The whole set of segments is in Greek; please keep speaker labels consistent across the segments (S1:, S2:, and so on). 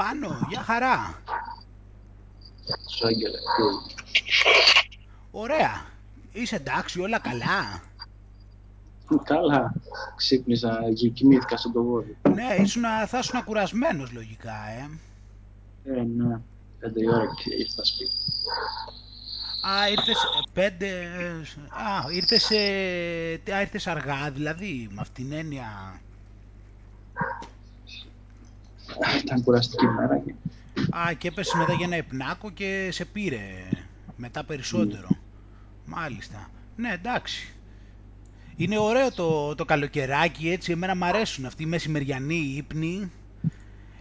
S1: πάνω, για χαρά.
S2: Σου Άγγελε.
S1: Ωραία. Είσαι εντάξει, όλα καλά;
S2: Καλά. Ξύπνησα και κοιμήθηκα στον κοβόδι.
S1: Ναι, ήσουν, θα ήσουν κουρασμένος λογικά, ε.
S2: Ε, ναι. Πέντε η ώρα και ήρθα σπίτι.
S1: Α, ήρθες ε, πέντε... Α, ήρθες, ε, α, ήρθες αργά, δηλαδή, με αυτήν την έννοια.
S2: Ήταν κουραστική μέρα και
S1: Α, και έπεσε μετά για ένα υπνάκο και σε πήρε μετά περισσότερο. Μάλιστα. Ναι, εντάξει. Είναι ωραίο το, το καλοκαιράκι, έτσι, εμένα μου αρέσουν αυτοί οι μεσημεριανοί ύπνοι.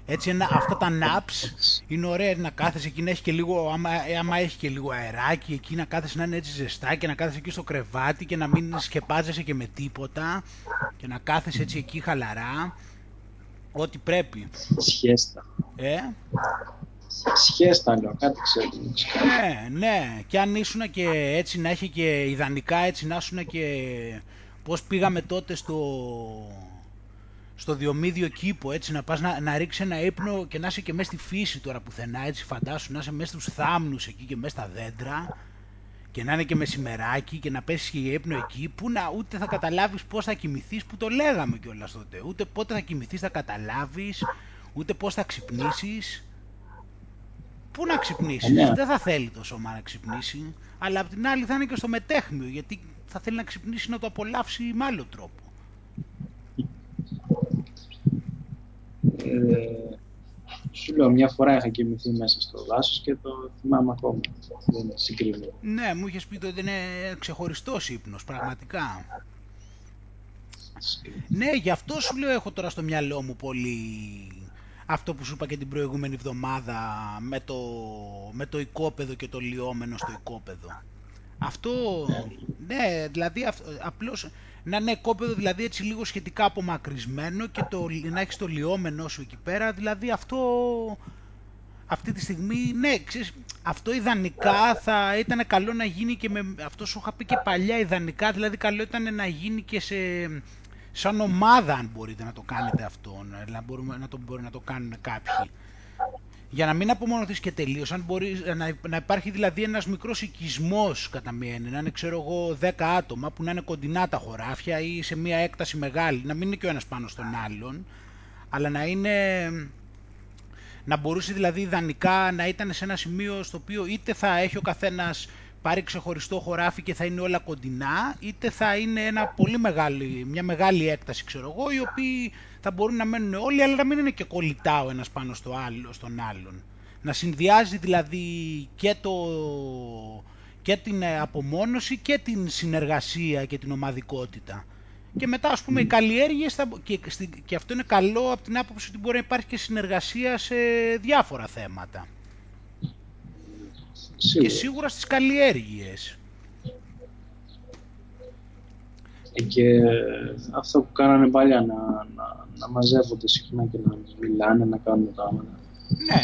S1: Έτσι, ένα, αυτά τα naps είναι ωραία να κάθεσαι εκεί να έχεις και λίγο, άμα, ε, άμα έχεις και λίγο αεράκι, εκεί να κάθεσαι να είναι έτσι ζεστά και να κάθεσαι εκεί στο κρεβάτι και να μην σκεπάζεσαι και με τίποτα και να κάθεσαι έτσι εκεί χαλαρά. Ό,τι πρέπει.
S2: σχέστα.
S1: Ε,
S2: Σχέστα λέω, κάτι ξέρω.
S1: ναι, ναι. Και αν ήσουν και έτσι να έχει και ιδανικά έτσι να ήσουν και πώς πήγαμε τότε στο, στο Διομήδιο κήπο έτσι να πας να, να ρίξεις ένα ύπνο και να είσαι και μέσα στη φύση τώρα πουθενά έτσι φαντάσου να είσαι μέσα στους θάμνους εκεί και μέσα στα δέντρα και να είναι και μεσημεράκι και να πέσεις και για ύπνο εκεί που να ούτε θα καταλάβεις πώς θα κοιμηθείς που το λέγαμε κιόλας τότε ούτε πότε θα κοιμηθείς θα καταλάβεις ούτε πώς θα ξυπνήσεις Πού να ξυπνήσεις,
S2: Ε, ναι.
S1: δεν θα θέλει το σώμα να ξυπνήσει, αλλά απ' την άλλη θα είναι και στο μετέχμιο, γιατί θα θέλει να ξυπνήσει να το απολαύσει με άλλο τρόπο.
S2: Ε, σου λέω, μια φορά είχα κοιμηθεί μέσα στο δάσος και το θυμάμαι ακόμα. Δεν είναι συγκρίνω.
S1: Ναι, μου είχες πει ότι είναι ξεχωριστός ύπνος, πραγματικά. Ναι, γι' αυτό σου λέω έχω τώρα στο μυαλό μου πολύ αυτό που σου είπα και την προηγούμενη εβδομάδα με το, με το οικόπεδο και το λιόμενο στο οικόπεδο. Αυτό, ναι, δηλαδή αυ- απλώς να είναι οικόπεδο δηλαδή έτσι λίγο σχετικά απομακρυσμένο και το, να έχεις το λιόμενό σου εκεί πέρα, δηλαδή αυτό αυτή τη στιγμή, ναι, ξέρεις, αυτό ιδανικά θα ήταν καλό να γίνει και με, αυτό σου είχα πει και παλιά ιδανικά, δηλαδή καλό ήταν να γίνει και σε, σαν ομάδα αν μπορείτε να το κάνετε αυτό, να, να, μπορούμε, να, το, μπορεί να το κάνουν κάποιοι. Για να μην απομονωθείς και τελείως, αν μπορείς, να, να υπάρχει δηλαδή ένας μικρός οικισμός κατά μία έννοια, να είναι ξέρω εγώ 10 άτομα που να είναι κοντινά τα χωράφια ή σε μία έκταση μεγάλη, να μην είναι και ο ένας πάνω στον άλλον, αλλά να είναι να μπορούσε δηλαδή ιδανικά να ήταν σε ένα σημείο στο οποίο είτε θα έχει ο καθένας πάρει ξεχωριστό χωράφι και θα είναι όλα κοντινά, είτε θα είναι ένα πολύ μεγάλη, μια μεγάλη έκταση ξέρω εγώ, οι οποίοι θα μπορούν να μένουν όλοι, αλλά να μην είναι και κολλητά ο ένας πάνω στο άλλο, στον άλλον. Να συνδυάζει δηλαδή και, το, και την ε, απομόνωση και την συνεργασία και την ομαδικότητα. Και μετά, ας πούμε, οι καλλιέργειες, θα, και, στη- και αυτό είναι καλό από την άποψη ότι μπορεί να υπάρχει και συνεργασία σε διάφορα θέματα.
S2: Σίγουρα.
S1: Και σίγουρα στις καλλιέργειες.
S2: Ε, Και αυτό που κάνανε παλιά να, να, να μαζεύονται συχνά και να μιλάνε, να κάνουν πράγματα.
S1: Ναι.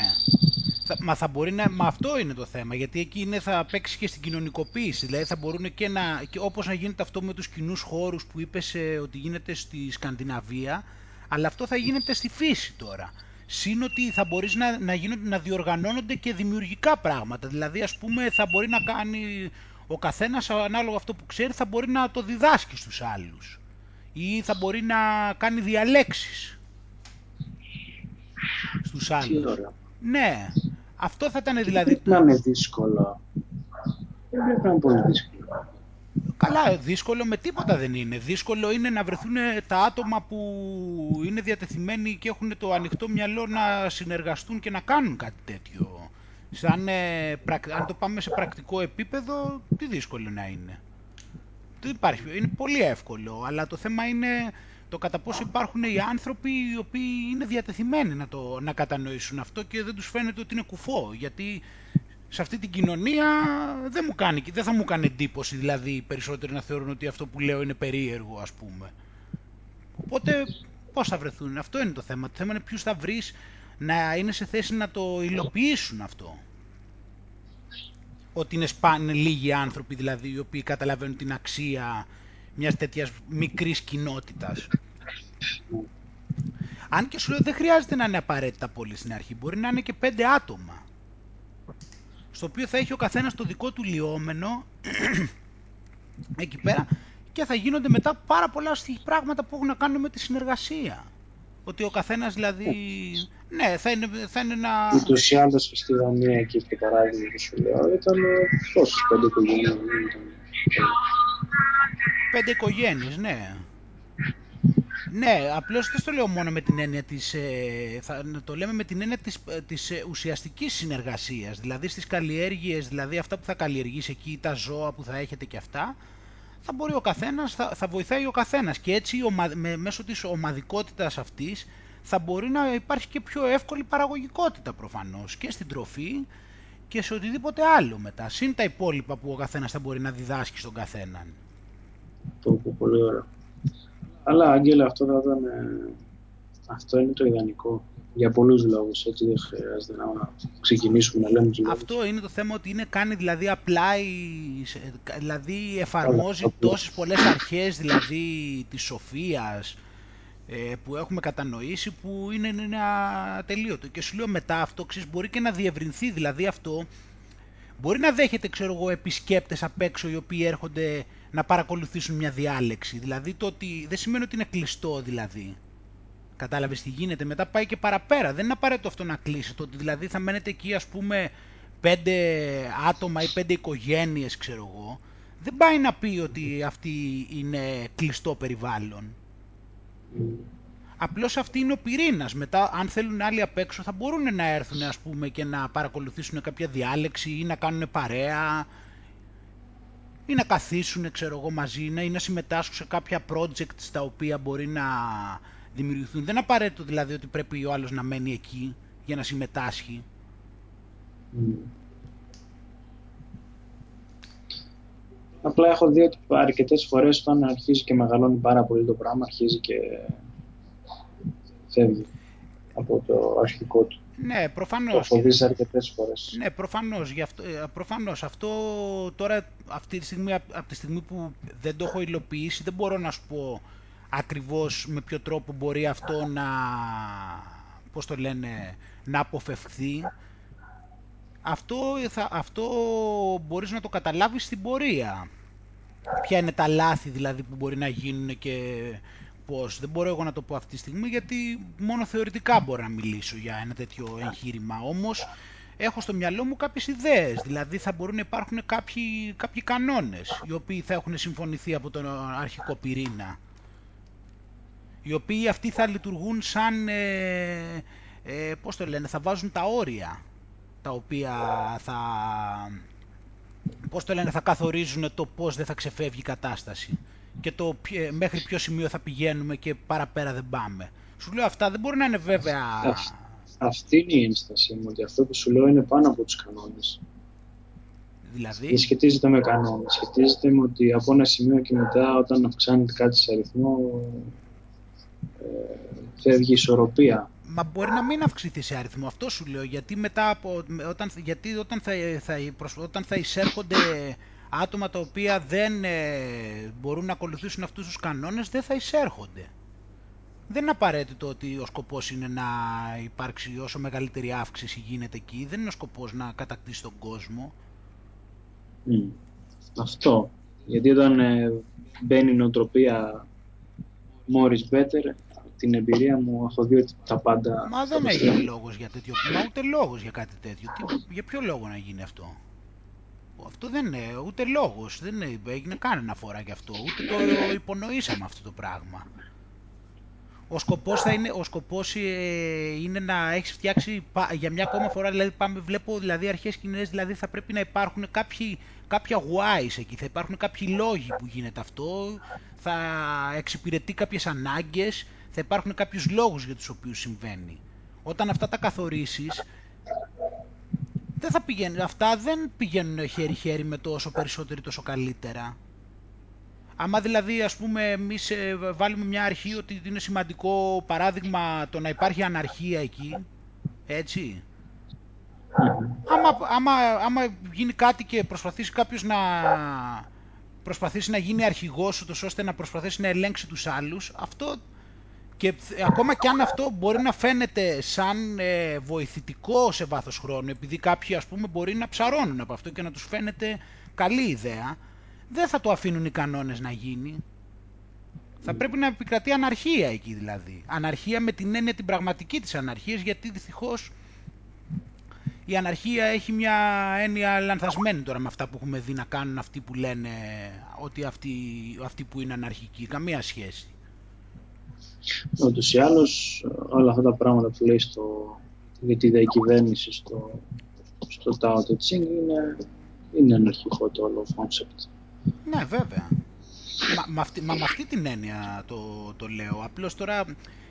S1: Θα, μα, θα μπορεί να, μα αυτό είναι το θέμα, γιατί εκεί είναι, θα παίξει και στην κοινωνικοποίηση. Δηλαδή θα μπορούν και να, και όπως να γίνεται αυτό με τους κοινούς χώρους που είπες ε, ότι γίνεται στη Σκανδιναβία, αλλά αυτό θα γίνεται στη φύση τώρα. Συν ότι θα μπορείς να, να, γίνονται, να διοργανώνονται και δημιουργικά πράγματα. Δηλαδή ας πούμε θα μπορεί να κάνει ο καθένας ανάλογα αυτό που ξέρει θα μπορεί να το διδάσκει στους άλλους. Ή θα μπορεί να κάνει διαλέξεις στους
S2: Τι
S1: άλλους;
S2: ωραία.
S1: Ναι, αυτό θα ήταν
S2: Δεν
S1: δηλαδή...
S2: πρέπει να είναι δύσκολο. Δεν πρέπει να είναι πολύ δύσκολο.
S1: Καλά, δύσκολο με τίποτα δεν είναι. Δύσκολο είναι να βρεθούν τα άτομα που είναι διατεθειμένοι και έχουν το ανοιχτό μυαλό να συνεργαστούν και να κάνουν κάτι τέτοιο. Σαν, ε, πρακ- αν το πάμε σε πρακτικό επίπεδο, τι δύσκολο να είναι. Δεν υπάρχει, είναι πολύ εύκολο, αλλά το θέμα είναι το κατά πόσο υπάρχουν οι άνθρωποι οι οποίοι είναι διατεθειμένοι να, το, να κατανοήσουν αυτό και δεν τους φαίνεται ότι είναι κουφό, γιατί σε αυτή την κοινωνία δεν, μου κάνει, δεν θα μου κάνει εντύπωση δηλαδή οι περισσότεροι να θεωρούν ότι αυτό που λέω είναι περίεργο ας πούμε. Οπότε πώς θα βρεθούν, αυτό είναι το θέμα. Το θέμα είναι ποιους θα βρεις να είναι σε θέση να το υλοποιήσουν αυτό. Ότι είναι, σπα, είναι λίγοι άνθρωποι δηλαδή οι οποίοι καταλαβαίνουν την αξία μιας τέτοιας μικρής κοινότητας. Αν και σου λέω δεν χρειάζεται να είναι απαραίτητα πολύ στην αρχή, μπορεί να είναι και πέντε άτομα. Στο οποίο θα έχει ο καθένας το δικό του λιόμενο εκεί πέρα και θα γίνονται μετά πάρα πολλά πράγματα που έχουν να κάνουν με τη συνεργασία. Ότι ο καθένας δηλαδή, ναι, θα είναι, θα είναι ένα...
S2: Ούτως ή άλλως στη Δανία εκεί και παράδειγμα που σου λέω ήταν πόσες πέντε οικογένειες.
S1: Πέντε οικογένειες, ναι. Ναι, απλώς δεν το λέω μόνο με την έννοια της, ε, θα το λέμε με την έννοια της, της ε, ουσιαστικής συνεργασίας, δηλαδή στις καλλιέργειες, δηλαδή αυτά που θα καλλιεργήσει εκεί, τα ζώα που θα έχετε και αυτά, θα μπορεί ο καθένας, θα, θα βοηθάει ο καθένας και έτσι με, μέσω της ομαδικότητας αυτής θα μπορεί να υπάρχει και πιο εύκολη παραγωγικότητα προφανώς και στην τροφή και σε οτιδήποτε άλλο μετά. Συν τα υπόλοιπα που ο καθένας θα μπορεί να διδάσκει στον καθέναν.
S2: Το πολύ ωραίο. Αλλά, Άγγελα, αυτό θα ήταν... Ε, αυτό είναι το ιδανικό. Για πολλούς λόγους, έτσι δεν χρειάζεται να ξεκινήσουμε να λέμε τους
S1: λόγους. Αυτό είναι το θέμα ότι είναι κάνει δηλαδή απλά, δηλαδή εφαρμόζει Άρα, τόσες πολλές αρχές δηλαδή της σοφίας ε, που έχουμε κατανοήσει που είναι ένα ατελείωτο. Και σου λέω μετά αυτό ξέρεις, μπορεί και να διευρυνθεί, δηλαδή αυτό μπορεί να δέχεται ξέρω εγώ επισκέπτες απ' έξω οι οποίοι έρχονται να παρακολουθήσουν μια διάλεξη. Δηλαδή το ότι δεν σημαίνει ότι είναι κλειστό δηλαδή. Κατάλαβες τι γίνεται. Μετά πάει και παραπέρα. Δεν είναι απαραίτητο αυτό να κλείσει. Το ότι δηλαδή θα μένετε εκεί ας πούμε πέντε άτομα ή πέντε οικογένειες ξέρω εγώ. Δεν πάει να πει ότι αυτή είναι κλειστό περιβάλλον. Απλώς αυτή είναι ο πυρήνας. Μετά αν θέλουν άλλοι απ' έξω θα μπορούν να έρθουν ας πούμε και να παρακολουθήσουν κάποια διάλεξη ή να κάνουν παρέα ή να καθίσουν ξέρω εγώ μαζί ή να συμμετάσχουν σε κάποια project στα οποία μπορεί να δημιουργηθούν. Δεν είναι απαραίτητο δηλαδή ότι πρέπει ο άλλος να μένει εκεί για να συμμετάσχει. Mm.
S2: Απλά έχω δει ότι αρκετές φορές όταν αρχίζει και μεγαλώνει πάρα πολύ το πράγμα αρχίζει και φεύγει από το αρχικό του.
S1: Ναι, προφανώς.
S2: Το φοβείς αρκετές φορές.
S1: Ναι, προφανώς. Γι αυτό, ε, προφανώς. Αυτό τώρα, αυτή τη στιγμή, από τη στιγμή που δεν το έχω υλοποιήσει, δεν μπορώ να σου πω ακριβώς με ποιο τρόπο μπορεί αυτό να, πώς το λένε, να αποφευχθεί. Αυτό, θα, αυτό μπορείς να το καταλάβεις στην πορεία. Ποια είναι τα λάθη δηλαδή που μπορεί να γίνουν και πώς. Δεν μπορώ εγώ να το πω αυτή τη στιγμή γιατί μόνο θεωρητικά μπορώ να μιλήσω για ένα τέτοιο εγχείρημα. Όμως έχω στο μυαλό μου κάποιες ιδέες. Δηλαδή θα μπορούν να υπάρχουν κάποιοι, κάποιοι κανόνες οι οποίοι θα έχουν συμφωνηθεί από τον αρχικό πυρήνα οι οποίοι αυτοί θα λειτουργούν σαν, ε, ε, πώς το λένε, θα βάζουν τα όρια, τα οποία θα, πώς το λένε, θα καθορίζουν το πώς δεν θα ξεφεύγει η κατάσταση και το μέχρι ποιο σημείο θα πηγαίνουμε και παραπέρα δεν πάμε. Σου λέω αυτά δεν μπορεί να είναι βέβαια...
S2: Αυτή είναι η ένσταση μου, ότι αυτό που σου λέω είναι πάνω από τους κανόνες.
S1: Δηλαδή...
S2: Δεν σχετίζεται με κανόνες, σχετίζεται με ότι από ένα σημείο και μετά όταν αυξάνεται κάτι σε αριθμό φεύγει η ισορροπία.
S1: Μα μπορεί να μην αυξηθεί σε αριθμό, αυτό σου λέω, γιατί μετά από, όταν, γιατί όταν θα, θα, όταν θα εισέρχονται άτομα τα οποία δεν ε, μπορούν να ακολουθήσουν αυτούς τους κανόνες, δεν θα εισέρχονται. Δεν είναι απαραίτητο ότι ο σκοπός είναι να υπάρξει όσο μεγαλύτερη αύξηση γίνεται εκεί, δεν είναι ο σκοπός να κατακτήσει τον κόσμο.
S2: Αυτό. Γιατί όταν ε, μπαίνει η νοοτροπία more is better, την εμπειρία μου έχω δει ότι τα πάντα...
S1: Μα δεν έγινε λόγος για τέτοιο, μα ούτε λόγος για κάτι τέτοιο. Τι, για ποιο λόγο να γίνει αυτό; Αυτό δεν είναι ούτε λόγος, δεν έγινε κανένα φορά γι' αυτό, ούτε το υπονοήσαμε αυτό το πράγμα. Ο σκοπός, θα είναι, ο σκοπός ε, είναι να έχεις φτιάξει για μια ακόμα φορά, δηλαδή πάμε, βλέπω δηλαδή αρχές κοινές, δηλαδή θα πρέπει να υπάρχουν κάποιοι, κάποια whys εκεί, θα υπάρχουν κάποιοι λόγοι που γίνεται αυτό, θα εξυπηρετεί κάποιες ανάγκες, θα υπάρχουν κάποιους λόγους για τους οποίους συμβαίνει. Όταν αυτά τα καθορίσεις, δεν θα πηγαίνουν, αυτά δεν πηγαίνουν χέρι-χέρι με το όσο περισσότερο τόσο καλύτερα. Άμα δηλαδή ας πούμε εμείς ε, βάλουμε μια αρχή ότι είναι σημαντικό παράδειγμα το να υπάρχει αναρχία εκεί, έτσι. Άμα, άμα, άμα γίνει κάτι και προσπαθήσει κάποιος να προσπαθήσει να γίνει αρχηγός ούτως ώστε να προσπαθήσει να ελέγξει τους άλλους, αυτό Και ακόμα και αν αυτό μπορεί να φαίνεται σαν ε, βοηθητικό σε βάθος χρόνου, επειδή κάποιοι ας πούμε μπορεί να ψαρώνουν από αυτό και να τους φαίνεται καλή ιδέα, δεν θα το αφήνουν οι κανόνες να γίνει. Θα πρέπει να επικρατεί αναρχία εκεί δηλαδή. Αναρχία με την έννοια την πραγματική της αναρχίας, γιατί δυστυχώς η αναρχία έχει μια έννοια λανθασμένη τώρα με αυτά που έχουμε δει να κάνουν αυτοί που λένε ότι αυτοί, αυτοί που είναι αναρχικοί. Καμία σχέση.
S2: Ούτως ή άλλως όλα αυτά τα πράγματα που λέει στο, για τη διακυβέρνηση στο, στο Tao Te Ching είναι, είναι αναρχικό το όλο κόνσεπτ.
S1: Ναι, βέβαια. Μα, με αυτή, μα, αυτή την έννοια το, το λέω. Απλώς τώρα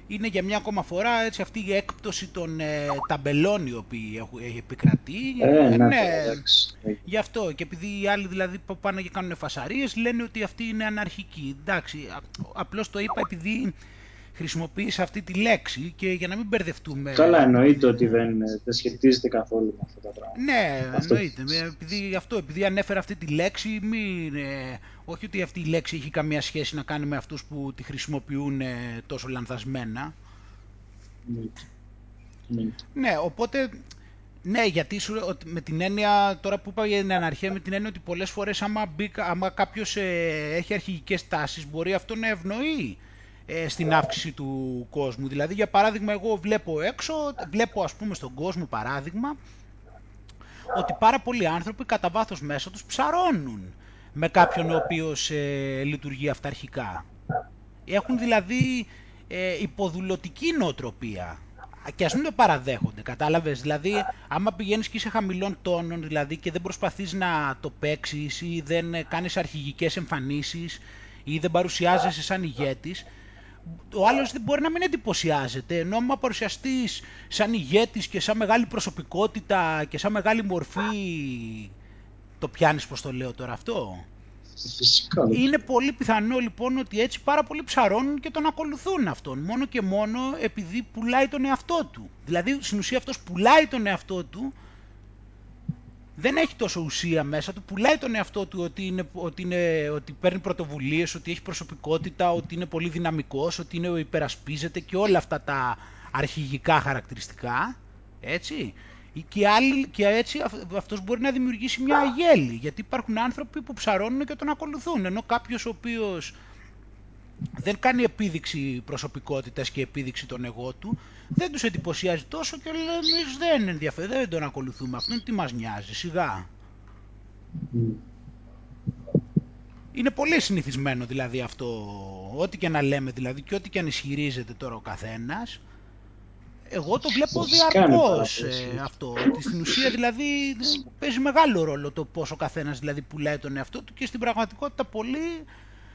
S1: είναι για μια ακόμα φορά έτσι, αυτή η έκπτωση των ε, ταμπελών οι οποίοι έχουν επικρατεί.
S2: Ε, ναι, ναι,
S1: Γι' αυτό και επειδή οι άλλοι δηλαδή που πάνε και κάνουν φασαρίες λένε ότι αυτή είναι αναρχική. Εντάξει, απλώς το είπα επειδή χρησιμοποιείς αυτή τη λέξη και για να μην μπερδευτούμε.
S2: Καλά, εννοείται ότι δεν, δεν σχετίζεται καθόλου με αυτά τα πράγματα.
S1: Ναι, αυτό... εννοείται. Επειδή, αυτό, επειδή ανέφερα αυτή τη λέξη, μην, ε, όχι ότι αυτή η λέξη έχει καμία σχέση να κάνει με αυτούς που τη χρησιμοποιούν ε, τόσο λανθασμένα.
S2: Ναι,
S1: ναι οπότε ναι, γιατί σου, με την έννοια, τώρα που είπα για την αναρχία, με την έννοια ότι πολλές φορές άμα, μπει, άμα κάποιος ε, έχει αρχηγικές τάσεις, μπορεί αυτό να ευνοεί ε, στην αύξηση του κόσμου. Δηλαδή, για παράδειγμα, εγώ βλέπω έξω, βλέπω ας πούμε στον κόσμο παράδειγμα, ότι πάρα πολλοί άνθρωποι κατά βάθος μέσα τους ψαρώνουν με κάποιον ο οποίος ε, λειτουργεί αυταρχικά. Έχουν δηλαδή ε, υποδουλωτική νοοτροπία και ας μην το παραδέχονται, κατάλαβες; Δηλαδή, άμα πηγαίνεις και είσαι χαμηλών τόνων δηλαδή, και δεν προσπαθείς να το παίξεις ή δεν κάνεις αρχηγικές εμφανίσεις ή δεν παρουσιάζεσαι σαν ηγέτης, ο άλλος δεν μπορεί να μην εντυπωσιάζεται, ενώ άμα παρουσιαστείς σαν ηγέτης και σαν μεγάλη προσωπικότητα και σαν μεγάλη μορφή, το πιάνεις πως το λέω τώρα αυτό.
S2: Φυσικά.
S1: Είναι πολύ πιθανό λοιπόν ότι έτσι πάρα πολλοί ψαρώνουν και τον ακολουθούν αυτόν, μόνο και μόνο επειδή πουλάει τον εαυτό του. Δηλαδή στην ουσία αυτός πουλάει τον εαυτό του δεν έχει τόσο ουσία μέσα του, πουλάει τον εαυτό του ότι, είναι, ότι, είναι, ότι παίρνει πρωτοβουλίες, ότι έχει προσωπικότητα, ότι είναι πολύ δυναμικός, ότι είναι, υπερασπίζεται και όλα αυτά τα αρχηγικά χαρακτηριστικά, έτσι. Και, άλλοι, και έτσι αυτός μπορεί να δημιουργήσει μια αγέλη, γιατί υπάρχουν άνθρωποι που ψαρώνουν και τον ακολουθούν, ενώ κάποιος ο οποίος δεν κάνει επίδειξη προσωπικότητας και επίδειξη των εγώ του, δεν τους εντυπωσιάζει τόσο και λέει εμείς δεν ενδιαφέρει, δεν τον ακολουθούμε αυτόν, τι μας νοιάζει, σιγά. Είναι πολύ συνηθισμένο δηλαδή αυτό, ό,τι και να λέμε δηλαδή και ό,τι και αν ισχυρίζεται τώρα ο καθένας, εγώ το βλέπω διαρκώς ε, αυτό, ότι στην ουσία δηλαδή παίζει μεγάλο ρόλο το πόσο ο καθένας δηλαδή πουλάει τον εαυτό του και στην πραγματικότητα πολλοί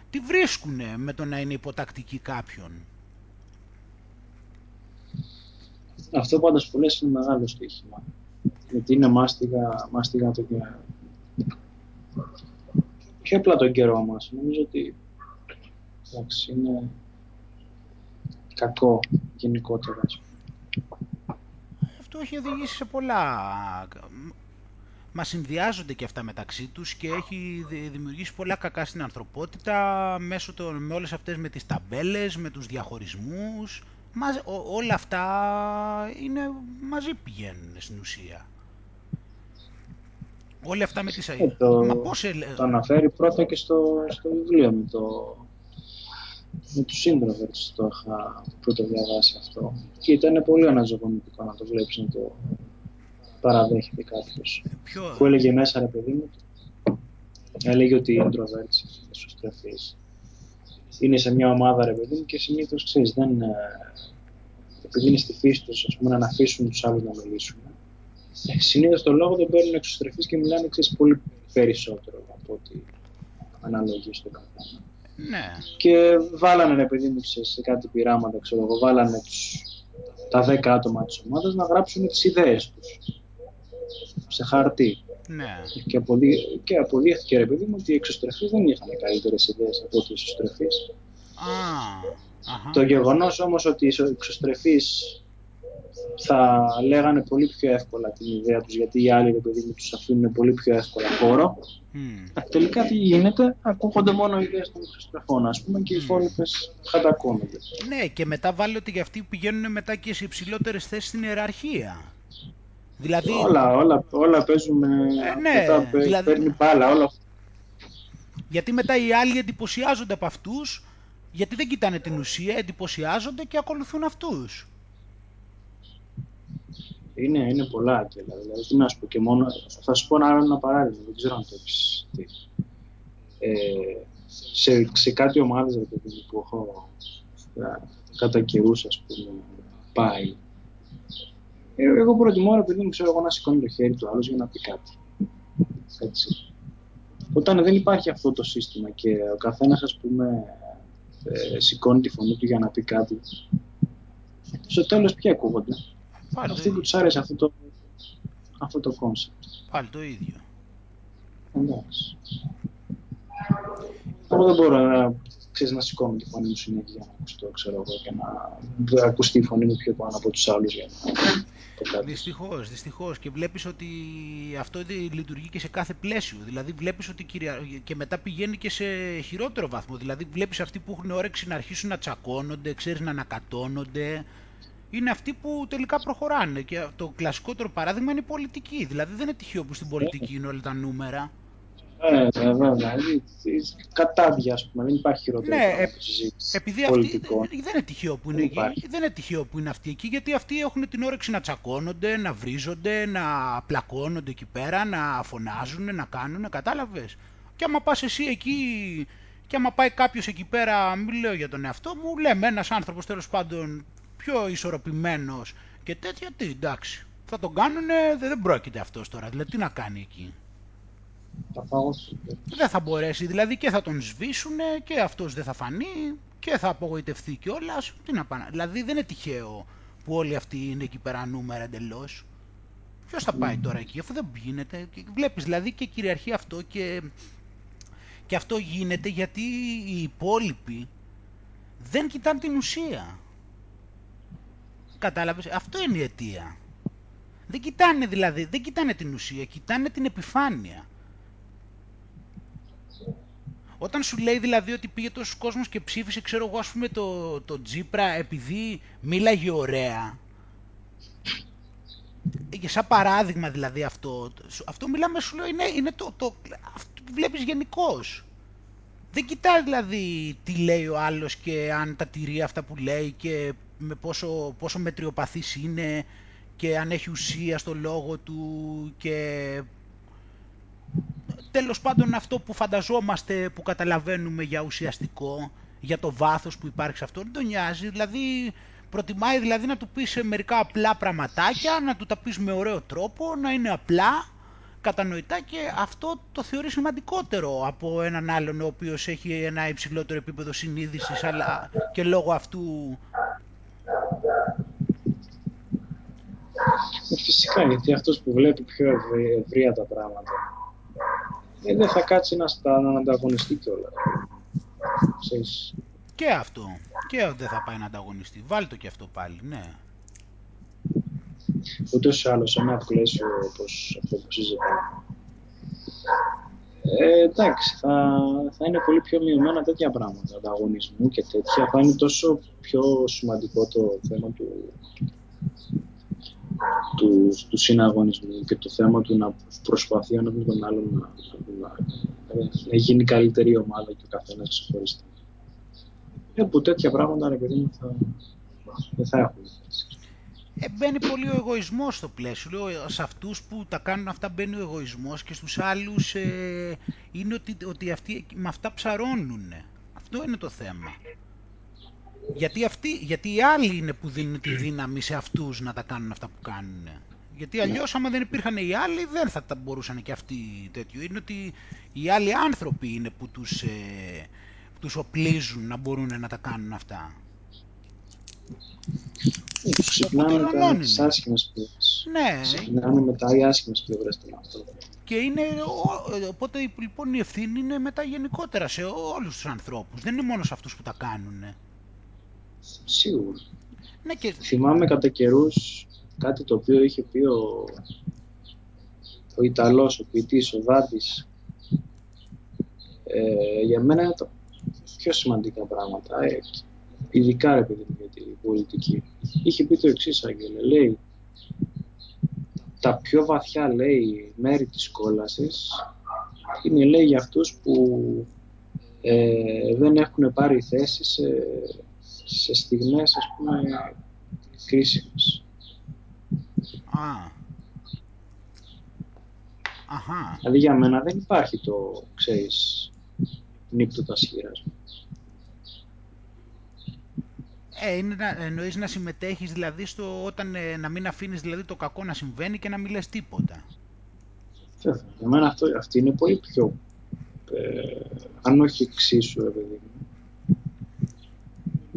S1: τι βρίσκουνε με το να είναι υποτακτική κάποιον.
S2: Αυτό πάντως που λες είναι μεγάλο στοίχημα. Γιατί είναι μάστιγα, μάστιγα το και... Πιο απλά τον καιρό μας. Νομίζω ότι εντάξει, είναι κακό γενικότερα.
S1: Αυτό έχει οδηγήσει σε πολλά μα συνδυάζονται και αυτά μεταξύ τους και έχει δημιουργήσει πολλά κακά στην ανθρωπότητα μέσω των, με όλες αυτές με τις ταμπέλες, με τους διαχωρισμούς. Όλα αυτά είναι, μαζί πηγαίνουν στην ουσία. Όλα αυτά με τις...
S2: Ε, το, Μα πώς... το αναφέρει πρώτα και στο, στο βιβλίο με το με τους introverts το είχα πρώτο διαβάσει αυτό και ήταν πολύ αναζωογονητικό να το βλέπεις να το, παραδέχεται κάποιος. Που έλεγε μέσα, ρε παιδί μου, έλεγε ότι οι introverts, εσωστρεφεί, είναι σε μια ομάδα, ρε παιδί μου, και συνήθω ξέρεις, δεν. Ε, επειδή είναι στη φύση τους, να αφήσουν τους άλλους να μιλήσουν. Ε, συνήθως το λόγο τον παίρνουν εξωστρεφείς και μιλάνε ξέρεις, πολύ περισσότερο από ό,τι αναλογεί στο καθένα.
S1: Ναι.
S2: Και βάλανε, ρε παιδί μου, σε, κάτι πειράματα, ξέρω εγώ, βάλανε τους, τα δέκα άτομα της ομάδας να γράψουν τις ιδέες τους σε χαρτί.
S1: Ναι.
S2: Και, αποδεί, και αποδείχθηκε ρε παιδί μου ότι οι εξωστρεφείς δεν είχαν καλύτερες ιδέες από ότι οι ισοστρεφεί.
S1: Ah,
S2: το γεγονός όμως ότι οι εξωστρεφείς θα λέγανε πολύ πιο εύκολα την ιδέα τους, γιατί οι άλλοι, παιδί μου, τους αφήνουν πολύ πιο εύκολα χώρο. Mm. Τελικά τι γίνεται, ακούγονται μόνο οι ιδέες των Χριστοφών, ας πούμε, και οι υπόλοιπες κατακώνονται.
S1: Ναι, και μετά βάλει ότι για αυτοί πηγαίνουν μετά και σε υψηλότερες θέσεις στην ιεραρχία.
S2: Δηλαδή... Όλα, όλα, όλα παίζουμε, ε, ναι, μετά δηλαδή... παίρνει μπάλα, όλα.
S1: Γιατί μετά οι άλλοι εντυπωσιάζονται από αυτούς, γιατί δεν κοιτάνε την ουσία, εντυπωσιάζονται και ακολουθούν αυτούς.
S2: Είναι, είναι πολλά και δηλαδή, τι να σου πω και μόνο, θα σου πω ένα άλλο ένα παράδειγμα, δεν ξέρω αν το έχεις δει. Ε, σε, σε κάτι ομάδες που έχω ε, κατά καιρούς ας πούμε πάει ε, εγώ προτιμώ ρε παιδί μου ξέρω εγώ να σηκώνει το χέρι του άλλος για να πει κάτι έτσι όταν δεν υπάρχει αυτό το σύστημα και ο καθένας ας πούμε ε, σηκώνει τη φωνή του για να πει κάτι στο τέλος ποιοι ακούγονται Πάλι αυτοί που τους άρεσε αυτό το, αυτό το concept.
S1: Πάλι το ίδιο.
S2: Εντάξει. Εγώ δεν μπορώ να, ξέρεις, να σηκώνω τη φωνή μου συνέχεια για να ακουστώ, ξέρω εγώ, και να ακουστεί η φωνή μου πιο πάνω από τους άλλους για να
S1: Δυστυχώς, δυστυχώς. Και βλέπεις ότι αυτό λειτουργεί και σε κάθε πλαίσιο. Δηλαδή, βλέπεις ότι κυρια... και μετά πηγαίνει και σε χειρότερο βαθμό. Δηλαδή, βλέπεις αυτοί που έχουν όρεξη να αρχίσουν να τσακώνονται, ξέρεις να ανακατώνονται, είναι αυτοί που τελικά προχωράνε. Και το κλασικότερο παράδειγμα είναι η πολιτική. Δηλαδή δεν είναι τυχαίο που στην πολιτική είναι όλα τα νούμερα.
S2: Ναι, βέβαια. Κατάδια, ας πούμε. Δεν υπάρχει χειρότερο ναι, πράγμα
S1: Επειδή αυτοί δεν είναι, τυχαίο που είναι, εκεί, δεν είναι τυχαίο που είναι αυτοί εκεί, γιατί αυτοί έχουν την όρεξη να τσακώνονται, να βρίζονται, να πλακώνονται εκεί πέρα, να φωνάζουν, να κάνουν, κατάλαβες. Και άμα πας εσύ εκεί και άμα πάει κάποιος εκεί πέρα, μην λέω για τον εαυτό μου, λέμε ένας άνθρωπος τέλος πάντων πιο ισορροπημένος και τέτοια, τι εντάξει. Θα τον κάνουνε, δεν πρόκειται αυτός τώρα, δηλαδή τι να κάνει εκεί. Δεν θα μπορέσει, δηλαδή και θα τον σβήσουνε και αυτός δεν θα φανεί και θα απογοητευτεί κιόλας. Τι να πάνε, δηλαδή δεν είναι τυχαίο που όλοι αυτοί είναι εκεί πέρα νούμερα εντελώς. Ποιος θα πάει τώρα εκεί, αφού δεν γίνεται. Βλέπεις δηλαδή και κυριαρχεί αυτό και, και αυτό γίνεται γιατί οι υπόλοιποι δεν κοιτάνε την ουσία. Κατάλαβες, αυτό είναι η αιτία. Δεν κοιτάνε δηλαδή, δεν κοιτάνε την ουσία, κοιτάνε την επιφάνεια. Όταν σου λέει δηλαδή ότι πήγε τόσος κόσμος και ψήφισε, ξέρω εγώ, ας πούμε το, το Τζίπρα επειδή μίλαγε ωραία. Και σαν παράδειγμα δηλαδή αυτό, αυτό μιλάμε σου λέω είναι, είναι το, το, αυτό που βλέπεις γενικώς. Δεν κοιτάει δηλαδή τι λέει ο άλλος και αν τα τηρεί αυτά που λέει και με πόσο, πόσο μετριοπαθής είναι και αν έχει ουσία στο λόγο του και τέλος πάντων αυτό που φανταζόμαστε, που καταλαβαίνουμε για ουσιαστικό, για το βάθος που υπάρχει σε αυτό, δεν τον νοιάζει, δηλαδή προτιμάει δηλαδή να του πεις μερικά απλά πραγματάκια, να του τα πεις με ωραίο τρόπο, να είναι απλά, κατανοητά και αυτό το θεωρεί σημαντικότερο από έναν άλλον ο οποίος έχει ένα υψηλότερο επίπεδο συνείδησης αλλά και λόγω αυτού.
S2: Ε, φυσικά, γιατί αυτός που βλέπει πιο ευρεία τα πράγματα ε, δεν θα κάτσει να στα ανταγωνιστεί κιόλας.
S1: Και αυτό. Και δεν θα πάει να ανταγωνιστεί. Βάλει το και αυτό πάλι, ναι.
S2: Ούτως ή άλλως σε ένα πλαίσιο όπω αυτό που συζητάμε. Ε, εντάξει, θα, θα είναι πολύ πιο μειωμένα τέτοια πράγματα, ανταγωνισμού και τέτοια. Θα είναι τόσο πιο σημαντικό το θέμα του, τους, τους συναγωνισμούς και το θέμα του να προσπαθεί ο με τον άλλον να, να, να, γίνει καλύτερη ομάδα και ο καθένας ξεχωριστά. Ε, που τέτοια πράγματα, ρε παιδί μου, θα, δεν θα έχουν.
S1: Ε, μπαίνει πολύ ο εγωισμός στο πλαίσιο. Λέω, σε αυτούς που τα κάνουν αυτά μπαίνει ο εγωισμός και στους άλλους ε, είναι ότι, ότι αυτοί με αυτά ψαρώνουν. Αυτό είναι το θέμα. Γιατί, αυτοί, γιατί οι άλλοι είναι που δίνουν τη δύναμη σε αυτούς να τα κάνουν αυτά που κάνουν. Γιατί αλλιώς, άμα δεν υπήρχαν οι άλλοι, δεν θα τα μπορούσαν και αυτοί τέτοιο. Είναι ότι οι άλλοι άνθρωποι είναι που τους, ε, τους οπλίζουν να μπορούν να τα κάνουν αυτά.
S2: Ξυπνάνε μετά τις άσχημες πλευρές.
S1: Ναι.
S2: Ξυπνάνε μετά οι άσχημες πλευρές των ανθρώπων.
S1: Και είναι, οπότε λοιπόν η ευθύνη είναι μετά γενικότερα σε όλους τους ανθρώπους. Δεν είναι μόνο σε αυτούς που τα κάνουν.
S2: Σίγουρα. Ναι, και... Θυμάμαι κατά καιρούς κάτι το οποίο είχε πει ο, ο Ιταλός, ο ποιητής, ο Δάντης, ε, για μένα είναι το πιο σημαντικά πράγματα, ε, ειδικά ρε παιδί για την πολιτική. Είχε πει το εξής Άγγελε, λέει, τα πιο βαθιά, λέει, μέρη της κόλασης είναι, λέει, για αυτούς που ε, δεν έχουν πάρει θέση σε, σε στιγμές, ας πούμε, κρίσιμες.
S1: Α. Αχα.
S2: Δηλαδή για μένα δεν υπάρχει το, ξέρεις, νύπτο τα σχήρας.
S1: Ε, είναι να, εννοείς να συμμετέχεις δηλαδή στο όταν ε, να μην αφήνεις δηλαδή το κακό να συμβαίνει και να μην λες τίποτα.
S2: Βέβαια. Για μένα αυτό, αυτή είναι πολύ πιο, ε, αν όχι εξίσου, ρε παιδί μου,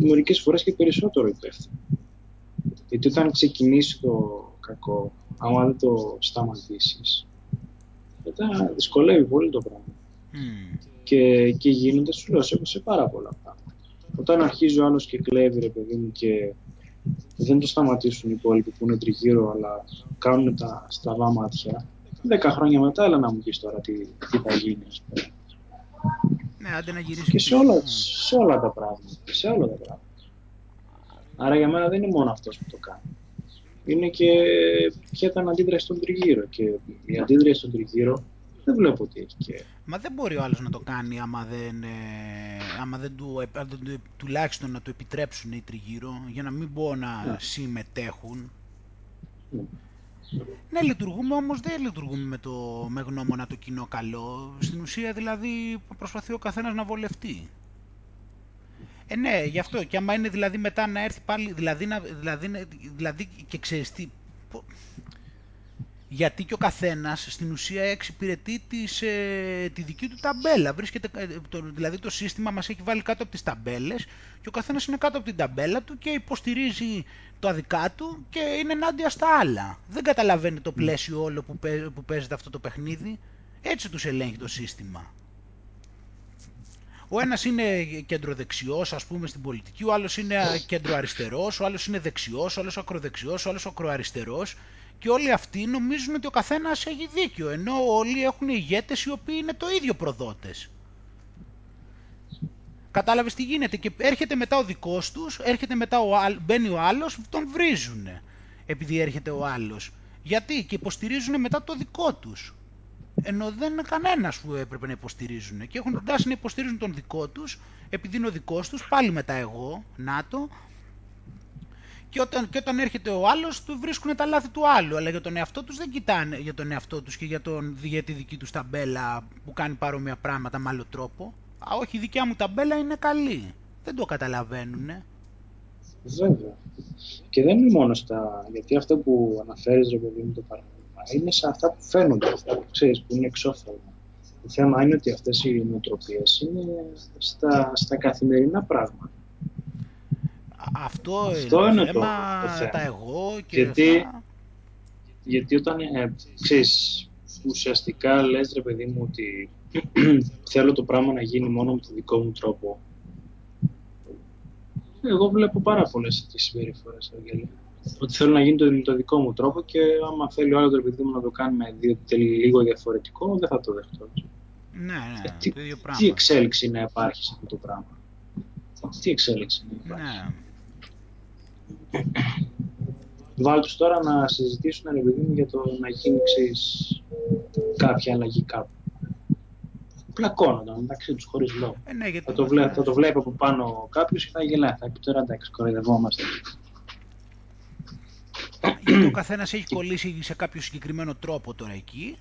S2: μερικές φορές και περισσότερο υπεύθυνο. Γιατί όταν ξεκινήσει το κακό, άμα δεν το σταματήσεις, μετά δυσκολεύει πολύ το πράγμα.
S1: Mm.
S2: Και, και γίνονται, σου λέω, σε πάρα πολλά πράγματα. Όταν αρχίζει ο άλλος και κλέβει, ρε παιδί μου, και δεν το σταματήσουν οι υπόλοιποι που είναι τριγύρω, αλλά κάνουν τα στραβά μάτια, δέκα χρόνια μετά, έλα να μου πεις τώρα τι, τι θα γίνει, ας πούμε.
S1: Ναι, άντε να γυρίσει
S2: Και σε όλα, σε όλα τα πράγματα. Σε όλα τα πράγματα. Άρα για μένα δεν είναι μόνο αυτός που το κάνει. Είναι και ποια ήταν αντίδραση στον τριγύρο. Και η αντίδραση στον τριγύρο δεν βλέπω ότι έχει και...
S1: Μα δεν μπορεί ο άλλος να το κάνει άμα δεν, ε, άμα δεν, του, ε, δεν του, τουλάχιστον να του επιτρέψουν οι τριγύρω, για να μην πω να
S2: Ναι.
S1: συμμετέχουν.
S2: Ναι.
S1: Ναι, λειτουργούμε όμως δεν λειτουργούμε με, το, με γνώμονα το κοινό καλό. Στην ουσία δηλαδή προσπαθεί ο καθένας να βολευτεί. Ε, ναι, γι' αυτό. Και άμα είναι δηλαδή μετά να έρθει πάλι, δηλαδή, να, δηλαδή, να- δηλαδή και ξέρεις τι, πο- γιατί και ο καθένας στην ουσία εξυπηρετεί τις, ε, τη δική του ταμπέλα. Βρίσκεται, ε, το, δηλαδή το σύστημα μας έχει βάλει κάτω από τις ταμπέλες και ο καθένας είναι κάτω από την ταμπέλα του και υποστηρίζει το αδικά του και είναι ενάντια στα άλλα. Δεν καταλαβαίνει το πλαίσιο όλο που, παί- που παίζεται αυτό το παιχνίδι. Έτσι τους ελέγχει το σύστημα. Ο ένας είναι κεντροδεξιός, ας πούμε, στην πολιτική, ο άλλος είναι κεντροαριστερός, ο άλλος είναι δεξιός, ο άλλος ακροδεξιός, ο άλλος ακροαριστερός και όλοι αυτοί νομίζουν ότι ο καθένας έχει δίκιο, ενώ όλοι έχουν ηγέτες οι οποίοι είναι το ίδιο προδότες. Κατάλαβες τι γίνεται και έρχεται μετά ο δικός τους, έρχεται μετά ο, άλλ- μπαίνει ο άλλος, τον βρίζουν επειδή έρχεται ο άλλος. Γιατί; Και υποστηρίζουν μετά το δικό τους. Ενώ δεν είναι κανένας που έπρεπε να υποστηρίζουν. Και έχουν την τάση να υποστηρίζουν τον δικό τους, επειδή είναι ο δικός τους, πάλι μετά εγώ, ΝΑΤΟ. Και όταν, και όταν έρχεται ο άλλος, του βρίσκουν τα λάθη του άλλου. Αλλά για τον εαυτό τους δεν κοιτάνε για τον εαυτό τους και για, τον, για τη δική τους ταμπέλα που κάνει παρόμοια πράγματα με άλλο τρόπο. Α, όχι, η δικιά μου ταμπέλα είναι καλή. Δεν το καταλαβαίνουν.
S2: Βέβαια. Και δεν είναι μόνο στα... Γιατί αυτό που αναφέρεις, ρε παιδί μου, το παράδειγμα, είναι σε αυτά που φαίνονται, αυτά που ξέρεις, που είναι εξώφθαλμα. Το θέμα είναι ότι αυτές οι νοοτροπίες είναι στα, στα καθημερινά πράγματα.
S1: Αυτό,
S2: Αυτό
S1: είναι,
S2: είναι
S1: το
S2: το-
S1: θέμα,
S2: το θέμα.
S1: τα εγώ και
S2: Γιατί-
S1: αυτά.
S2: Γιατί όταν, ε, ξέρεις, ουσιαστικά λες, ρε παιδί μου, ότι θέλω το πράγμα να γίνει μόνο με τον δικό μου τρόπο, εγώ βλέπω πάρα πολλές τις συμπεριφορές, Αγγέλη. Ότι θέλω να γίνει το, με το δικό μου τρόπο και άμα θέλει ο άλλο το παιδί μου να το κάνει με δι- τελ- λίγο διαφορετικό, δεν θα το δεχτώ.
S1: Ναι, ναι,
S2: Ε, τι,
S1: το ίδιο
S2: τι
S1: πράγμα.
S2: εξέλιξη να υπάρχει σε αυτό το πράγμα; Τι εξέλιξη να υπάρχει;
S1: Ναι.
S2: Βάλ τους τώρα να συζητήσουν ρε παιδί μου, για το να γίνει ξέρεις, κάποια αλλαγή κάπου. Πλακώνονταν μεταξύ τους χωρίς λόγο.
S1: Ε, ναι, γιατί
S2: Θα το,
S1: ο
S2: βλέ,
S1: καθένας-
S2: θα το βλέπει από πάνω κάποιος και θα γελάει. Θα πει τώρα εντάξει, κοροϊδευόμαστε.
S1: γιατί ο καθένας έχει κολλήσει σε κάποιο συγκεκριμένο τρόπο τώρα εκεί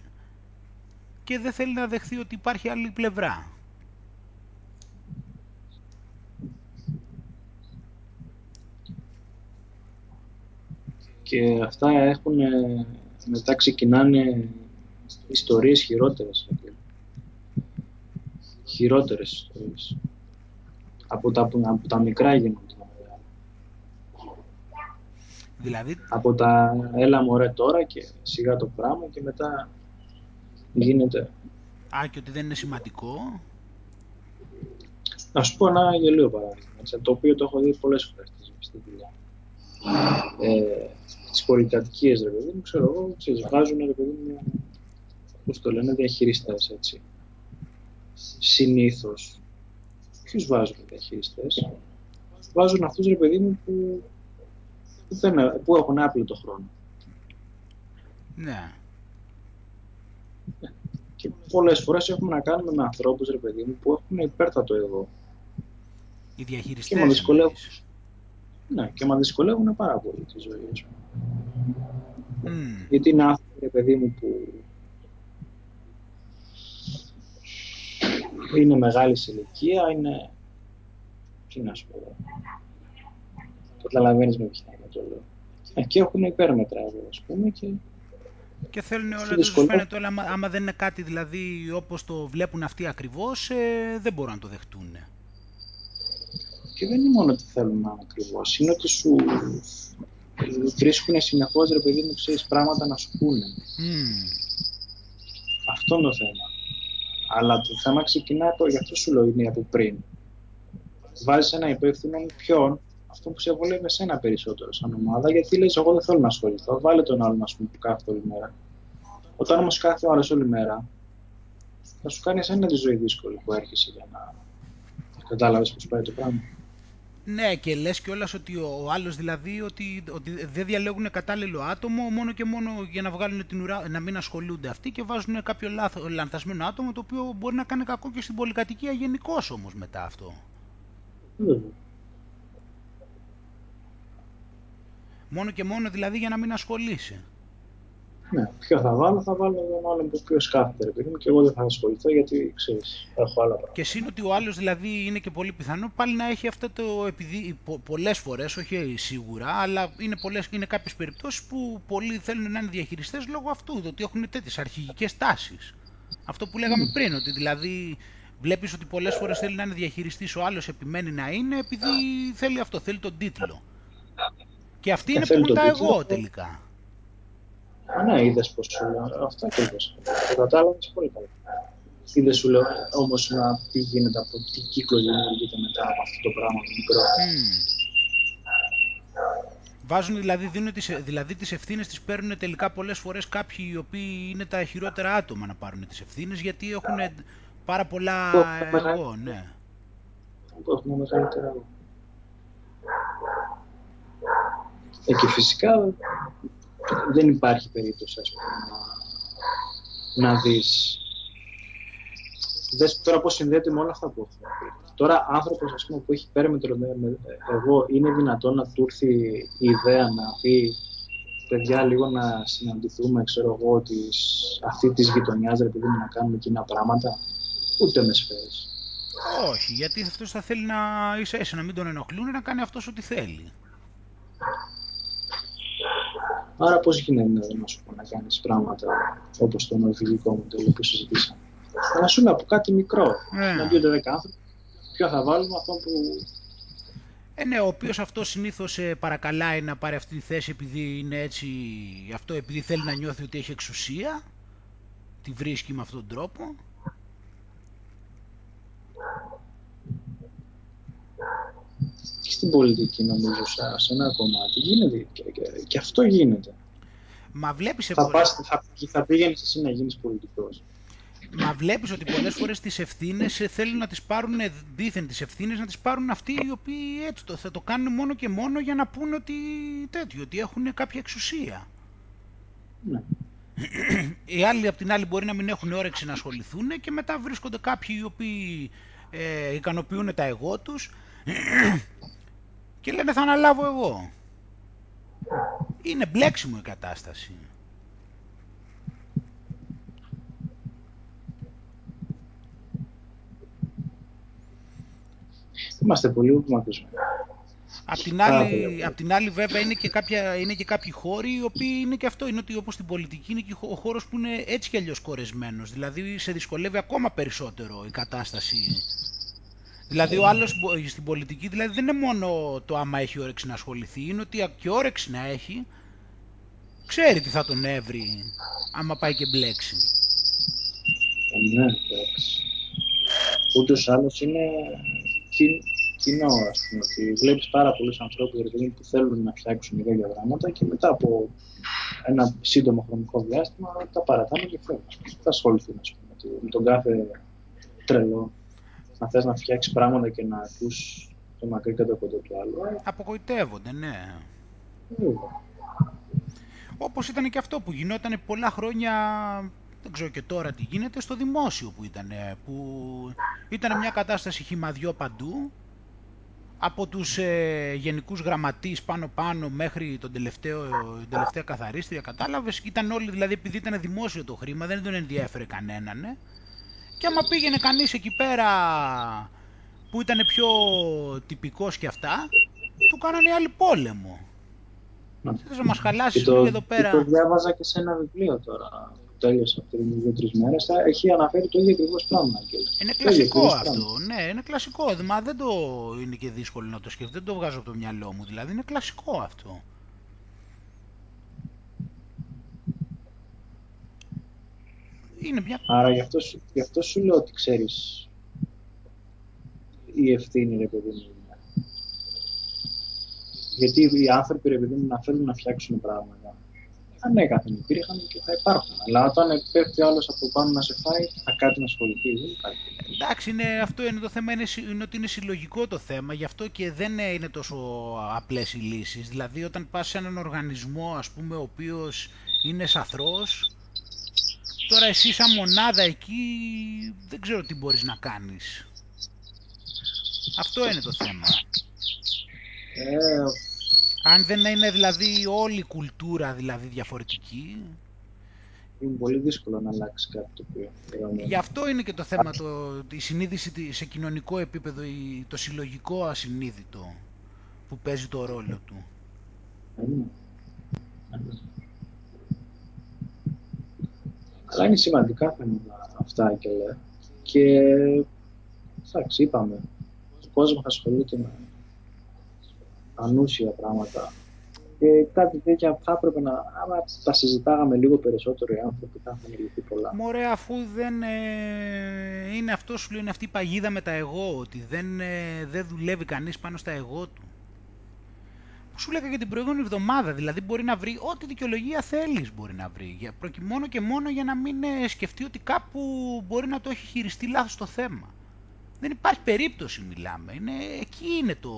S1: και δεν θέλει να δεχθεί ότι υπάρχει άλλη πλευρά.
S2: Και αυτά έχουν, ε, μετά ξεκινάνε ιστορίες χειρότερες. Αγγέλη. Χειρότερες ιστορίες. Από τα, από τα μικρά γίνονται. τα μεγάλα.
S1: Δηλαδή,
S2: Από τα έλα μωρέ τώρα και σιγά το πράγμα και μετά γίνεται.
S1: α, και ότι δεν είναι σημαντικό.
S2: Να σου πω ένα γελίο παράδειγμα, έτσι, το οποίο το έχω δει πολλές φορές στη- στη δουλειά. Ε, τις πολυκατοικίες, ρε παιδί μου, ξέρω εγώ, ξέρεις, βγάζουν, ρε παιδί μου, πώς το λένε, διαχειριστές, έτσι. Συνήθως. Ποιους βάζουν διαχειριστές; Βάζουν αυτούς, ρε παιδί μου, που, που, δεν, που έχουν άπλητο χρόνο.
S1: Ναι.
S2: Και πολλές φορές έχουμε να κάνουμε με ανθρώπους, ρε παιδί μου, που έχουν υπέρτατο εγώ.
S1: Οι
S2: Και με
S1: διαχειριστές
S2: δυσκολεύουν.
S1: εννοείς.
S2: Ναι, και με δυσκολεύουν πάρα πολύ τη ζωή, ας πούμε.
S1: Μμ.
S2: Γιατί είναι άνθρωποι, ρε παιδί μου, που είναι μεγάλη σε ηλικία, είναι... Τι να σου πω... Καταλαβαίνεις με ποια είναι το λέω. Ε, και έχουν υπέρμετρα εδώ, ας πούμε, και
S1: Και θέλουν όλα,
S2: Και
S1: δεν τους
S2: δυσκολεύει.
S1: φαίνεται όλα, άμα, άμα δεν είναι κάτι δηλαδή όπως το βλέπουν αυτοί ακριβώς, ε, δεν μπορούν να το δεχτούν.
S2: Και δεν είναι μόνο ότι θέλουν να είναι ακριβώς. Είναι ότι σου βρίσκουν συνεχώς ρε παιδί μου, ξέρεις πράγματα να σου πούνε.
S1: Μμ.
S2: Αυτό είναι το θέμα. Αλλά το θέμα ξεκινάει από, γι' αυτό σου λέω είναι από πριν. Βάζεις ένα υπεύθυνο ποιον, αυτό που σε βολεύει εσένα περισσότερο σαν ομάδα, γιατί λες εγώ δεν θέλω να ασχοληθώ. Βάλε τον άλλον ας πούμε, που κάθεται όλη μέρα. Όταν όμως κάθεται ο άλλος όλη μέρα, θα σου κάνει εσένα τη ζωή δύσκολη που έρχεσαι για να κατάλαβε πώς πάει το πράγμα.
S1: Ναι, και λες κιόλας ότι ο άλλος δηλαδή ότι, ότι δεν διαλέγουν κατάλληλο άτομο μόνο και μόνο για να βγάλουν την ουρά, να μην ασχολούνται αυτοί και βάζουν κάποιο λάθο, λανθασμένο άτομο το οποίο μπορεί να κάνει κακό και στην πολυκατοικία γενικώς όμως μετά αυτό.
S2: Βέβαια.
S1: Μόνο και μόνο δηλαδή για να μην ασχολείσαι.
S2: Ναι, ποιο θα βάλω, θα βάλω τον άλλον που οποίο κάθεται, ρε παιδί μου, και εγώ δεν θα ασχοληθώ γιατί ξέρεις, έχω άλλα πράγματα.
S1: Και σύν ότι ο άλλος δηλαδή είναι και πολύ πιθανό πάλι να έχει αυτό το επειδή πο, πολλές φορές, όχι σίγουρα, αλλά είναι, πολλές, είναι κάποιες περιπτώσεις που πολλοί θέλουν να είναι διαχειριστές λόγω αυτού, ότι έχουν τέτοιες αρχηγικές τάσεις. Αυτό που λέγαμε πριν, ότι δηλαδή βλέπεις ότι πολλές φορές θέλει να είναι διαχειριστής, ο άλλος επιμένει να είναι επειδή θέλει αυτό, θέλει τον τίτλο. Και αυτοί
S2: Και
S1: είναι που
S2: θέλει
S1: έχουν
S2: τον
S1: τα
S2: τίτλο.
S1: εγώ τελικά.
S2: Α, ναι, είδες πώ σου λέω. Αυτό ακριβώ. Το κατάλαβες πολύ καλά. Είδες σου λέω όμως να τι γίνεται από τι κύκλο δημιουργείται μετά από αυτό το πράγμα το μικρό.
S1: Μμμ. Βάζουν δηλαδή, δίνουν τις, δηλαδή τις ευθύνες τις παίρνουν τελικά πολλές φορές κάποιοι οι οποίοι είναι τα χειρότερα άτομα να πάρουν τις ευθύνες γιατί έχουν πάρα πολλά
S2: Που έχουν μεγάλη-
S1: εγώ, ναι.
S2: Που έχουμε μεγαλύτερα. εγώ. Ε, και φυσικά δεν υπάρχει περίπτωση ας πούμε, να, να δεις Δες τώρα πώς συνδέεται με όλα αυτά που έχουμε πει. Τώρα άνθρωπος ας πούμε, που έχει πέρμετρο με, με, εγώ είναι δυνατόν να του έρθει η ιδέα να πει παιδιά λίγο να συναντηθούμε ξέρω εγώ της, αυτή της γειτονιάς ρε παιδί μου να κάνουμε κοινά πράγματα ούτε με σφαίρες.
S1: Όχι, γιατί αυτός θα θέλει να ίσα ίσα να μην τον ενοχλούν, να κάνει αυτός ό,τι θέλει.
S2: Άρα πώς γίνεται να σου πω να κάνεις πράγματα όπως το νορβηγικό μοντέλο που συζητήσαμε. Να σου από κάτι μικρό.
S1: Ναι.
S2: Συναντιόνται δέκα άνθρωποι. Ποιο θα βάλουμε αυτό που
S1: Ε, ναι, ο οποίος αυτό συνήθως ε, παρακαλάει να πάρει αυτή τη θέση επειδή είναι έτσι, αυτό επειδή θέλει να νιώθει ότι έχει εξουσία, τη βρίσκει με αυτόν τον τρόπο.
S2: Και στην πολιτική νομίζω σε, σε ένα κομμάτι γίνεται και, και, και αυτό γίνεται.
S1: Μα βλέπεις, σε
S2: Θα,
S1: πολλές-
S2: πας, θα, θα πήγαινες εσύ να γίνεις πολιτικός.
S1: Μα βλέπεις ότι πολλές φορές τις ευθύνες ε, θέλουν να τις πάρουν, ε, δήθεν τις ευθύνες να τις πάρουν αυτοί οι οποίοι έτσι το, θα το κάνουν μόνο και μόνο για να πούνε ότι τέτοιο, ότι έχουν κάποια εξουσία.
S2: Ναι.
S1: Οι άλλοι απ' την άλλη μπορεί να μην έχουν όρεξη να ασχοληθούν και μετά βρίσκονται κάποιοι οι οποίοι ε, ικανοποιούν τα εγώ τους και λένε θα αναλάβω εγώ. Είναι μπλέξιμο η κατάσταση.
S2: Είμαστε πολύ βομβατισμένοι.
S1: Απ' την,
S2: Πάρα
S1: άλλη,
S2: πολύ.
S1: απ' την άλλη βέβαια είναι και, κάποια, είναι και κάποιοι χώροι οι οποίοι είναι και αυτό, είναι ότι όπως στην πολιτική είναι και ο χώρος που είναι έτσι κι αλλιώς κορεσμένος, δηλαδή σε δυσκολεύει ακόμα περισσότερο η κατάσταση. Δηλαδή ο άλλος μπο- στην πολιτική δηλαδή δεν είναι μόνο το άμα έχει όρεξη να ασχοληθεί, είναι ότι και όρεξη να έχει, ξέρει τι θα τον έβρει άμα πάει και μπλέξει.
S2: Ε, ναι, εντάξει. Ούτως άλλως είναι κι, κοινό, ας πούμε, ότι βλέπεις πάρα πολλούς ανθρώπους που θέλουν να φτιάξουν ίδια πράγματα και μετά από ένα σύντομο χρονικό διάστημα τα παρατάνε και φεύγουν. Δεν θα ασχοληθούν, ας πούμε, με τον κάθε τρελό. Να θες να φτιάξεις πράγματα και να ακούς το μακρύ και το κοντό του άλλου.
S1: Απογοητεύονται, ναι. Όπως ήταν και αυτό που γινόταν πολλά χρόνια, δεν ξέρω και τώρα τι γίνεται, στο δημόσιο που ήταν, που ήταν μια κατάσταση χυμαδιό παντού, από τους ε, γενικούς γραμματείς πάνω-πάνω μέχρι τον τελευταίο, την τελευταία καθαρίστρια, κατάλαβες, ήταν όλοι, δηλαδή επειδή ήταν δημόσιο το χρήμα, δεν τον ενδιέφερε κανέναν, ναι. Και άμα πήγαινε κανείς εκεί πέρα που ήταν πιο τυπικός και αυτά, του κάνανε άλλη πόλεμο.
S2: Να.
S1: Θες να μας χαλάσεις
S2: το,
S1: εδώ πέρα.
S2: Και το διάβαζα και σε ένα βιβλίο τώρα που τέλειωσα πριν δύο-τρεις μέρες. Έχει αναφέρει το ίδιο ακριβώς πράγμα.
S1: Είναι κλασικό αυτό. Ναι, είναι κλασικό. Μα δεν το είναι και δύσκολο να το σκεφτεί. Δεν το βγάζω από το μυαλό μου. Δηλαδή είναι κλασικό αυτό. Είναι μια...
S2: Άρα γι αυτό, γι αυτό σου λέω ότι ξέρεις η ευθύνη, ρε παιδί μου. Γιατί οι άνθρωποι, ρε παιδί μου, να θέλουν να φτιάξουν πράγματα. Ανέκαθεν υπήρχαν και θα υπάρχουν. Αλλά όταν πέφτει άλλος από πάνω να σε φάει, θα κάτι να ασχοληθεί. Δεν υπάρχει.
S1: Εντάξει, είναι, αυτό είναι το θέμα, είναι, είναι ότι είναι συλλογικό το θέμα, γι' αυτό και δεν είναι τόσο απλές οι λύσεις. Δηλαδή όταν πας σε έναν οργανισμό, ας πούμε, ο οποίος είναι σαθρός, τώρα εσύ σαν μονάδα εκεί δεν ξέρω τι μπορείς να κάνεις. Αυτό είναι το θέμα.
S2: Ε,
S1: Αν δεν είναι δηλαδή όλη η κουλτούρα δηλαδή διαφορετική,
S2: είναι πολύ δύσκολο να αλλάξει κάτι το οποίο.
S1: Γι' αυτό είναι και το θέμα, το, η συνείδηση σε κοινωνικό επίπεδο, το συλλογικό ασυνείδητο που παίζει το ρόλο του.
S2: Αλλά είναι σημαντικά θέματα αυτά και λέει. Και εντάξει, είπαμε, ο κόσμος ασχολείται με ανούσια πράγματα. Και κάτι τέτοια θα έπρεπε να, άμα τα συζητάγαμε λίγο περισσότερο οι άνθρωποι, θα είχαν λυθεί πολλά.
S1: Μωρέ, αφού δεν ε, είναι αυτός σου λέει, είναι αυτή η παγίδα με τα εγώ, ότι δεν, ε, δεν δουλεύει κανείς πάνω στα εγώ του. Που σου λέγα και την προηγούμενη εβδομάδα, δηλαδή μπορεί να βρει ό,τι δικαιολογία θέλεις μπορεί να βρει, για, μόνο και μόνο για να μην ε, σκεφτεί ότι κάπου μπορεί να το έχει χειριστεί λάθος το θέμα. Δεν υπάρχει περίπτωση μιλάμε, είναι, εκεί είναι το,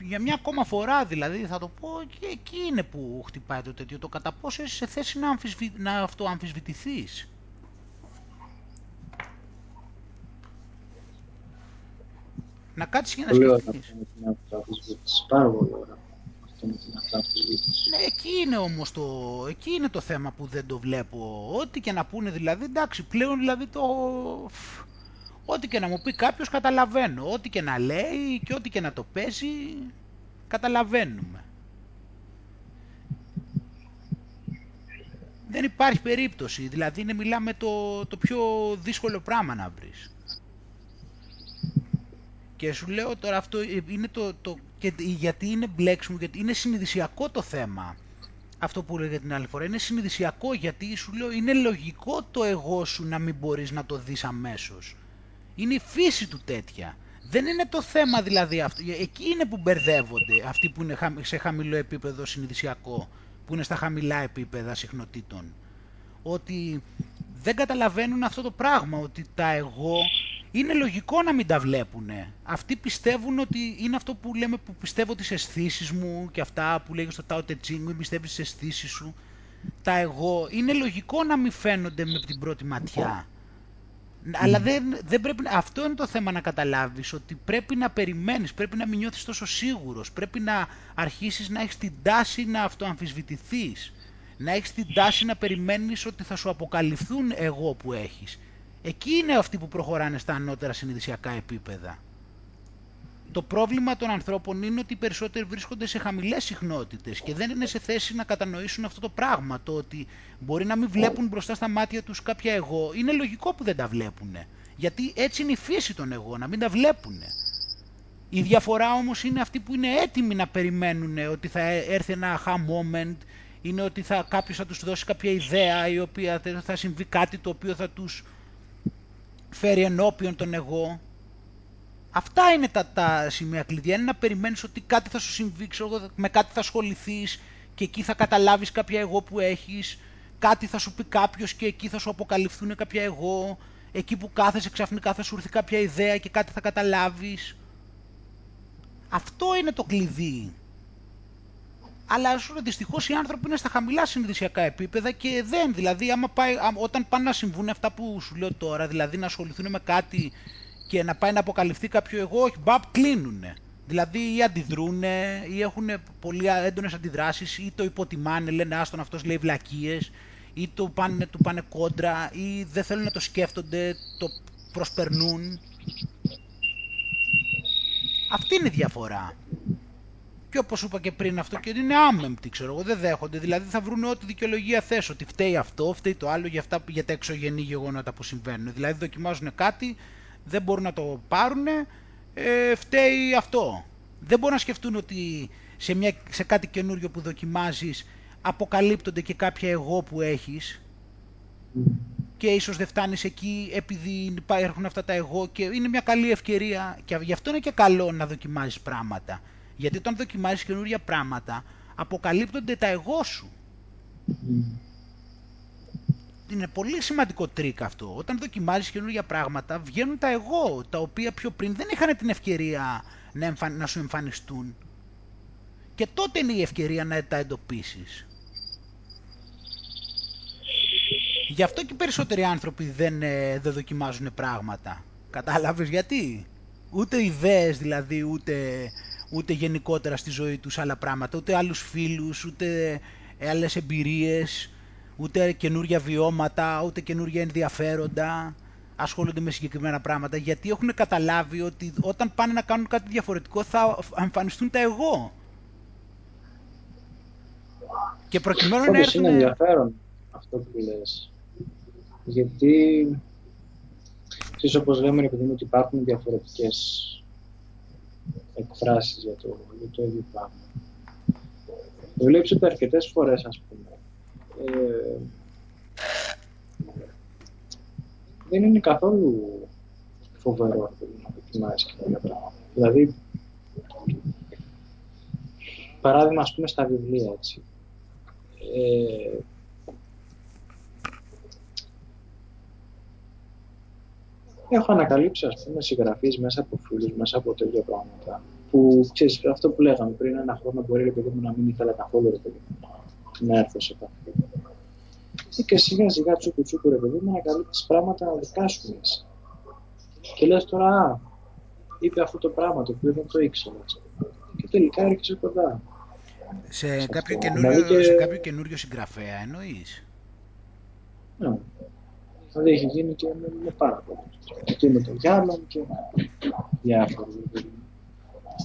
S1: για μια ακόμα φορά δηλαδή θα το πω και εκεί είναι που χτυπάει το τέτοιο το κατά πόσο είσαι σε θέση να, αμφισβη... να αυτοαμφισβητηθείς. Να κάτσεις και να σκεφτείς.
S2: Πάρα πολύ ωραία. Αυτό με την αυτοαμφισβήτηση.
S1: Ναι, εκεί είναι όμως το, εκεί είναι το θέμα που δεν το βλέπω. Ό,τι και να πούνε δηλαδή, εντάξει, πλέον δηλαδή το... Ό,τι και να μου πει κάποιος καταλαβαίνω. Ό,τι και να λέει και ό,τι και να το παίζει, καταλαβαίνουμε. Δεν υπάρχει περίπτωση, δηλαδή είναι, μιλάμε το, το πιο δύσκολο πράγμα να βρεις. Και σου λέω τώρα αυτό είναι το, το και, γιατί είναι μπλέξιμο, γιατί είναι συνειδησιακό το θέμα. Αυτό που έλεγα την άλλη φορά, είναι συνειδησιακό γιατί σου λέω είναι λογικό το εγώ σου να μην μπορείς να το δεις αμέσως. Είναι η φύση του τέτοια. Δεν είναι το θέμα δηλαδή αυτό. Εκεί είναι που μπερδεύονται αυτοί που είναι σε χαμηλό επίπεδο συνειδησιακό, που είναι στα χαμηλά επίπεδα συχνοτήτων. Ότι δεν καταλαβαίνουν αυτό το πράγμα, ότι τα εγώ είναι λογικό να μην τα βλέπουν. Αυτοί πιστεύουν ότι είναι αυτό που λέμε που πιστεύω τις αισθήσεις μου και αυτά που λέγει στο Tao Te Ching, μην πιστεύεις τις αισθήσεις σου. Τα εγώ είναι λογικό να μην φαίνονται με την πρώτη ματιά. Αλλά δεν, δεν πρέπει, αυτό είναι το θέμα να καταλάβεις, ότι πρέπει να περιμένεις, πρέπει να μην νιώθεις τόσο σίγουρος, πρέπει να αρχίσεις να έχεις την τάση να αυτοαμφισβητηθείς, να έχεις την τάση να περιμένεις ότι θα σου αποκαλυφθούν εγώ που έχεις. Εκεί είναι αυτοί που προχωράνε στα ανώτερα συνειδησιακά επίπεδα. Το πρόβλημα των ανθρώπων είναι ότι οι περισσότεροι βρίσκονται σε χαμηλές συχνότητες και δεν είναι σε θέση να κατανοήσουν αυτό το πράγμα. Το ότι μπορεί να μην βλέπουν μπροστά στα μάτια τους κάποια εγώ. Είναι λογικό που δεν τα βλέπουν. Γιατί έτσι είναι η φύση των εγώ, να μην τα βλέπουν. Η διαφορά όμως είναι αυτοί που είναι έτοιμοι να περιμένουν ότι θα έρθει ένα aha moment, είναι ότι θα, κάποιος θα τους δώσει κάποια ιδέα η οποία θα συμβεί κάτι το οποίο θα τους φέρει ενώπιον τον εγώ Αυτά είναι τα, τα σημεία κλειδιά. Είναι να περιμένεις ότι κάτι θα σου συμβεί, ξέρω, με κάτι θα ασχοληθείς και εκεί θα καταλάβεις κάποια εγώ που έχεις. Κάτι θα σου πει κάποιος και εκεί θα σου αποκαλυφθούν κάποια εγώ. Εκεί που κάθεσαι ξαφνικά θα σου έρθει κάποια ιδέα και κάτι θα καταλάβεις. Αυτό είναι το κλειδί. Αλλά σου δυστυχώς οι άνθρωποι είναι στα χαμηλά συνειδησιακά επίπεδα και δεν. Δηλαδή, άμα πάει, όταν πάνε να συμβούν αυτά που σου λέω τώρα, δηλαδή να ασχοληθούν με κάτι και να πάει να αποκαλυφθεί κάποιο εγώ, όχι, μπαπ, κλείνουνε. Δηλαδή ή αντιδρούν ή έχουν πολύ έντονες αντιδράσεις ή το υποτιμάνε, λένε άστον αυτός λέει βλακίες ή το πάνε, του πάνε κόντρα ή δεν θέλουν να το σκέφτονται, το προσπερνούν. Αυτή είναι η διαφορά. Και όπως είπα και πριν, αυτό και είναι άμεμπτοι, ξέρω εγώ, δεν δέχονται. Δηλαδή θα βρουν ό,τι δικαιολογία θες, ότι φταίει αυτό, φταίει το άλλο για, αυτά, για τα εξωγενή γεγονότα που συμβαίνουν. Δηλαδή δοκιμάζουν κάτι, δεν μπορούν να το πάρουν, ε, φταίει αυτό. Δεν μπορούν να σκεφτούν ότι σε, μια, σε κάτι καινούριο που δοκιμάζεις αποκαλύπτονται και κάποια εγώ που έχεις και ίσως δεν φτάνεις εκεί επειδή υπάρχουν αυτά τα εγώ και είναι μια καλή ευκαιρία και γι' αυτό είναι και καλό να δοκιμάζεις πράγματα. Γιατί όταν δοκιμάζεις καινούργια πράγματα αποκαλύπτονται τα εγώ σου. Είναι πολύ σημαντικό τρικ αυτό. Όταν δοκιμάζεις καινούργια πράγματα βγαίνουν τα εγώ τα οποία πιο πριν δεν είχαν την ευκαιρία να, να σου εμφανιστούν. Και τότε είναι η ευκαιρία να τα εντοπίσεις. Γι' αυτό και οι περισσότεροι άνθρωποι δεν, ε, δεν δοκιμάζουν πράγματα. Κατάλαβες γιατί; Ούτε ιδέες δηλαδή, ούτε, ούτε γενικότερα στη ζωή τους άλλα πράγματα, ούτε άλλους φίλους, ούτε άλλες εμπειρίες, ούτε καινούργια βιώματα, ούτε καινούργια ενδιαφέροντα ασχολούνται με συγκεκριμένα πράγματα γιατί έχουν καταλάβει ότι όταν πάνε να κάνουν κάτι διαφορετικό θα εμφανιστούν τα εγώ.
S2: Και προκειμένου να έρθουν... Είναι ενδιαφέρον αυτό που λες γιατί ξέρεις όπως λέμε επειδή ότι υπάρχουν διαφορετικές εκφράσεις για το, για το ίδιο πράγμα. Βλέπεις ότι αρκετές φορές ας πούμε ε, δεν είναι καθόλου φοβερό να δοκιμάσεις και τέτοια πράγματα. Δηλαδή, παράδειγμα, ας πούμε, στα βιβλία, έτσι. Ε, έχω ανακαλύψει ας πούμε συγγραφείς μέσα από φίλους, μέσα από τέτοια πράγματα που ξέρεις αυτό που λέγαμε πριν ένα χρόνο μπορεί ρε παιδί μου να μην ήθελα καθόλου ρε παιδί μου να έρθω σε επαφή. Και σιγά σιγά τσούκου τσούκου ρε παιδί μου ανακαλύπτεις πράγματα δικά σου μέσα. Και λες τώρα, α, είπε αυτό το πράγμα το οποίο δεν το ήξερα. Και τελικά έρχεσαι κοντά.
S1: Σε, σε κάποιο, καινούριο, και... σε κάποιο καινούριο συγγραφέα εννοείς;
S2: Ναι. Δηλαδή έχει γίνει και με, με πάρα πολλά. Και με τον Γιάννον και διάφορους.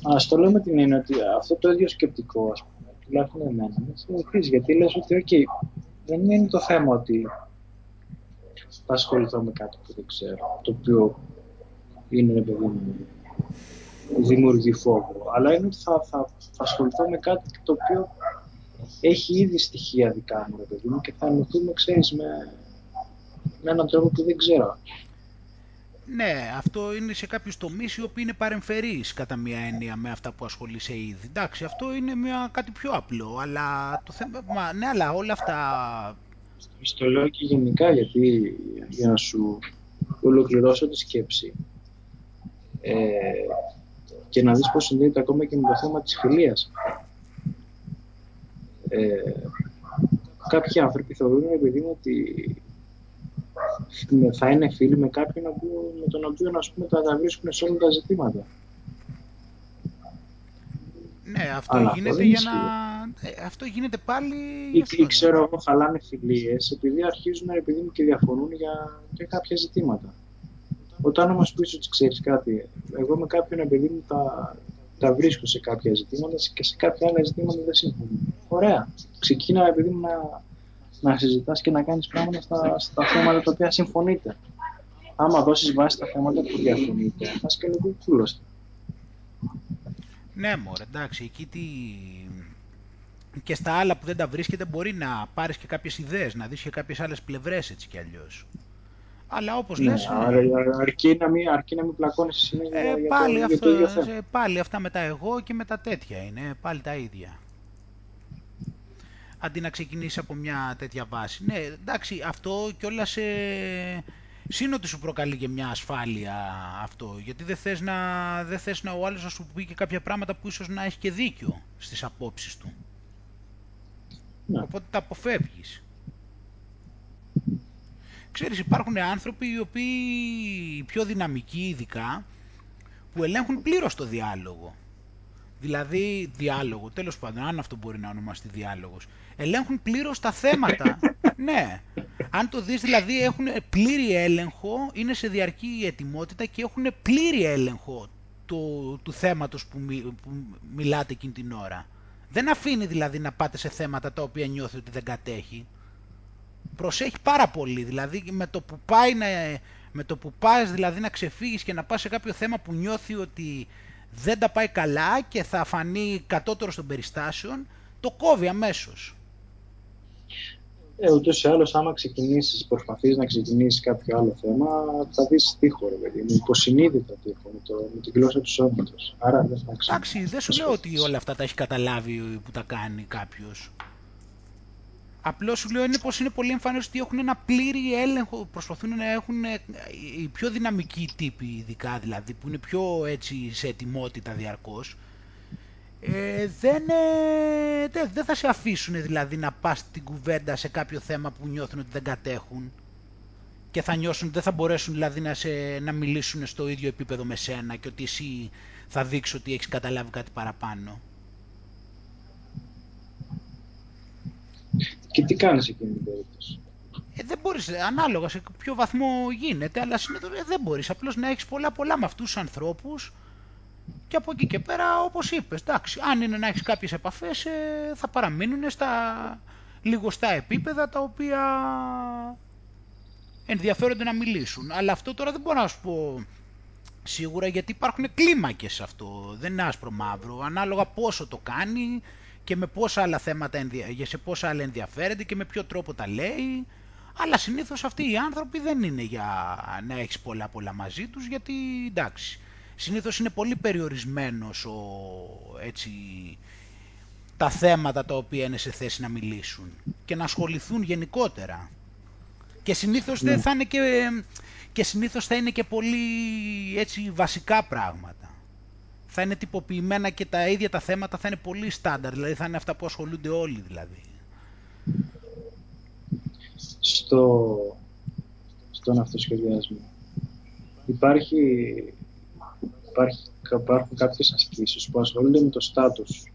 S2: Α το λέω με την έννοια ότι αυτό το ίδιο σκεπτικό, ας πούμε, τουλάχιστον εμένα, με συνεχίζει. Γιατί λες ότι, OK, δεν είναι το θέμα ότι θα ασχοληθώ με κάτι που δεν ξέρω, το οποίο είναι, ρε παιδί μου, δημιουργεί φόβο. Αλλά είναι ότι θα, θα, θα ασχοληθώ με κάτι το οποίο έχει ήδη στοιχεία δικά μου, ρε παιδί μου, και θα ενωθούμε, ξέρεις, με, με έναν τρόπο που δεν ξέρω.
S1: Ναι, αυτό είναι σε κάποιους τομείς οι οποίοι είναι παρεμφερείς κατά μία έννοια με αυτά που ασχολείσαι ήδη. Εντάξει, αυτό είναι μια, κάτι πιο απλό, αλλά το θέμα. Μα, ναι, αλλά όλα αυτά.
S2: Στο λέω και γενικά γιατί για να σου ολοκληρώσω τη σκέψη ε, και να δεις πώς συνδέεται ακόμα και με το θέμα της φιλίας. Ε, κάποιοι άνθρωποι θεωρούν επειδή ότι θα είναι φίλοι με κάποιον με τον οποίο ας πούμε, τα βρίσκουν σε όλα τα ζητήματα.
S1: Ναι, αυτό Αλλά γίνεται για να... Ε, αυτό γίνεται πάλι...
S2: Ή, ή ξέρω εγώ χαλάνε φιλίες επειδή αρχίζουν επειδή και διαφωνούν για, για κάποια ζητήματα. Όταν όμως πεις ότι ξέρεις κάτι, εγώ με κάποιον επειδή μου τα, τα βρίσκω σε κάποια ζητήματα και σε κάποια άλλα ζητήματα δεν συμφωνώ. Ωραία. Ξεκίνα επειδή μου να, να συζητάς και να κάνεις πράγματα στα, στα θέματα τα οποία συμφωνείτε. Άμα δώσεις βάση στα θέματα που διαφωνείτε, θα σκαλοπούλωστε.
S1: Ναι, μωρέ, εντάξει, εκεί τι... Και στα άλλα που δεν τα βρίσκεται μπορεί να πάρεις και κάποιες ιδέες, να δεις και κάποιες άλλες πλευρές έτσι κι αλλιώς. Αλλά όπως ναι, λες...
S2: αρκεί, να μην, αρκεί να μην πλακώνεις συνέχεια ε, για, πάλι το, αυτό, για το ίδιο θέμα.
S1: Πάλι αυτά με τα εγώ και με τα τέτοια είναι, πάλι τα ίδια. Αντί να ξεκινήσει από μια τέτοια βάση. Ναι, εντάξει, αυτό κιόλας... Ε, Σύνοτι σου προκαλεί και μια ασφάλεια αυτό, γιατί δεν θες να, δεν θες να ο άλλος να σου πει και κάποια πράγματα που ίσως να έχει και δίκιο στις απόψεις του. Ναι. Οπότε τα αποφεύγεις. Ξέρεις, υπάρχουν άνθρωποι οι οποίοι πιο δυναμικοί ειδικά, που ελέγχουν πλήρως το διάλογο. Δηλαδή, διάλογο, τέλος πάντων, αν αυτό μπορεί να ονομαστεί διάλογος. Ελέγχουν πλήρως τα θέματα. ναι. Αν το δεις, δηλαδή, έχουν πλήρη έλεγχο, είναι σε διαρκή ετοιμότητα και έχουν πλήρη έλεγχο του, του θέματος που, που μιλάτε εκείνη την ώρα. Δεν αφήνει δηλαδή να πάτε σε θέματα τα οποία νιώθει ότι δεν κατέχει. Προσέχει πάρα πολύ, δηλαδή με το που πάει να, με το που πας δηλαδή να ξεφύγεις και να πας σε κάποιο θέμα που νιώθει ότι δεν τα πάει καλά και θα φανεί κατώτερο των περιστάσεων, το κόβει αμέσως.
S2: Ε, ούτως ή άλλως, άμα ξεκινήσεις, προσπαθείς να ξεκινήσεις κάποιο άλλο θέμα, θα δεις τείχο, ρε παιδί μου. Υποσυνείδητα τείχο με, το, με την γλώσσα του σώματος. Άρα δεν θα
S1: Εντάξει, δεν σου λέω ότι όλα αυτά τα έχει καταλάβει που τα κάνει κάποιος. Απλώς σου λέω είναι πως είναι πολύ εμφανές ότι έχουν ένα πλήρη έλεγχο, προσπαθούν να έχουν ε, οι πιο δυναμικοί τύποι ειδικά δηλαδή, που είναι πιο έτσι σε ετοιμότητα διαρκώς, ε, δεν, ε, δεν, δεν θα σε αφήσουν δηλαδή να πας την κουβέντα σε κάποιο θέμα που νιώθουν ότι δεν κατέχουν και θα νιώσουν, δεν θα μπορέσουν δηλαδή να, σε, να μιλήσουν στο ίδιο επίπεδο με σένα και ότι εσύ θα δείξει ότι έχεις καταλάβει κάτι παραπάνω.
S2: Και τι κάνεις εκείνη την περίπτωση;
S1: Ε, δεν μπορείς, ανάλογα σε ποιο βαθμό γίνεται, αλλά ε, δεν μπορείς απλώς να έχεις πολλά πολλά με αυτούς τους ανθρώπους και από εκεί και πέρα, όπως είπες, εντάξει, αν είναι να έχεις κάποιες επαφές, ε, θα παραμείνουν στα λιγοστά επίπεδα τα οποία ενδιαφέρονται να μιλήσουν. Αλλά αυτό τώρα δεν μπορώ να σου πω σίγουρα γιατί υπάρχουν κλίμακες σε αυτό. Δεν είναι άσπρο μαύρο. Ανάλογα πόσο το κάνει και με πόσα άλλα θέματα, σε πόσα άλλα ενδιαφέρεται και με ποιο τρόπο τα λέει. Αλλά συνήθως αυτοί οι άνθρωποι δεν είναι για να έχεις πολλά πολλά μαζί τους γιατί εντάξει συνήθως είναι πολύ περιορισμένος ο, έτσι, τα θέματα τα οποία είναι σε θέση να μιλήσουν και να ασχοληθούν γενικότερα. Και συνήθως, δεν ναι. θα είναι και, και συνήθως θα είναι και πολύ έτσι, βασικά πράγματα. Θα είναι τυποποιημένα και τα ίδια τα θέματα θα είναι πολύ στάνταρ, δηλαδή θα είναι αυτά που ασχολούνται όλοι δηλαδή.
S2: Στο, στον αυτοσχεδιασμό υπάρχει υπάρχει, υπάρχουν κάποιες ασκήσεις που ασχολούνται με το στάτους.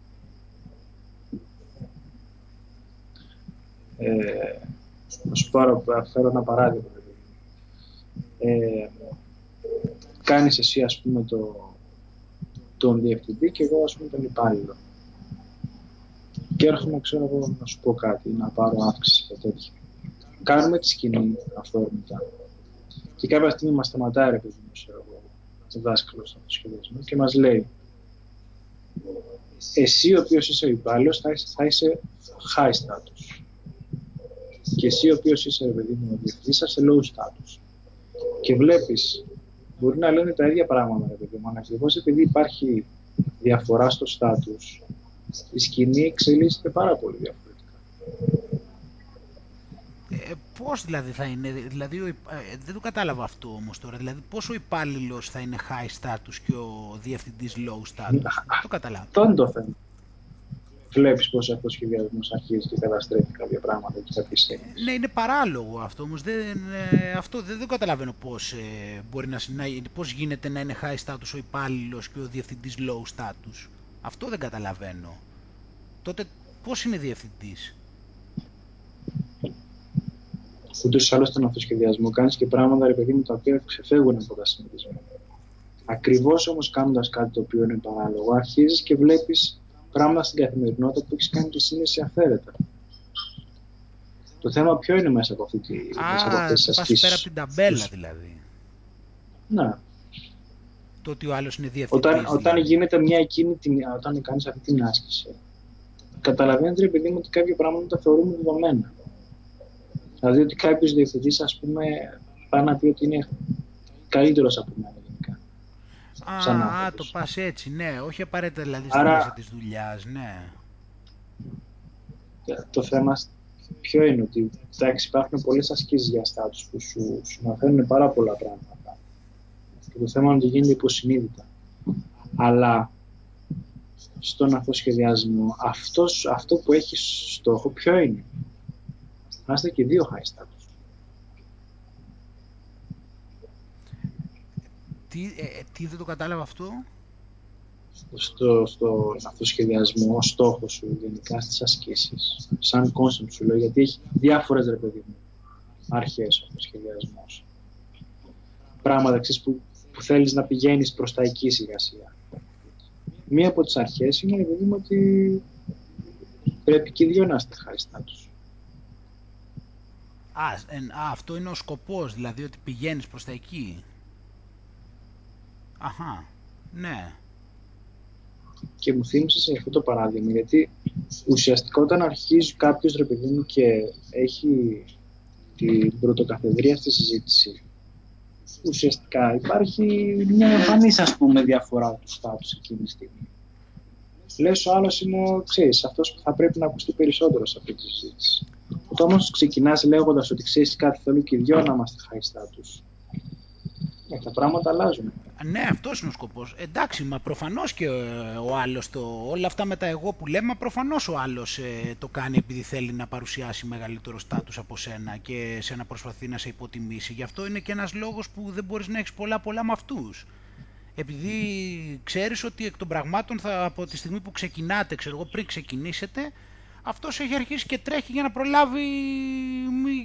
S2: Ε, να σου πάρω, φέρω ένα παράδειγμα. Ε, κάνεις εσύ, ας πούμε, το, τον διευθυντή και εγώ, ας πούμε, τον υπάλληλο. Και έρχομαι, ξέρω εγώ, να σου πω κάτι, να πάρω αύξηση και τέτοια. Κάνουμε τη σκηνή αυθόρμητα. Και κάποια στιγμή μας σταματάει, ρε παιδί μου, ξέρω εγώ, δάσκαλος στο σχεδιασμό και μας λέει εσύ ο οποίος είσαι ο υπάλληλος θα, θα είσαι high status. Και εσύ ο οποίος είσαι παιδί μου ο διευθυντής θα είσαι low status και βλέπεις μπορεί να λένε τα ίδια πράγματα ρε παιδί μου αλλά ακριβώς επειδή υπάρχει διαφορά στο status η σκηνή εξελίσσεται πάρα πολύ διαφορετικά
S1: ε, πώς δηλαδή θα είναι, δηλαδή ε, δεν το κατάλαβα αυτό όμως τώρα, δηλαδή πώς ο υπάλληλος θα είναι high status και ο διευθυντής low status, το κατάλαβα.
S2: Αυτό είναι το θέμα. Βλέπεις πώς ο σχεδιασμός αρχίζει και καταστρέφει κάποια πράγματα και κάποιες έννοιες.
S1: Ναι, είναι παράλογο αυτό όμως, δεν, ε, αυτό δεν, δεν καταλαβαίνω πώς, ε, μπορεί να, πώς γίνεται να είναι high status ο υπάλληλος και ο διευθυντής low status. Αυτό δεν καταλαβαίνω. Τότε πώς είναι διευθυντής;
S2: Ούτως ή άλλως στον αυτοσχεδιασμό κάνεις και πράγματα, ρε παιδί μου, τα οποία ξεφεύγουν από τα συνηθισμένα. Ακριβώς όμως κάνοντας κάτι το οποίο είναι παράλογο, αρχίζεις και βλέπεις πράγματα στην καθημερινότητα που έχεις κάνει τη σύνδεση αφαίρετα. Το θέμα ποιο είναι μέσα από αυτή τη
S1: Α, μέσα πέρα από την ταμπέλα δηλαδή.
S2: Ναι.
S1: Το ότι ο άλλος είναι διευθυντής.
S2: Όταν, δηλαδή. όταν γίνεται μια εκείνη, την, όταν κάνεις αυτή την άσκηση, καταλαβαίνετε, επειδή μου, ότι κάποια πράγματα τα θεωρούμε δεδομένα. Δηλαδή ότι κάποιος διευθυντής, ας πούμε, πάει να πει ότι είναι καλύτερος από μένα γενικά.
S1: Α, α, το πας έτσι, ναι, όχι απαραίτητα δηλαδή στη Άρα, μέσα της δουλειάς, ναι.
S2: Το θέμα ποιο είναι ότι εντάξει, υπάρχουν πολλές ασκήσεις για στάτους που σου, σου μαθαίνουν πάρα πολλά πράγματα. Και το θέμα είναι ότι γίνεται υποσυνείδητα. Αλλά στον αυτοσχεδιασμό, αυτός, αυτό που έχει στόχο ποιο είναι; Να είστε και δύο high status.
S1: Τι, ε, ε, τι δεν το κατάλαβα αυτό;
S2: Στο, στο αυτοσχεδιασμό, ο στόχος σου γενικά στις ασκήσεις, σαν concept σου λέω, γιατί έχει διάφορες ρε παιδί μου αρχές ο αυτοσχεδιασμό. Πράγματα που, που θέλεις να πηγαίνεις προς τα εκεί σιγά σιγά μία από τις αρχές είναι παιδί μου ότι πρέπει και οι δύο να είστε χάριστάτους.
S1: Α, α, αυτό είναι ο σκοπός, δηλαδή ότι πηγαίνεις προς τα εκεί. Αχα, ναι.
S2: Και μου θύμισες αυτό το παράδειγμα, γιατί ουσιαστικά όταν αρχίζει κάποιος ρε παιδί μου και έχει την πρωτοκαθεδρία στη συζήτηση, ουσιαστικά υπάρχει μια εμφανής ας πούμε διαφορά του στάτους εκείνη τη στιγμή. Λες ο άλλος είναι, ξέρεις, αυτός που θα πρέπει να ακουστεί περισσότερο σε αυτή τη συζήτηση. Όταν όμως ξεκινάς λέγοντας ότι ξέρεις κάτι θέλω και οι δυο να είμαστε high status, ε, τα πράγματα αλλάζουν.
S1: Ναι, αυτός είναι ο σκοπός. Εντάξει, μα προφανώς και ε, ο άλλος το. Όλα αυτά με τα εγώ που λέμε, προφανώς ο άλλος ε, το κάνει επειδή θέλει να παρουσιάσει μεγαλύτερο στάτους από σένα και σε να προσπαθεί να σε υποτιμήσει. Γι' αυτό είναι και ένας λόγος που δεν μπορείς να έχεις πολλά πολλά με αυτούς. Επειδή ξέρεις ότι εκ των πραγμάτων θα, από τη στιγμή που ξεκινάτε, ξέρω εγώ, πριν ξεκινήσετε, αυτός έχει αρχίσει και τρέχει για να προλάβει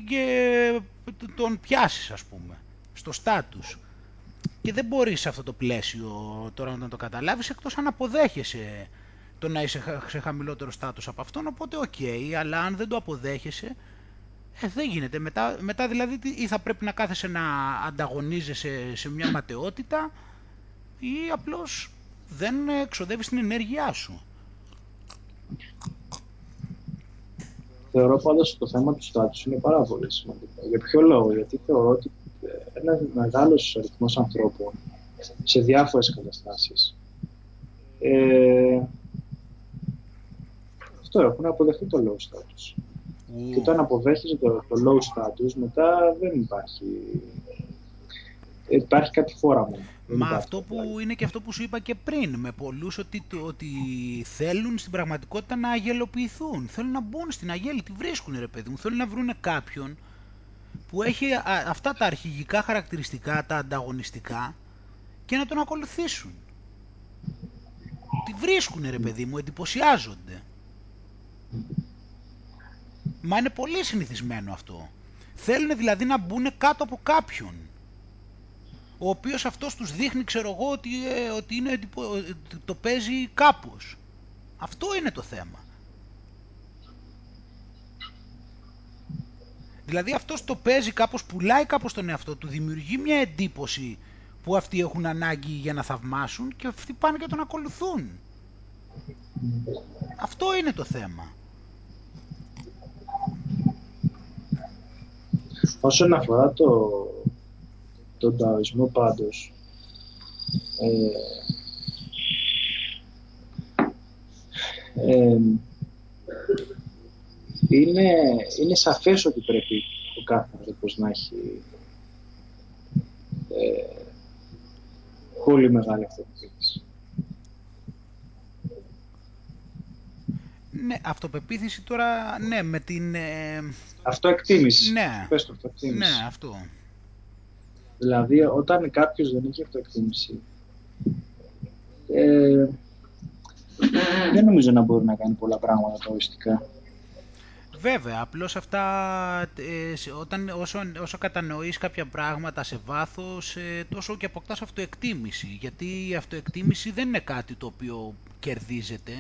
S1: και τον πιάσεις, ας πούμε, στο στάτους και δεν μπορείς σε αυτό το πλαίσιο τώρα να το καταλάβεις εκτός αν αποδέχεσαι το να είσαι σε χαμηλότερο στάτους από αυτόν, οπότε οκ, αλλά αν δεν το αποδέχεσαι, ε, δεν γίνεται. Μετά, μετά δηλαδή ή θα πρέπει να κάθεσαι να ανταγωνίζεσαι σε μια ματαιότητα ή απλώς δεν εξοδεύεις την ενέργειά σου.
S2: Θεωρώ πάντως το θέμα του στάτους είναι πάρα πολύ σημαντικό. Για ποιο λόγο, γιατί θεωρώ ότι ένας μεγάλος αριθμός ανθρώπων σε διάφορες καταστάσεις ε, αυτό έχουν αποδεχτεί το low status. Και όταν αποδέχεσαι το, το low status, μετά δεν υπάρχει υπάρχει κάτι φόρα μόνο.
S1: Μα αυτό που είναι και αυτό που σου είπα και πριν, με πολλούς ότι, ότι θέλουν στην πραγματικότητα να αγελοποιηθούν. Θέλουν να μπουν στην αγέλη, τη βρίσκουν ρε παιδί μου. Θέλουν να βρουν κάποιον που έχει αυτά τα αρχηγικά χαρακτηριστικά, τα ανταγωνιστικά και να τον ακολουθήσουν. Τη βρίσκουν ρε παιδί μου, εντυπωσιάζονται. Μα είναι πολύ συνηθισμένο αυτό. Θέλουν δηλαδή να μπουν κάτω από κάποιον. Ο οποίος αυτός τους δείχνει, ξέρω εγώ, ότι, ε, ότι είναι, το παίζει κάπως. Αυτό είναι το θέμα. Δηλαδή αυτός το παίζει κάπως, πουλάει κάπως τον εαυτό του, δημιουργεί μια εντύπωση που αυτοί έχουν ανάγκη για να θαυμάσουν και αυτοί πάνε και τον ακολουθούν. Αυτό είναι το θέμα.
S2: Όσον αφορά το, τον ταοισμό πάντως, ε, ε, είναι, είναι σαφές ότι πρέπει ο κάθε άνθρωπος να έχει ε, πολύ μεγάλη αυτοπεποίθηση.
S1: Ναι, αυτοπεποίθηση τώρα, ναι, με την... Ε...
S2: Αυτοεκτίμηση.
S1: Ναι.
S2: Πες το, αυτοεκτίμηση.
S1: Ναι, αυτό.
S2: Δηλαδή, όταν κάποιος δεν έχει αυτοεκτίμηση, ε, δεν νομίζω να μπορεί να κάνει πολλά πράγματα τοριστικά.
S1: Βέβαια, απλώς αυτά, ε, όταν, όσο, όσο κατανοείς κάποια πράγματα σε βάθος, ε, τόσο και αποκτάς αυτοεκτίμηση. Γιατί η αυτοεκτίμηση δεν είναι κάτι το οποίο κερδίζεται.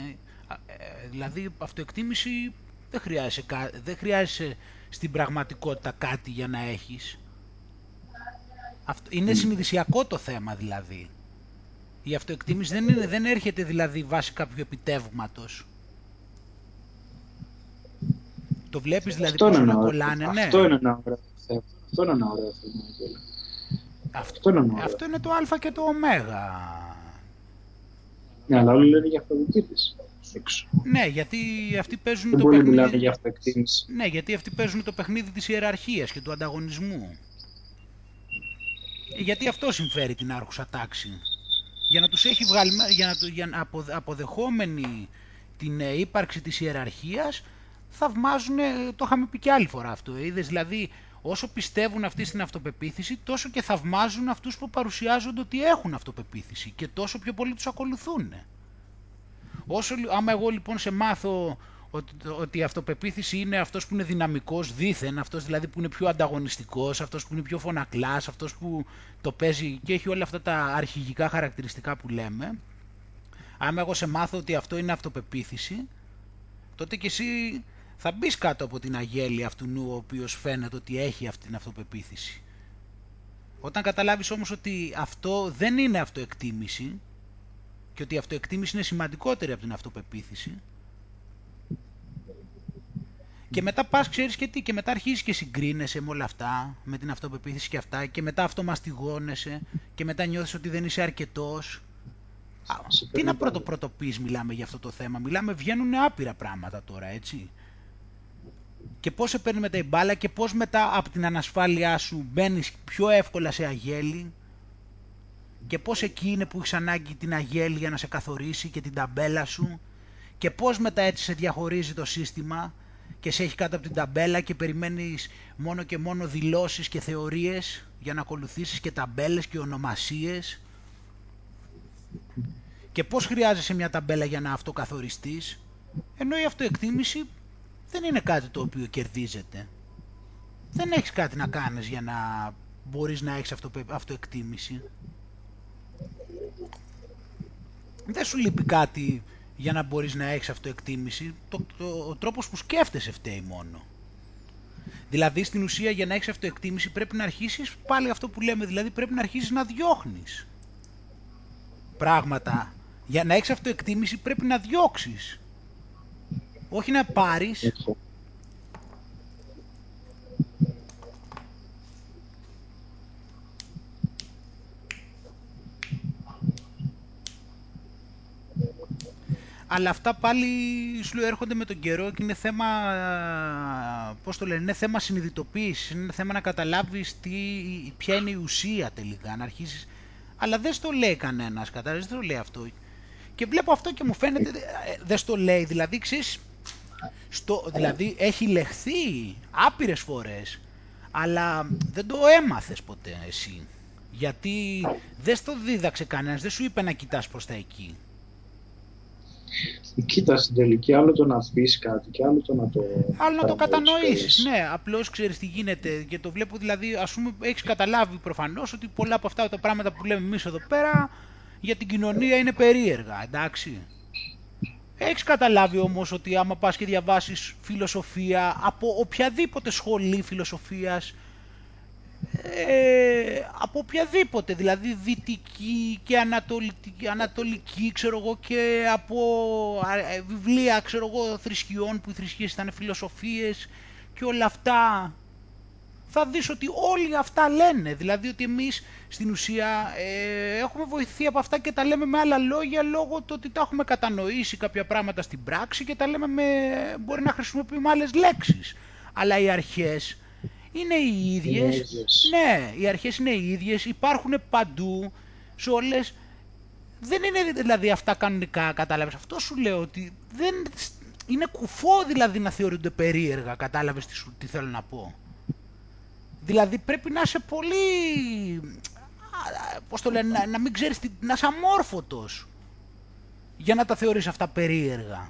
S1: Ε, δηλαδή, αυτοεκτίμηση δεν χρειάζεσαι, δεν χρειάζεσαι στην πραγματικότητα κάτι για να έχεις. Αυτό, είναι συνειδησιακό το θέμα δηλαδή. Η αυτοεκτίμηση δεν, είναι, δεν έρχεται δηλαδή βάσει κάποιου επιτεύγματος. Το βλέπεις δηλαδή
S2: αυτό
S1: πόσο
S2: να
S1: κολλάνε,
S2: ναι. Αυτό είναι ένα ωραίο θέμα. Αυτό είναι ένα ωραίο θέμα,
S1: Αυτό, αυτό, είναι, αυτό είναι το α και το ω.
S2: Ναι, αλλά όλοι λένε για αυτοδιοίκητες.
S1: Ναι, γιατί αυτοί παίζουν
S2: Δεν
S1: το
S2: παιχνίδι... για αυτοεκτίμηση.
S1: Ναι, γιατί αυτοί παίζουν το παιχνίδι της ιεραρχίας και του ανταγωνισμού. Γιατί αυτό συμφέρει την άρχουσα τάξη. Για να τους έχει βγάλει, για να, για να αποδεχόμενοι την ε, ύπαρξη της ιεραρχίας, θαυμάζουν, το είχαμε πει και άλλη φορά αυτό, είδες, δηλαδή όσο πιστεύουν αυτοί στην αυτοπεποίθηση, τόσο και θαυμάζουν αυτούς που παρουσιάζονται ότι έχουν αυτοπεποίθηση και τόσο πιο πολύ τους ακολουθούν. Όσο, άμα εγώ λοιπόν σε μάθω ότι, ότι η αυτοπεποίθηση είναι αυτός που είναι δυναμικός δήθεν, αυτός δηλαδή που είναι πιο ανταγωνιστικός, αυτός που είναι πιο φωνακλάς, αυτός που το παίζει και έχει όλα αυτά τα αρχηγικά χαρακτηριστικά που λέμε, άμα εγώ σε μάθω ότι αυτό είναι αυτοπεποίθηση, τότε και εσύ θα μπεις κάτω από την αγέλη αυτού νου ο οποίος φαίνεται ότι έχει αυτή την αυτοπεποίθηση. Όταν καταλάβεις όμως ότι αυτό δεν είναι αυτοεκτίμηση και ότι η αυτοεκτίμηση είναι σημαντικότερη από την αυτοπεποίθηση και μετά πας ξέρεις και τι και μετά αρχίζεις και συγκρίνεσαι με όλα αυτά, με την αυτοπεποίθηση και αυτά και μετά αυτομαστιγώνεσαι και μετά νιώθεις ότι δεν είσαι αρκετός. τι να πρώτο πρώτο πεις μιλάμε για αυτό το θέμα, μιλάμε βγαίνουν άπειρα πράγματα τώρα έτσι. Και πώς σε παίρνει μετά η μπάλα και πώς μετά από την ανασφάλειά σου μπαίνεις πιο εύκολα σε αγέλη. Και πώς εκεί είναι που έχεις ανάγκη την αγέλη για να σε καθορίσει και την ταμπέλα σου. Και πώς μετά έτσι σε διαχωρίζει το σύστημα και σε έχει κάτω από την ταμπέλα και περιμένεις μόνο και μόνο δηλώσεις και θεωρίες για να ακολουθήσεις και ταμπέλες και ονομασίες και πώς χρειάζεσαι μια ταμπέλα για να αυτοκαθοριστείς; Ενώ η αυτοεκτίμηση δεν είναι κάτι το οποίο κερδίζεται. Δεν έχεις κάτι να κάνεις για να μπορείς να έχεις αυτο, αυτοεκτίμηση. Δεν σου λείπει κάτι για να μπορείς να έχεις αυτοεκτίμηση. Το, το, ο τρόπος που σκέφτεσαι φταίει μόνο. Δηλαδή στην ουσία για να έχεις αυτοεκτίμηση πρέπει να αρχίσεις πάλι αυτό που λέμε, δηλαδή πρέπει να αρχίσεις να διώχνεις πράγματα. Για να έχεις αυτοεκτίμηση πρέπει να διώξεις. Όχι να πάρεις. Αλλά αυτά πάλι σου έρχονται με τον καιρό και είναι θέμα, πώς το λένε, είναι θέμα συνειδητοποίησης, είναι θέμα να καταλάβεις τι, ποια είναι η ουσία τελικά, να αρχίσεις... Αλλά δεν στο λέει κανένας, κατάλαβες, δεν το λέει αυτό. Και βλέπω αυτό και μου φαίνεται, ε, δεν στο λέει, δηλαδή, ξέρεις, στο, δηλαδή έχει λεχθεί άπειρες φορές, αλλά δεν το έμαθες ποτέ εσύ. Γιατί δεν στο δίδαξε κανένας, δεν σου είπε να κοιτάς προς τα εκεί.
S2: Κοίτα, στην τελική άλλο το να πεις κάτι και άλλο το να το.
S1: Άλλο να το κατανοήσει. Ναι, απλώς ξέρεις τι γίνεται. Και το βλέπω δηλαδή, ας πούμε, έχεις καταλάβει προφανώς ότι πολλά από αυτά τα πράγματα που λέμε εμείς εδώ πέρα για την κοινωνία είναι περίεργα. Εντάξει. Έχεις καταλάβει όμως ότι άμα πας και διαβάσεις φιλοσοφία από οποιαδήποτε σχολή φιλοσοφίας, ε, από οποιαδήποτε, δηλαδή δυτική και ανατολική, ανατολική ξέρω εγώ και από ε, βιβλία ξέρω εγώ θρησκειών που οι θρησκείες ήταν φιλοσοφίες και όλα αυτά θα δεις ότι όλοι αυτά λένε. Δηλαδή ότι εμείς στην ουσία ε, έχουμε βοηθεί από αυτά και τα λέμε με άλλα λόγια λόγω του ότι τα έχουμε κατανοήσει κάποια πράγματα στην πράξη και τα λέμε με, μπορεί να χρησιμοποιούμε άλλες λέξεις. Αλλά οι αρχές είναι οι ίδιες. ναι, οι αρχές είναι οι ίδιες, υπάρχουν παντού σε όλες. Δεν είναι δηλαδή αυτά κανονικά, κατάλαβες. Αυτό σου λέω ότι δεν, είναι κουφό δηλαδή να θεωρούνται περίεργα, κατάλαβες τι, τι θέλω να πω. Δηλαδή πρέπει να είσαι πολύ, πώς το λένε, να, μην ξέρεις, να είσαι αμόρφωτος για να τα θεωρείς αυτά περίεργα.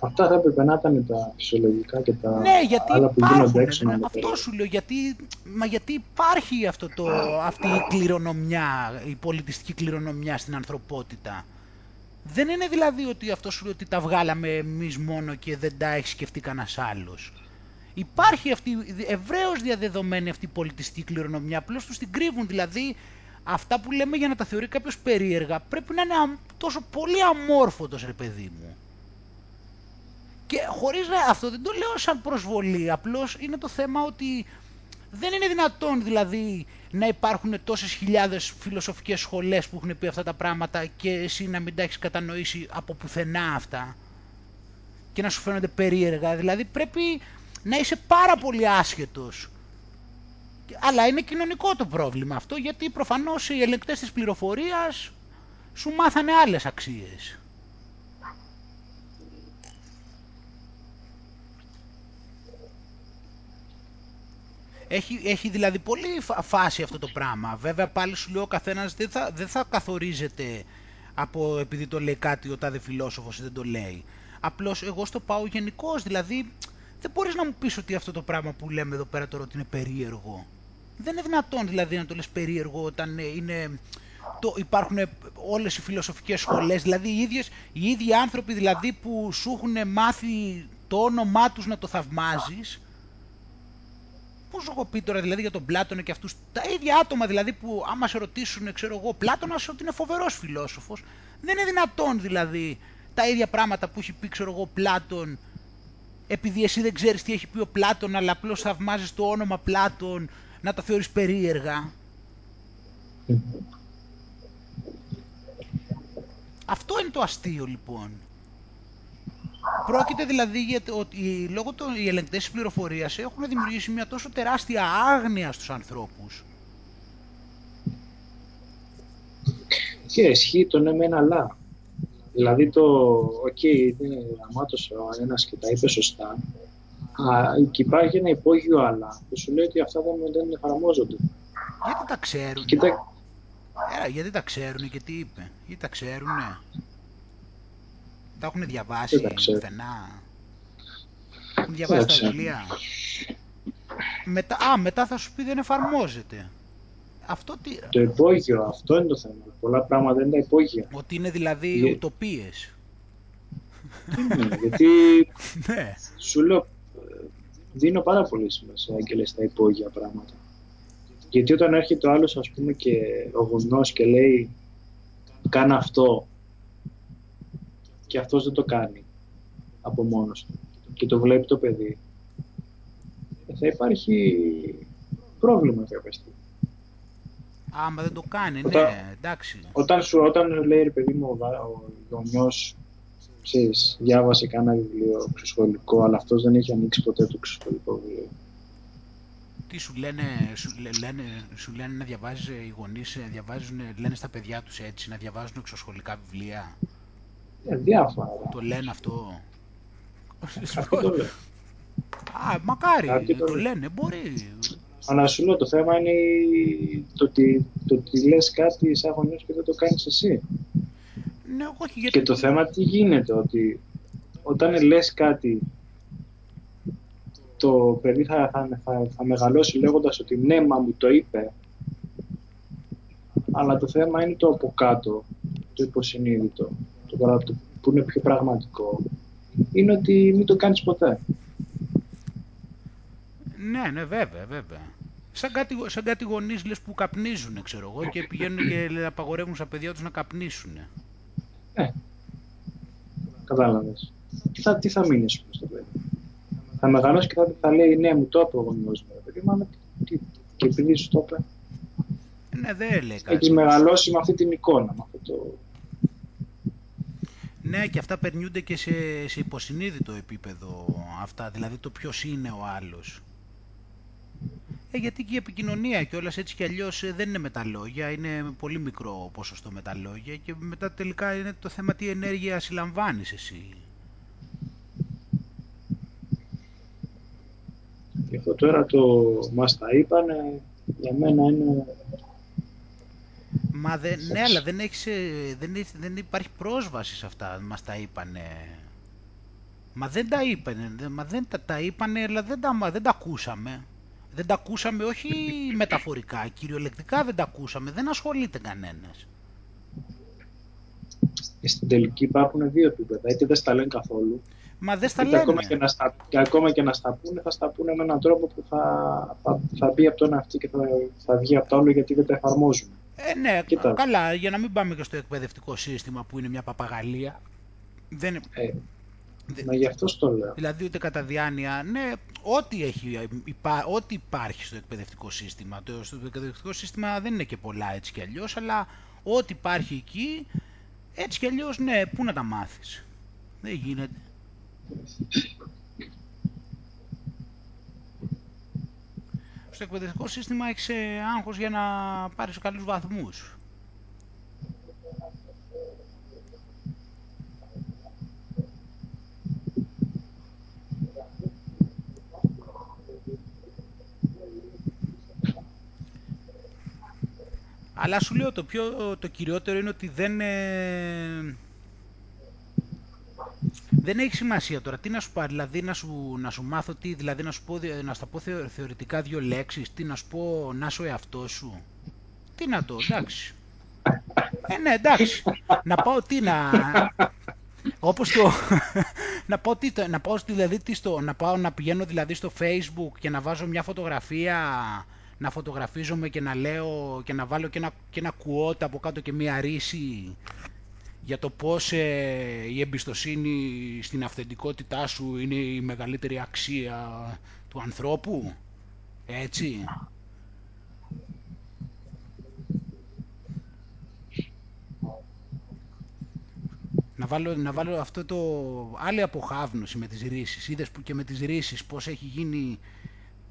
S2: Αυτά θα έπρεπε να ήταν τα φυσιολογικά και τα
S1: ναι, γιατί
S2: άλλα που γίνονται έξω
S1: ναι, Αυτό σου λέω, γιατί, μα γιατί υπάρχει αυτό το, αυτή η κληρονομιά, η πολιτιστική κληρονομιά στην ανθρωπότητα. Δεν είναι δηλαδή ότι αυτό σου λέει ότι τα βγάλαμε εμείς μόνο και δεν τα έχει σκεφτεί κανένας άλλος. Υπάρχει αυτή, ευρέως διαδεδομένη αυτή η πολιτιστική κληρονομιά, απλώς τους την κρύβουν, δηλαδή αυτά που λέμε για να τα θεωρεί κάποιος περίεργα πρέπει να είναι τόσο πολύ αμόρφωτος ρε παιδί μου. Και χωρίς αυτό δεν το λέω σαν προσβολή, απλώς είναι το θέμα ότι Δεν είναι δυνατόν δηλαδή να υπάρχουν τόσες χιλιάδες φιλοσοφικές σχολές που έχουν πει αυτά τα πράγματα και εσύ να μην τα έχεις κατανοήσει από πουθενά αυτά και να σου φαίνονται περίεργα. Δηλαδή πρέπει να είσαι πάρα πολύ άσχετος. Αλλά είναι κοινωνικό το πρόβλημα αυτό γιατί προφανώς οι ελεγκτές της πληροφορίας σου μάθανε άλλες αξίες. Έχει, έχει δηλαδή πολύ φάση αυτό το πράγμα. Βέβαια πάλι σου λέω ο καθένας δεν θα, δεν θα καθορίζεται από επειδή το λέει κάτι ο τάδε φιλόσοφος ή δεν το λέει. Απλώς εγώ στο πάω γενικώς, δηλαδή δεν μπορείς να μου πεις ότι αυτό το πράγμα που λέμε εδώ πέρα τώρα ότι είναι περίεργο. Δεν είναι δυνατόν δηλαδή να το λες περίεργο όταν είναι, το, υπάρχουν όλες οι φιλοσοφικές σχολές, δηλαδή οι, ίδιες, οι ίδιοι άνθρωποι δηλαδή που σου έχουν μάθει το όνομά τους να το θαυμάζεις, Πώς σου έχω πει τώρα δηλαδή για τον Πλάτωνα και αυτούς, τα ίδια άτομα δηλαδή που άμα σε ρωτήσουν, ξέρω εγώ, Πλάτωνας ότι είναι φοβερός φιλόσοφος. Δεν είναι δυνατόν δηλαδή τα ίδια πράγματα που έχει πει, ξέρω εγώ, Πλάτων, επειδή εσύ δεν ξέρεις τι έχει πει ο Πλάτων, αλλά απλώς θαυμάζεις το όνομα Πλάτων, να τα θεωρείς περίεργα. Αυτό είναι το αστείο λοιπόν. Πρόκειται δηλαδή για το ότι λόγω των οι ελεγκτές της πληροφορίας έχουν δημιουργήσει μια τόσο τεράστια άγνοια στους ανθρώπους.
S2: Και ισχύει το ναι με ένα αλλά. Δηλαδή το, OK, okay, είναι γραμμάτος ο ένας και τα είπε σωστά, Α, και υπάρχει ένα υπόγειο αλλά που σου λέει ότι αυτά δεν, δεν εφαρμόζονται.
S1: Γιατί τα ξέρουν;
S2: Κοίτα...
S1: Έλα, γιατί τα ξέρουν και τι είπε; Γιατί τα ξέρουνε; Τα έχουν διαβάσει πουθενά; Έχουν διαβάσει τα βιβλία; Μετά, α, μετά θα σου πει δεν εφαρμόζεται. Αυτό τι...
S2: Το υπόγειο, αυτό είναι το θέμα. Πολλά πράγματα δεν είναι τα υπόγεια.
S1: Ότι είναι δηλαδή Για... ουτοπίες.
S2: Ναι, γιατί ναι. σου λέω, δίνω πάρα πολύ σημασία και στα υπόγεια πράγματα. Γιατί όταν έρχεται ο άλλος, ας πούμε, και ο γονός και λέει «Κάνε αυτό», και αυτός δεν το κάνει από μόνος του και το βλέπει το παιδί, θα υπάρχει πρόβλημα κάποια στιγμή.
S1: Άμα δεν το κάνει, όταν, ναι, εντάξει.
S2: Όταν, σου, όταν λέει ρε παιδί μου ο, ο γονιός, ξέρεις, διάβασε κάνα βιβλίο ξεσχολικό, αλλά αυτός δεν έχει ανοίξει ποτέ το ξεσχολικό βιβλίο.
S1: Τι σου λένε, σου λένε, σου λένε να διαβάζεις, οι γονείς διαβάζουν, λένε στα παιδιά τους έτσι, να διαβάζουν εξωσχολικά βιβλία;
S2: Ε, διάφορα.
S1: Το λένε αυτό.
S2: το λένε.
S1: Α, μακάρι, το, το λένε, μπορεί.
S2: Αλλά σου λέω, το θέμα είναι το ότι, το ότι λες κάτι σαν γονιός και δεν το κάνεις εσύ.
S1: Ναι, όχι, γιατί...
S2: Και το θέμα τι γίνεται, ότι όταν λες κάτι το παιδί θα, θα, θα, θα μεγαλώσει λέγοντας ότι ναι, μα μου το είπε. Αλλά το θέμα είναι το από κάτω, το υποσυνείδητο το, που είναι πιο πραγματικό, είναι ότι μην το κάνεις ποτέ.
S1: Ναι, ναι, βέβαια, βέβαια. Σαν κάτι, σαν κάτι γονείς λες που καπνίζουν, ξέρω εγώ, και πηγαίνουν και απαγορεύουν στα παιδιά τους να καπνίσουν.
S2: Ναι. Κατάλαβες. Τι θα, τι θα μείνει, πούμε, στο παιδί; Θα μεγαλώσει και θα, θα λέει, ναι, μου το είπε ο γονιός μου, παιδί, μα τι, και επειδή σου το είπε.
S1: Ναι, δεν λέει κάτι.
S2: Έχεις μεγαλώσει με αυτή την εικόνα, με αυτό το,
S1: ναι, και αυτά περνιούνται και σε, σε υποσυνείδητο επίπεδο αυτά, δηλαδή το ποιος είναι ο άλλος. Ε, γιατί και η επικοινωνία και όλας έτσι κι αλλιώς ε, δεν είναι με τα λόγια, είναι πολύ μικρό ποσοστό με τα λόγια και μετά τελικά είναι το θέμα τι ενέργεια συλλαμβάνεις εσύ.
S2: Και αυτό τώρα το μας τα είπανε, για μένα είναι
S1: Μα δεν, ναι, αλλά δεν, έχεις, ε, δεν, δεν υπάρχει πρόσβαση σε αυτά, μας τα είπανε. Μα δεν τα είπανε, μα δεν τα, τα είπανε, αλλά δεν τα, δεν τα ακούσαμε. Δεν τα ακούσαμε όχι μεταφορικά, κυριολεκτικά δεν τα ακούσαμε, δεν ασχολείται κανένας.
S2: Στην τελική υπάρχουν δύο επίπεδα, είτε δεν στα λένε καθόλου,
S1: Μα δεν στα λένε.
S2: Ακόμα και, να στα, και ακόμα και να στα πούνε, θα στα πούνε με έναν τρόπο που θα, θα, θα μπει από το ένα αυτή και θα, θα βγει από το άλλο γιατί δεν τα εφαρμόζουν.
S1: Ε, ναι, καλά, για να μην πάμε και στο εκπαιδευτικό σύστημα που είναι μια παπαγαλία. Δεν, ε.
S2: Μα γι' αυτό το λέω.
S1: Δηλαδή ούτε κατά διάνοια, ναι, ό,τι, έχει, υπά, ό,τι υπάρχει στο εκπαιδευτικό σύστημα. Το, στο εκπαιδευτικό σύστημα δεν είναι και πολλά έτσι κι αλλιώς, αλλά ό,τι υπάρχει εκεί, έτσι κι αλλιώς, ναι, πού να τα μάθεις. Δεν γίνεται. Στο εκπαιδευτικό σύστημα έχεις ε, άγχος για να πάρεις καλούς βαθμούς; Αλλά σου λέω το πιο το κυριότερο είναι ότι δεν, ε, δεν έχει σημασία τώρα. Τι να σου πάρει, δηλαδή να σου, να σου μάθω τι, δηλαδή να σου πω, να στα πω θεωρητικά δύο λέξεις, τι να σου πω να είσαι ο εαυτός σου. Τι να το, εντάξει. Ε, ναι, εντάξει. να πάω τι να... Όπως το... να πάω τι, να πάω δηλαδή τι στο... Να πάω να πηγαίνω δηλαδή στο facebook και να βάζω μια φωτογραφία να φωτογραφίζομαι και να λέω και να βάλω και ένα, και ένα quote από κάτω και μία ρίση για το πώς ε, η εμπιστοσύνη στην αυθεντικότητά σου είναι η μεγαλύτερη αξία του ανθρώπου. Έτσι; Να βάλω, να βάλω αυτό το άλλη αποχάβνωση με τις ρίσεις. Είδες που και με τις ρίσεις πώς έχει γίνει,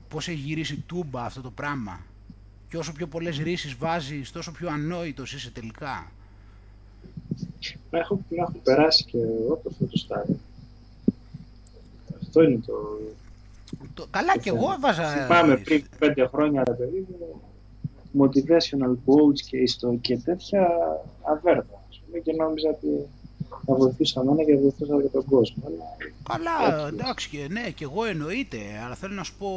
S1: πώς έχει γυρίσει τούμπα αυτό το πράγμα. Και όσο πιο πολλές ρίσεις βάζεις, τόσο πιο ανόητος είσαι τελικά.
S2: Να έχω, να έχω περάσει και εγώ από αυτό το στάδιο. Αυτό είναι το...
S1: το καλά το και εγώ έβαζα...
S2: Θυμάμαι πριν πέντε χρόνια, ρε παιδί μου, motivational coach και, ιστο, και τέτοια αβέρτα. Και νόμιζα ότι θα βοηθήσω εμένα και θα βοηθήσω και τον κόσμο.
S1: Καλά, εντάξει, ναι, και εγώ εννοείται, αλλά θέλω να σου πω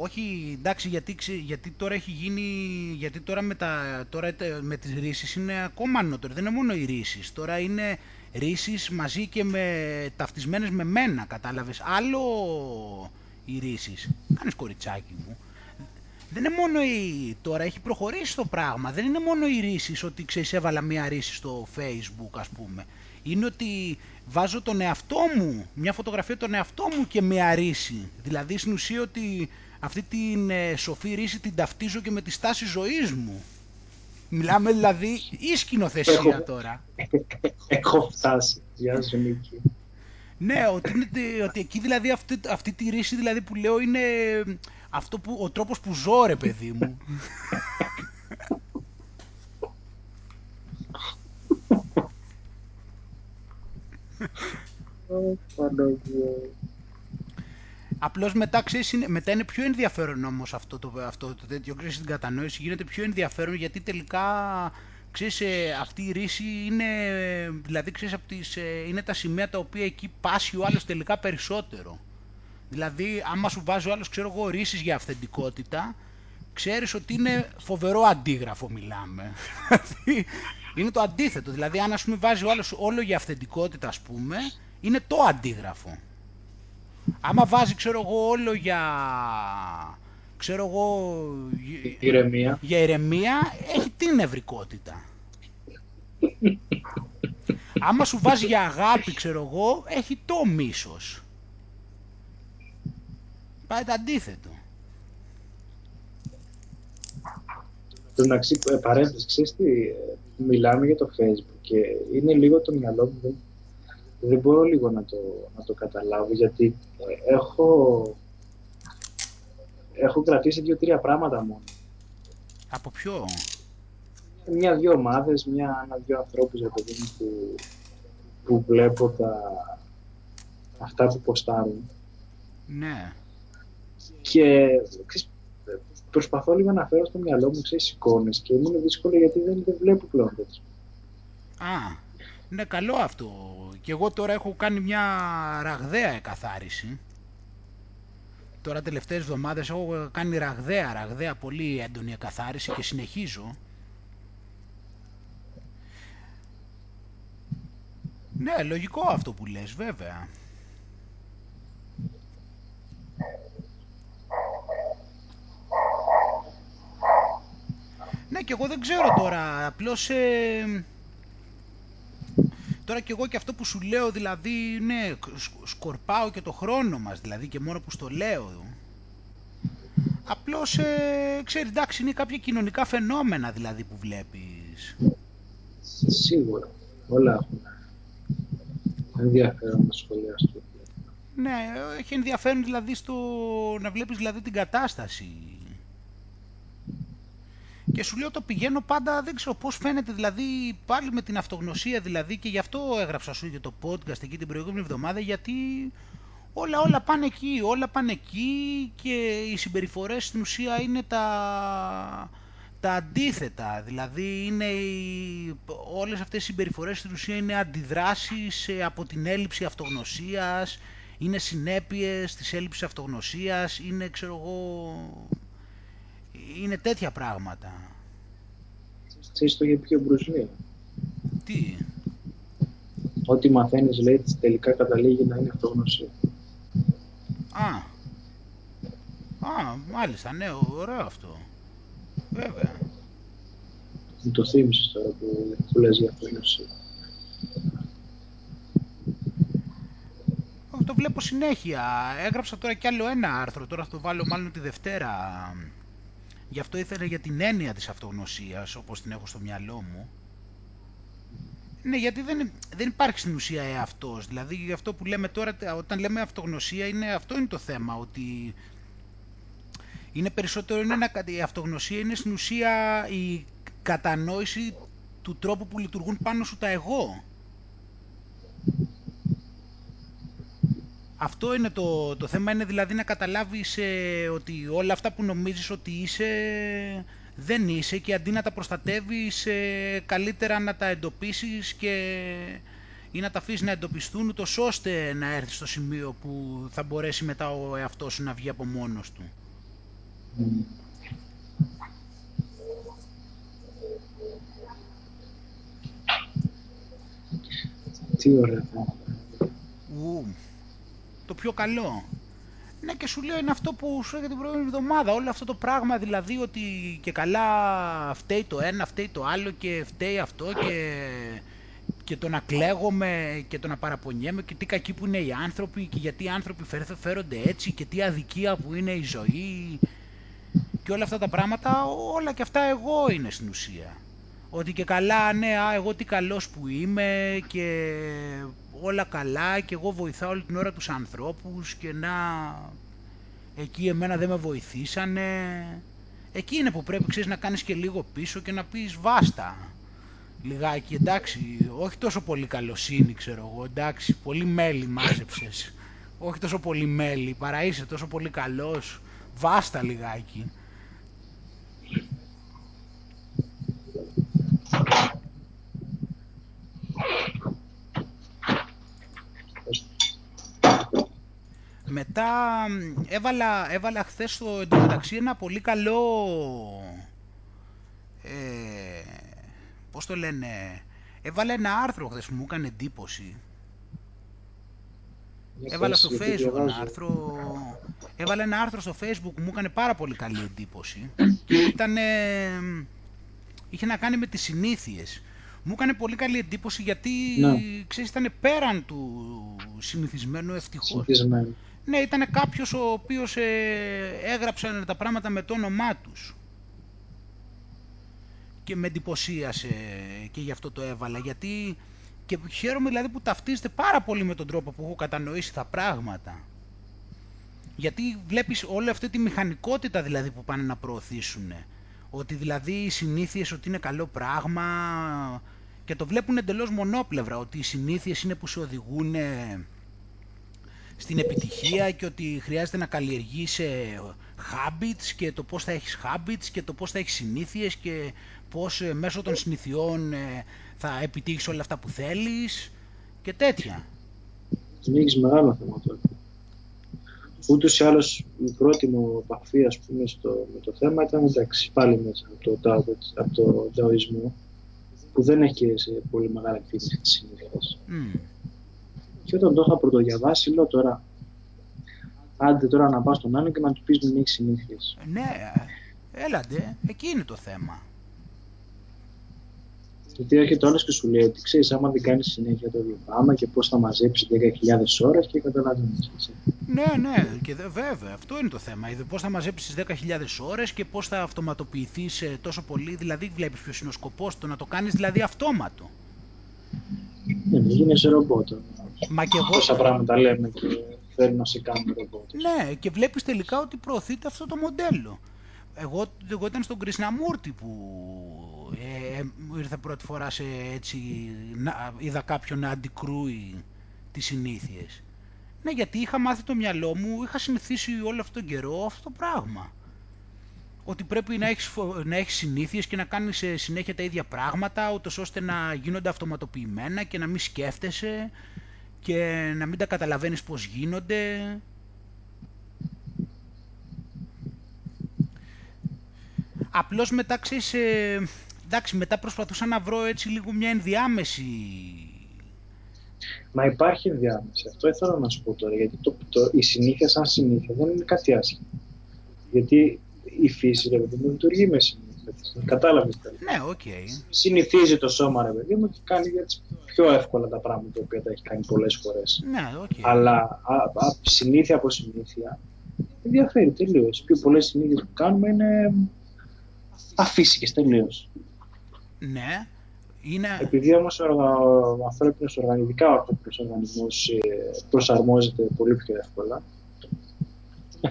S1: όχι, εντάξει, γιατί, γιατί τώρα έχει γίνει, γιατί τώρα με, τα, τώρα με τις ρίσεις είναι ακόμα ανώτερο, δεν είναι μόνο οι ρίσεις, τώρα είναι ρίσεις μαζί και με, ταυτισμένες με μένα, κατάλαβες, άλλο οι ρίσεις, κάνεις κοριτσάκι μου, δεν είναι μόνο η, τώρα έχει προχωρήσει το πράγμα, δεν είναι μόνο οι ρίσεις ότι ξέρεις έβαλα μία ρίση στο facebook ας πούμε, είναι ότι βάζω τον εαυτό μου, μια φωτογραφία τον εαυτό μου και με ρίση, δηλαδή στην ουσία ότι αυτή την ε, σοφή ρίση την ταυτίζω και με τη στάση ζωής μου. Μιλάμε δηλαδή ή σκηνοθεσία έχω, τώρα.
S2: Έχω φτάσει. Γεια σου Νίκη.
S1: Ναι, ότι, είναι, ότι εκεί δηλαδή αυτή, αυτή τη ρίση δηλαδή που λέω είναι αυτό που, ο τρόπος που ζω ρε παιδί μου.
S2: Παναγία.
S1: Απλώς μετά, ξέρεις, είναι, μετά είναι πιο ενδιαφέρον όμως αυτό το, αυτό το τέτοιο, ξέρεις, την κατανόηση γίνεται πιο ενδιαφέρον γιατί τελικά, ξέρεις, ε, αυτή η ρίση είναι, δηλαδή, ξέρεις, από τις, ε, είναι τα σημεία τα οποία εκεί πάσει ο άλλος τελικά περισσότερο. Δηλαδή, άμα σου βάζει ο άλλος, ξέρω εγώ, ρίσεις για αυθεντικότητα, ξέρεις ότι είναι φοβερό αντίγραφο μιλάμε. Δηλαδή, είναι το αντίθετο. Δηλαδή, αν ας πούμε βάζει ο άλλος όλο για αυθεντικότητα, ας πούμε, είναι το αντίγραφο. Άμα βάζει, ξέρω εγώ, όλο για... Ξέρω εγώ...
S2: Ηρεμία.
S1: Για ηρεμία, έχει την νευρικότητα. Άμα σου βάζει για αγάπη, ξέρω εγώ, έχει το μίσος. Πάει το αντίθετο.
S2: Το να ε, παρένθεση, ξέρεις τι, μιλάμε για το facebook και είναι λίγο το μυαλό μου δεν μπορώ λίγο να το, να το καταλάβω γιατί ε, έχω, έχω κρατήσει δύο-τρία πράγματα μόνο.
S1: Από ποιο;
S2: Μια-δυο ομάδες, μια-δυο ανθρώπους για που, που βλέπω τα, αυτά που ποστάρουν.
S1: Ναι.
S2: Και προσπαθώ λίγο να φέρω στο μυαλό μου ξέρεις εικόνες και μου είναι δύσκολο γιατί δεν, δεν βλέπω πλέον τέτοιο.
S1: Α, είναι καλό αυτό. Και εγώ τώρα έχω κάνει μια ραγδαία εκαθάριση. Τώρα τελευταίες εβδομάδες έχω κάνει ραγδαία, ραγδαία πολύ έντονη εκαθάριση και συνεχίζω. Ναι, λογικό αυτό που λες, βέβαια. Ναι, και εγώ δεν ξέρω τώρα, απλώς... Ε, Τώρα και εγώ και αυτό που σου λέω δηλαδή, ναι, σκορπάω και το χρόνο μας δηλαδή και μόνο που στο λέω. Απλώς, ε, ξέρεις, εντάξει, είναι κάποια κοινωνικά φαινόμενα δηλαδή που βλέπεις.
S2: Σίγουρα. Όλα έχουν ενδιαφέρον να σχολιαστούν.
S1: Ναι, έχει ενδιαφέρον δηλαδή στο να βλέπεις δηλαδή την κατάσταση. Και σου λέω το πηγαίνω πάντα, δεν ξέρω πώς φαίνεται δηλαδή πάλι με την αυτογνωσία δηλαδή και γι' αυτό έγραψα σου για το podcast εκεί την προηγούμενη εβδομάδα γιατί όλα όλα πάνε εκεί, όλα πάνε εκεί και οι συμπεριφορές στην ουσία είναι τα, τα αντίθετα. Δηλαδή είναι οι, όλες αυτές οι συμπεριφορές στην ουσία είναι αντιδράσεις ε, από την έλλειψη αυτογνωσίας, είναι συνέπειες της έλλειψης αυτογνωσίας, είναι ξέρω εγώ, είναι τέτοια πράγματα.
S2: Ξέρεις το για ποιο Μπρουσλία.
S1: Τι;
S2: Ό,τι μαθαίνεις λέει τελικά καταλήγει να είναι αυτογνωσία.
S1: Α. Α, μάλιστα, ναι, ωραίο αυτό. Βέβαια.
S2: Μου το θύμισες τώρα που, που λες για αυτογνωσία.
S1: Το βλέπω συνέχεια. Έγραψα τώρα κι άλλο ένα άρθρο, τώρα θα το βάλω μάλλον τη Δευτέρα. Γι' αυτό ήθελα για την έννοια της αυτογνωσίας, όπως την έχω στο μυαλό μου. Ναι, γιατί δεν, δεν υπάρχει στην ουσία εαυτός. Δηλαδή, αυτό που λέμε τώρα, όταν λέμε αυτογνωσία, είναι, αυτό είναι το θέμα, ότι είναι περισσότερο, είναι ένα, η αυτογνωσία είναι στην ουσία η κατανόηση του τρόπου που λειτουργούν πάνω σου τα εγώ. Αυτό είναι το, το θέμα, είναι δηλαδή να καταλάβεις ε, ότι όλα αυτά που νομίζεις ότι είσαι δεν είσαι και αντί να τα προστατεύεις ε, καλύτερα να τα εντοπίσεις και ή να τα αφήσεις να εντοπιστούν ούτως ώστε να έρθεις στο σημείο που θα μπορέσει μετά ο εαυτός σου να βγει από μόνος του.
S2: Τι ωραία
S1: το πιο καλό. Ναι και σου λέω είναι αυτό που σου έλεγα την προηγούμενη εβδομάδα. Όλο αυτό το πράγμα δηλαδή ότι και καλά φταίει το ένα, φταίει το άλλο και φταίει αυτό και, και το να κλαίγομαι και το να παραπονιέμαι και τι κακοί που είναι οι άνθρωποι και γιατί οι άνθρωποι φέρονται έτσι και τι αδικία που είναι η ζωή και όλα αυτά τα πράγματα, όλα και αυτά εγώ είναι στην ουσία. Ότι και καλά, ναι, α, εγώ τι καλός που είμαι και όλα καλά και εγώ βοηθάω όλη την ώρα τους ανθρώπους και να εκεί εμένα δεν με βοηθήσανε. Εκεί είναι που πρέπει ξέρεις, να κάνεις και λίγο πίσω και να πεις βάστα. Λιγάκι, εντάξει, όχι τόσο πολύ καλοσύνη ξέρω εγώ, εντάξει, πολύ μέλι μάζεψες. Όχι τόσο πολύ μέλι, παρά είσαι τόσο πολύ καλός, βάστα λιγάκι. Μετά έβαλα, έβαλα χθες στο εντωμεταξύ ένα πολύ καλό, ε, πώς το λένε, έβαλα ένα άρθρο χθες που μου έκανε εντύπωση. Έβαλα στο facebook ένα άρθρο, έβαλα ένα άρθρο στο facebook που μου έκανε πάρα πολύ καλή εντύπωση και ήταν, είχε να κάνει με τις συνήθειες. Μου έκανε πολύ καλή εντύπωση γιατί, ναι. ξέρεις, ήταν πέραν του συνηθισμένου ευτυχώς. Ναι, ήταν κάποιος ο οποίος ε, έγραψε τα πράγματα με το όνομά τους. Και με εντυπωσίασε και γι' αυτό το έβαλα. Γιατί και χαίρομαι δηλαδή που ταυτίζεται πάρα πολύ με τον τρόπο που έχω κατανοήσει τα πράγματα. Γιατί βλέπεις όλη αυτή τη μηχανικότητα δηλαδή που πάνε να προωθήσουν. Ότι δηλαδή οι συνήθειες ότι είναι καλό πράγμα και το βλέπουν εντελώς μονόπλευρα. Ότι οι συνήθειες είναι που σε οδηγούν στην επιτυχία και ότι χρειάζεται να καλλιεργείς habits και το πώς θα έχεις habits και το πώς θα έχεις συνήθειες και πώς ε, μέσω των συνηθιών ε, θα επιτύχεις όλα αυτά που θέλεις και τέτοια.
S2: Έχεις μεγάλο θέμα τώρα. Ούτως ή άλλως η πρώτη μου επαφή ας πούμε στο, με το θέμα ήταν εντάξει πάλι μέσα από το, από το ταοισμό που δεν έχει σε πολύ μεγάλη εκτίμηση της συνήθειας. Mm. Και όταν το είχα πρωτοδιαβάσει, λέω τώρα, άντε τώρα να πάω στον άλλο και να του πεις μην έχεις συνήθειες.
S1: Ναι, έλατε, εκεί είναι το θέμα.
S2: Γιατί έρχεται όλο και σου λέει ότι ξέρεις, άμα δεν κάνεις συνέχεια το ίδιο πράγμα και πώς θα μαζέψεις 10.000 ώρες και καταλαβαίνεις.
S1: Ναι, ναι, και βέβαια, αυτό είναι το θέμα. Πώς θα μαζέψεις 10.000 ώρες και πώς θα αυτοματοποιηθείς τόσο πολύ. Δηλαδή, βλέπεις ποιος είναι ο σκοπός του να το κάνεις δηλαδή αυτόματο.
S2: Ναι, γίνεσαι ρομπότ.
S1: Μα και εγώ...
S2: Τόσα πράγματα λέμε και θέλουν να σε κάνουν ρομπότ.
S1: Ναι, και βλέπεις τελικά ότι προωθείται αυτό το μοντέλο. Εγώ, εγώ ήταν στον Κρυσναμούρτη που ε, ε, ήρθα πρώτη φορά σε έτσι, να, είδα κάποιον να αντικρούει τις συνήθειες. Ναι, γιατί είχα μάθει το μυαλό μου, είχα συνηθίσει όλο αυτόν τον καιρό αυτό το πράγμα. Ότι πρέπει να έχεις, να έχεις συνήθειες και να κάνεις ε, συνέχεια τα ίδια πράγματα, ούτως ώστε να γίνονται αυτοματοποιημένα και να μην σκέφτεσαι και να μην τα καταλαβαίνεις πώς γίνονται. Απλώς μετά ξέρεις, ε, εντάξει, μετά προσπαθούσα να βρω έτσι λίγο μια ενδιάμεση.
S2: Μα υπάρχει ενδιάμεση. Αυτό ήθελα να σου πω τώρα. Γιατί το, το, η συνήθεια σαν συνήθεια δεν είναι κάτι άσχημο. Γιατί η φύση, ρε παιδί μου, λειτουργεί με συνήθεια. Κατάλαβες.
S1: Ναι, OK. Okay.
S2: Συνηθίζει το σώμα, ρε παιδί μου, και κάνει έτσι πιο εύκολα τα πράγματα τα οποία τα έχει κάνει πολλές φορές.
S1: Ναι, okay.
S2: Αλλά α, α, συνήθεια από συνήθεια ενδιαφέρει τελείως. Οι πιο πολλές συνήθειες που κάνουμε είναι αφύσικες τελείως.
S1: Ναι. Είναι...
S2: Επειδή όμως ο ανθρώπινος οργανισμικά ο ανθρώπινος οργανισμός ε, προσαρμόζεται πολύ πιο εύκολα,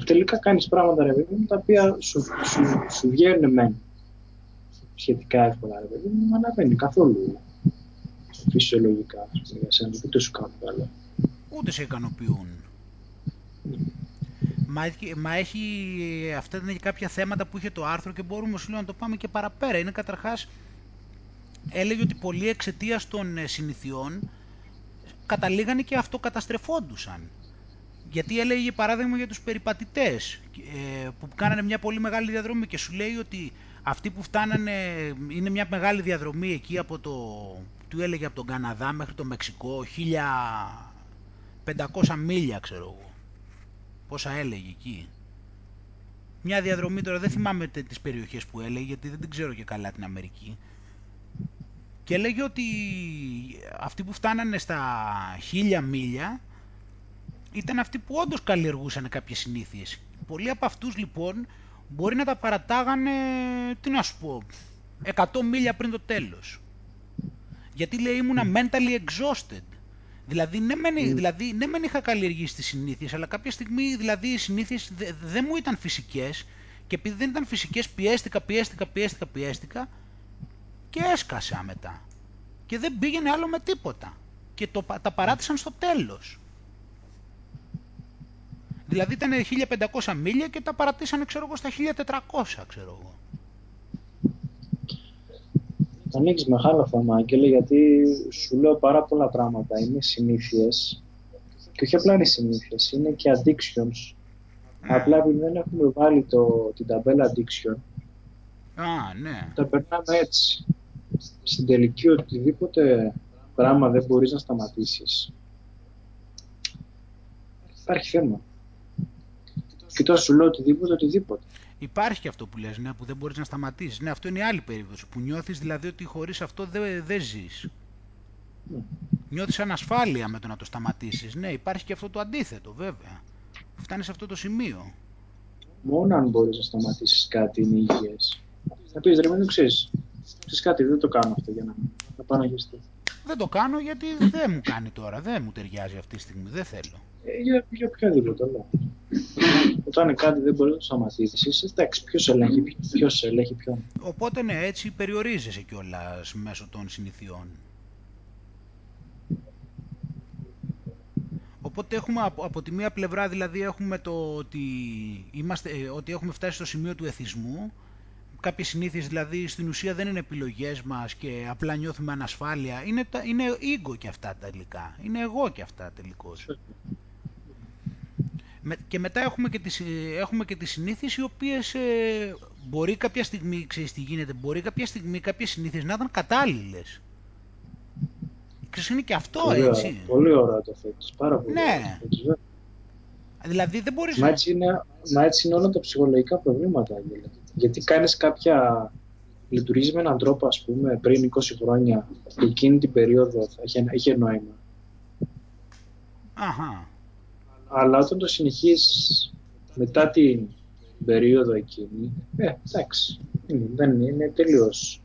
S2: τελικά κάνεις πράγματα ρε παιδί τα οποία σου, σου, σου βγαίνουν μεν σχετικά εύκολα ρε παιδί μου, αλλά δεν είναι καθόλου φυσιολογικά για σένα, ούτε σου κάνουν καλά.
S1: Ούτε σε ικανοποιούν. Μα, μα έχει, αυτά είναι κάποια θέματα που είχε το άρθρο και μπορούμε σου λέω, να το πάμε και παραπέρα. Είναι καταρχάς, έλεγε ότι πολλοί εξαιτίας των ε, συνηθιών καταλήγανε και αυτοκαταστρεφόντουσαν. Γιατί έλεγε παράδειγμα για τους περιπατητές ε, που κάνανε μια πολύ μεγάλη διαδρομή και σου λέει ότι αυτοί που φτάνανε, είναι μια μεγάλη διαδρομή εκεί από το, του έλεγε από τον Καναδά μέχρι το Μεξικό, 1500 μίλια ξέρω εγώ. Πόσα έλεγε εκεί. Μια διαδρομή τώρα, δεν θυμάμαι τις περιοχές που έλεγε, γιατί δεν την ξέρω και καλά την Αμερική. Και έλεγε ότι αυτοί που φτάνανε στα χίλια μίλια ήταν αυτοί που όντως καλλιεργούσαν κάποιες συνήθειες. Πολλοί από αυτούς λοιπόν μπορεί να τα παρατάγανε, τι να σου πω, 100 μίλια πριν το τέλος. Γιατί λέει ήμουνα mentally exhausted. Δηλαδή ναι, μεν, mm. δηλαδή, ναι μεν είχα καλλιεργήσει τις συνήθειες, αλλά κάποια στιγμή δηλαδή οι συνήθειες δεν μου ήταν φυσικές και επειδή δεν ήταν φυσικές πιέστηκα, πιέστηκα, πιέστηκα, πιέστηκα και έσκασα μετά. Και δεν πήγαινε άλλο με τίποτα. Και το, τα παράτησαν στο τέλος. Δηλαδή ήταν 1500 μίλια και τα παρατήσανε ξέρω εγώ στα 1400 ξέρω εγώ.
S2: Ανοίγει μεγάλο θέμα, Άγγελε, γιατί σου λέω πάρα πολλά πράγματα. Είναι συνήθειες και όχι απλά είναι συνήθειες, είναι και addictions. Ναι. Απλά επειδή δεν έχουμε βάλει το, την ταμπέλα addiction,
S1: Α, ναι.
S2: τα περνάμε έτσι. Στην τελική οτιδήποτε πράγμα δεν μπορείς να σταματήσεις, υπάρχει θέμα. Και τώρα σου λέω οτιδήποτε, οτιδήποτε.
S1: Υπάρχει και αυτό που λες, ναι, που δεν μπορείς να σταματήσεις. Ναι, αυτό είναι η άλλη περίπτωση, που νιώθεις δηλαδή ότι χωρίς αυτό δεν δε ζεις. Mm. Νιώθεις ανασφάλεια με το να το σταματήσεις. Ναι, υπάρχει και αυτό το αντίθετο, βέβαια. Φτάνει σε αυτό το σημείο.
S2: Μόνο αν μπορείς να σταματήσεις κάτι είναι υγιές. Θα πεις, ρε, μην ξέρεις. Ξέρεις κάτι, δεν το κάνω αυτό για να, να πάω να
S1: Δεν το κάνω γιατί δεν μου κάνει τώρα, δεν μου ταιριάζει αυτή τη στιγμή, δεν θέλω.
S2: Ε, για, για οποιαδήποτε λόγο. Όταν κάτι δεν μπορεί να το σταματήσεις, εντάξει, ποιος ελέγχει, ποιος ελέγχει ποιον.
S1: Οπότε ναι, έτσι περιορίζεσαι κιόλας μέσω των συνηθιών. Οπότε έχουμε από, από τη μία πλευρά δηλαδή έχουμε το ότι, είμαστε, ε, ότι έχουμε φτάσει στο σημείο του εθισμού κάποιες συνήθειες δηλαδή στην ουσία δεν είναι επιλογές μας και απλά νιώθουμε ανασφάλεια. Είναι, είναι ego και αυτά τελικά. Είναι εγώ και αυτά τελικώς και μετά έχουμε και τις, έχουμε και τις συνήθειες οι οποίες ε, μπορεί κάποια στιγμή, ξέρεις τι γίνεται, μπορεί κάποια στιγμή κάποιες συνήθειες να ήταν κατάλληλες. Ξέρεις, είναι και αυτό
S2: πολύ
S1: έτσι.
S2: Ωραία, πολύ ωραία το θέτεις, πάρα πολύ
S1: ναι. Δηλαδή δεν μπορείς
S2: μα έτσι, είναι, μα έτσι είναι όλα τα ψυχολογικά προβλήματα. Γιατί κάνεις κάποια λειτουργείς με έναν τρόπο, ας πούμε, πριν 20 χρόνια, εκείνη την περίοδο θα είχε, είχε νόημα.
S1: Αχα.
S2: Αλλά όταν το συνεχίζεις μετά την περίοδο εκείνη, ε, εντάξει, είναι, δεν είναι τελείως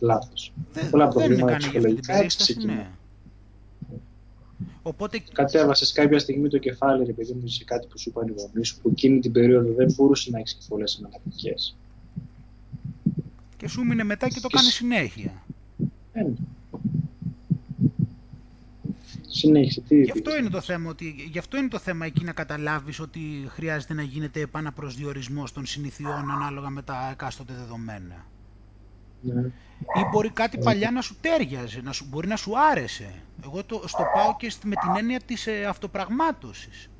S2: λάθος.
S1: Δεν,
S2: Πολλά
S1: δεν
S2: προβλήματα
S1: έκανε για αυτή την
S2: ψυχολογικά έτσι
S1: περίσταση,
S2: ξεκινά.
S1: ναι. Οπότε,
S2: Κατέβασες κάποια στιγμή το κεφάλι, ρε παιδί μου, σε κάτι που σου είπαν οι γονείς σου, που εκείνη την περίοδο δεν μπορούσες να έχεις και πολλές εναλλακτικέ.
S1: και σου μείνε μετά και το
S2: Και
S1: κάνεις
S2: σ-
S1: συνέχεια.
S2: Ε, Συνέχισε, τι
S1: Γι' αυτό
S2: πήγες
S1: είναι
S2: να
S1: το
S2: πεις.
S1: θέμα, ότι, γι' αυτό είναι το θέμα εκεί να καταλάβεις ότι χρειάζεται να γίνεται επαναπροσδιορισμός των συνηθιών ανάλογα με τα εκάστοτε δεδομένα.
S2: Ναι.
S1: Ή μπορεί κάτι παλιά να σου τέριαζε, να σου, μπορεί να σου άρεσε. Εγώ το, στο πάω και στη- με την έννοια της ε, αυτοπραγμάτωσης.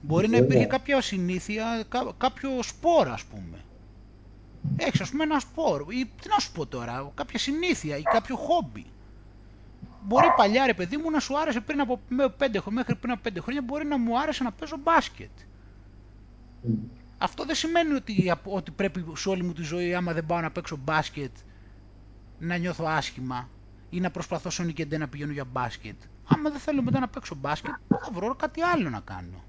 S1: Μπορεί να
S2: Βέβαια.
S1: υπήρχε κάποια συνήθεια, κά- κάποιο σπορ ας πούμε. Έχεις ας πούμε ένα σπορ ή τι να σου πω τώρα, κάποια συνήθεια ή κάποιο χόμπι. Μπορεί παλιά ρε παιδί μου να σου άρεσε πριν από με πέντε, χρο- μέχρι πριν από πέντε χρόνια μπορεί να μου άρεσε να παίζω μπάσκετ.
S2: Μμ.
S1: Αυτό δεν σημαίνει ότι, απ- ότι πρέπει σε όλη μου τη ζωή άμα δεν πάω να παίξω μπάσκετ να νιώθω άσχημα ή να προσπαθώ σόνι και να πηγαίνω για μπάσκετ. Άμα δεν θέλω μετά να παίξω μπάσκετ θα βρω κάτι άλλο να κάνω.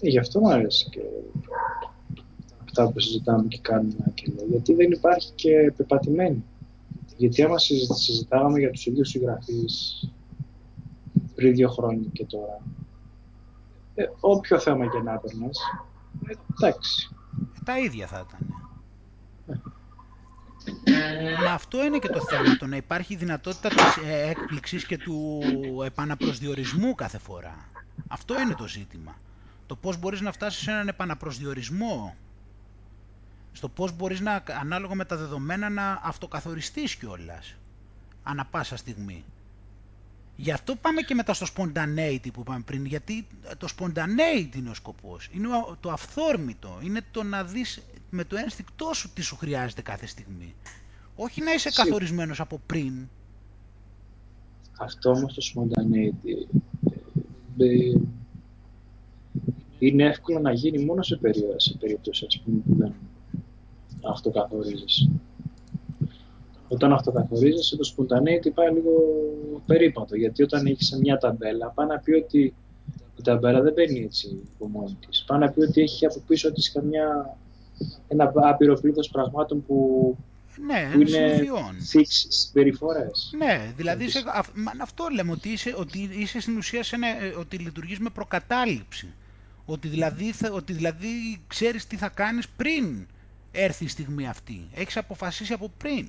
S2: Ε, Γι' αυτό μου αρέσει και αυτά που συζητάμε και κάνουμε και λέω. Γιατί δεν υπάρχει και πεπατημένη. Γιατί άμα συζη- συζητάγαμε για τους ίδιους συγγραφείς πριν δύο χρόνια και τώρα, ε, όποιο θέμα και να έπαιρνες, ε, εντάξει.
S1: Ε, τα ίδια θα ήταν. Μα αυτό είναι και το θέμα, το να υπάρχει δυνατότητα της ε, έκπληξης και του επαναπροσδιορισμού κάθε φορά. Αυτό είναι το ζήτημα. Το πώς μπορείς να φτάσεις σε έναν επαναπροσδιορισμό. Στο πώς μπορείς να, ανάλογα με τα δεδομένα, να αυτοκαθοριστείς κιόλας. Ανά πάσα στιγμή. Γι' αυτό πάμε και μετά στο spontaneity που είπαμε πριν, γιατί το spontaneity είναι ο σκοπός. Είναι ο- το αυθόρμητο, είναι το να δεις με το ένστικτό σου τι σου χρειάζεται κάθε στιγμή. Όχι να είσαι
S2: Σίγουρα.
S1: καθορισμένος από πριν.
S2: Αυτό όμως το spontaneity ε, ε, είναι εύκολο να γίνει μόνο σε, περίοδο, σε περίπτωση ας πούμε, που δεν αυτοκαθορίζεσαι. Όταν αυτοκαθορίζεσαι, το spontaneity πάει λίγο περίπατο. Γιατί όταν έχεις μια ταμπέλα, πάει να πει ότι η ταμπέλα δεν μπαίνει έτσι από μόνη της. Πάει να πει ότι έχει από πίσω της καμιά ένα άπειρο πλήθος πραγμάτων που,
S1: Ναι,
S2: που
S1: είναι
S2: είναι
S1: συνηθιών.
S2: fixed συμπεριφορές.
S1: Ναι, δηλαδή είσαι, αυ- μα, αυτό λέμε, ότι είσαι, ότι είσαι στην ουσία σε ένα, ε, ότι λειτουργείς με προκατάληψη. Ότι δηλαδή, θα- ότι δηλαδή ξέρεις τι θα κάνεις πριν έρθει η στιγμή αυτή. Έχεις αποφασίσει από πριν.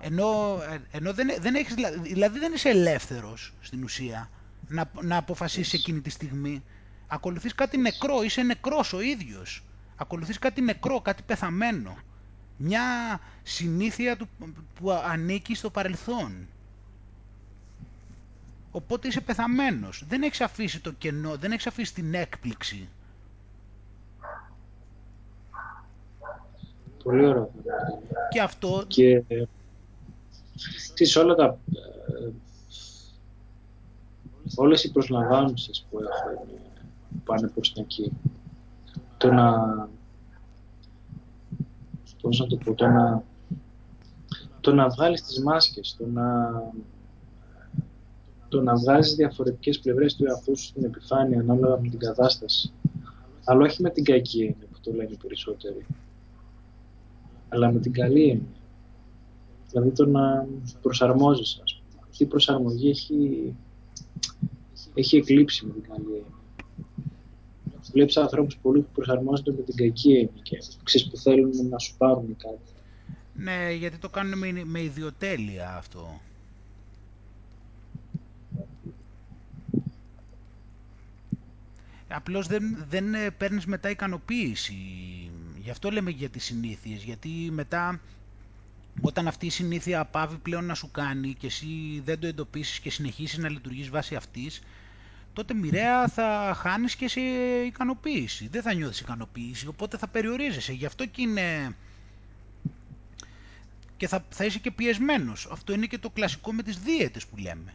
S1: Ενώ, ε, ενώ δεν, δεν έχεις, δηλα- δηλαδή δεν είσαι ελεύθερος στην ουσία να, να αποφασίσεις εκείνη τη στιγμή. Ακολουθείς κάτι νεκρό, είσαι νεκρός ο ίδιος. Ακολουθείς κάτι νεκρό, κάτι πεθαμένο. Μια συνήθεια του, που ανήκει στο παρελθόν. Οπότε είσαι πεθαμένος. Δεν έχεις αφήσει το κενό, δεν έχεις αφήσει την έκπληξη.
S2: Πολύ ωραίο.
S1: Και αυτό
S2: Και ε, ξέρεις, όλα τα, ε, όλες οι προσλαμβάνουσες που έχω είναι, πάνε προς τα εκεί. Το να, πώς να το πω, το να, το να βγάλεις τις μάσκες, το να, το να βγάζεις διαφορετικές πλευρές του εαυτού σου στην επιφάνεια ανάλογα με την κατάσταση. Αλλά όχι με την κακή έννοια που το λένε οι περισσότεροι. Αλλά με την καλή έννοια. Δηλαδή το να προσαρμόζεσαι, ας πούμε. Αυτή η προσαρμογή έχει, έχει εκλείψει με την καλή έννοια. Βλέπεις ανθρώπους πολλοί που προσαρμόζονται με την κακή έννοια και ξέρεις που θέλουν να σου πάρουν κάτι.
S1: Ναι, γιατί το κάνουν με, με ιδιοτέλεια αυτό. Απλώς δεν, δεν ε, παίρνεις μετά ικανοποίηση. Γι' αυτό λέμε για τις συνήθειες. Γιατί μετά όταν αυτή η συνήθεια απάβει πλέον να σου κάνει και εσύ δεν το εντοπίσεις και συνεχίσεις να λειτουργείς βάσει αυτής, τότε μοιραία θα χάνεις και σε ικανοποίηση. Δεν θα νιώθεις ικανοποίηση, οπότε θα περιορίζεσαι. Γι' αυτό και είναι... Και θα, θα είσαι και πιεσμένος. Αυτό είναι και το κλασικό με τις δίαιτες που λέμε.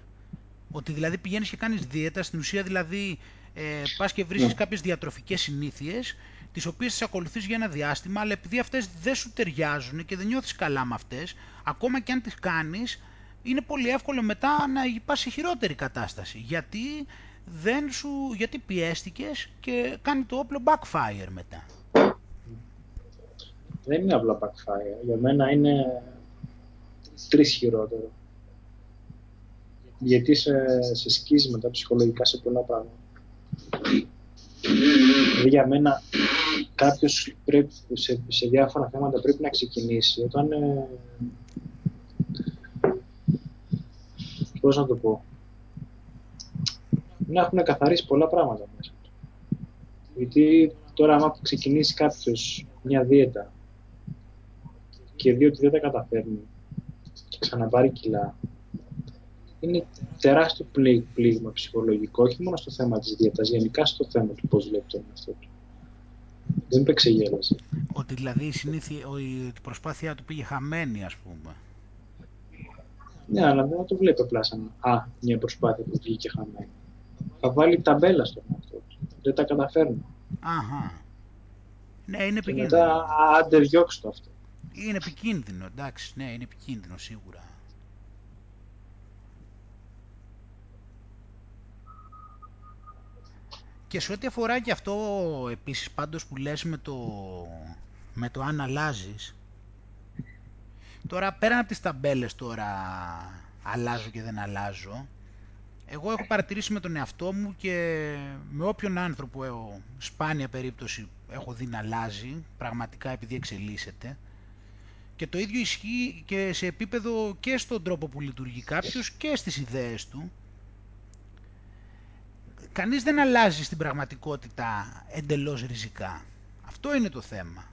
S1: Ότι δηλαδή πηγαίνεις και κάνεις δίαιτα, στην ουσία δηλαδή ε, πας και βρίσκεις
S2: Ναι.
S1: κάποιες διατροφικές συνήθειες τις οποίες τις ακολουθείς για ένα διάστημα, αλλά επειδή αυτές δεν σου ταιριάζουν και δεν νιώθεις καλά με αυτές, ακόμα και αν τις κάνεις, είναι πολύ εύκολο μετά να πας σε χειρότερη κατάσταση. Γιατί, δεν σου, γιατί πιέστηκες και κάνει το όπλο backfire μετά.
S2: Δεν είναι απλά backfire. Για μένα είναι τρεις χειρότερο. Γιατί σε, σε σκίζει μετά ψυχολογικά σε πολλά πράγματα. Δηλαδή για μένα κάποιος σε, σε διάφορα θέματα πρέπει να ξεκινήσει όταν ε, πώς να το πω να έχουν καθαρίσει πολλά πράγματα μέσα του. Γιατί τώρα άμα ξεκινήσει κάποιος μια δίαιτα και δει ότι δεν τα καταφέρνει και ξαναπάρει κιλά είναι τεράστιο πλήγμα ψυχολογικό, όχι μόνο στο θέμα της δίαιτας, γενικά στο θέμα του πώς βλέπει τον εαυτό του. Δεν το εξεγέλασε.
S1: Ότι δηλαδή η, συνήθεια, η προσπάθειά του πήγε χαμένη, ας πούμε.
S2: Ναι, αλλά δεν θα το βλέπει απλά σαν α, μια προσπάθεια που βγήκε χαμένη. Θα βάλει ταμπέλα στον εαυτό του. Δεν τα καταφέρνει.
S1: Αχα. Ναι, είναι επικίνδυνο.
S2: Και μετά άντε διώξ' το αυτό.
S1: Είναι επικίνδυνο, εντάξει, ναι, είναι επικίνδυνο σίγουρα. Και σε ό,τι αφορά και αυτό επίσης πάντως που λες με το, με το αν αλλάζεις. Τώρα πέραν από τις ταμπέλες τώρα αλλάζω και δεν αλλάζω. Εγώ έχω παρατηρήσει με τον εαυτό μου και με όποιον άνθρωπο έχω, σπάνια περίπτωση έχω δει να αλλάζει, πραγματικά επειδή εξελίσσεται. Και το ίδιο ισχύει και σε επίπεδο και στον τρόπο που λειτουργεί κάποιος και στις ιδέες του κανείς δεν αλλάζει στην πραγματικότητα εντελώς ριζικά. Αυτό είναι το θέμα.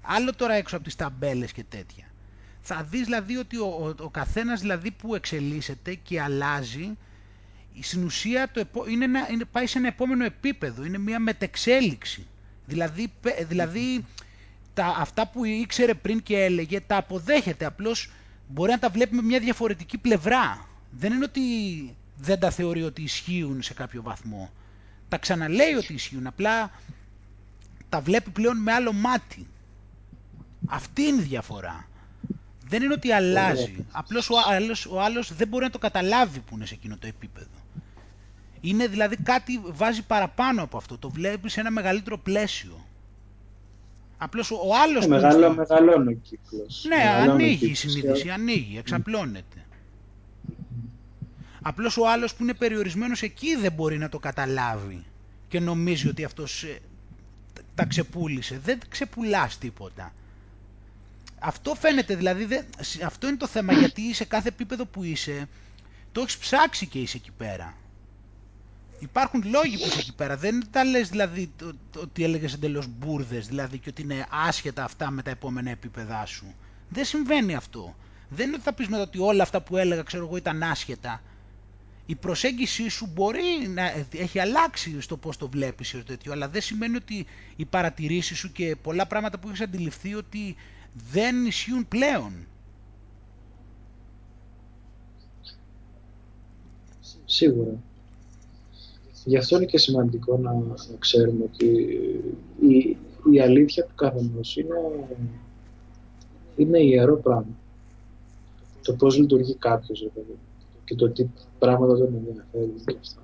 S1: Άλλο τώρα έξω από τις ταμπέλες και τέτοια. Θα δεις δηλαδή ότι ο, ο, ο καθένας δηλαδή που εξελίσσεται και αλλάζει, στην ουσία το είναι ένα, είναι, πάει σε ένα επόμενο επίπεδο, είναι μια μετεξέλιξη. Δηλαδή, δηλαδή τα, αυτά που ήξερε πριν και έλεγε τα αποδέχεται, απλώς μπορεί να τα βλέπει με μια διαφορετική πλευρά. Δεν είναι ότι δεν τα θεωρεί ότι ισχύουν σε κάποιο βαθμό. Τα ξαναλέει ότι ισχύουν, απλά τα βλέπει πλέον με άλλο μάτι. Αυτή είναι η διαφορά. Δεν είναι ότι αλλάζει. Απλώς ο άλλος, ο άλλος δεν μπορεί να το καταλάβει που είναι σε εκείνο το επίπεδο. Είναι δηλαδή κάτι βάζει παραπάνω από αυτό. Το βλέπεις σε ένα μεγαλύτερο πλαίσιο. Απλώς ο άλλος...
S2: Ε, μεγαλώ, μεγαλώνει ο κύκλος.
S1: Ναι, ανοίγει η συνείδηση, ανοίγει, εξαπλώνεται. Απλώς ο άλλος που είναι περιορισμένος εκεί δεν μπορεί να το καταλάβει και νομίζει ότι αυτός ε, τα ξεπούλησε. Δεν ξεπουλάς τίποτα. Αυτό φαίνεται δηλαδή, αυτό είναι το θέμα γιατί σε κάθε επίπεδο που είσαι το έχεις ψάξει και είσαι εκεί πέρα. Υπάρχουν λόγοι που είσαι εκεί πέρα. Δεν τα λες δηλαδή ότι έλεγες εντελώς μπουρδες, δηλαδή και ότι είναι άσχετα αυτά με τα επόμενα επίπεδά σου. Δεν συμβαίνει αυτό. Δεν είναι ότι θα πεις μετά ότι όλα αυτά που έλεγα ξέρω εγώ ήταν άσχετα η προσέγγιση σου μπορεί να έχει αλλάξει στο πώς το βλέπεις ή τέτοιο, αλλά δεν σημαίνει ότι οι παρατηρήσεις σου και πολλά πράγματα που έχεις αντιληφθεί ότι δεν ισχύουν πλέον.
S2: Σίγουρα. Γι' αυτό είναι και σημαντικό να, ξέρουμε ότι η, η αλήθεια του καθενός είναι, είναι ιερό πράγμα. Το πώς λειτουργεί κάποιος, δηλαδή και το τι πράγματα δεν ενδιαφέρουν και αυτά.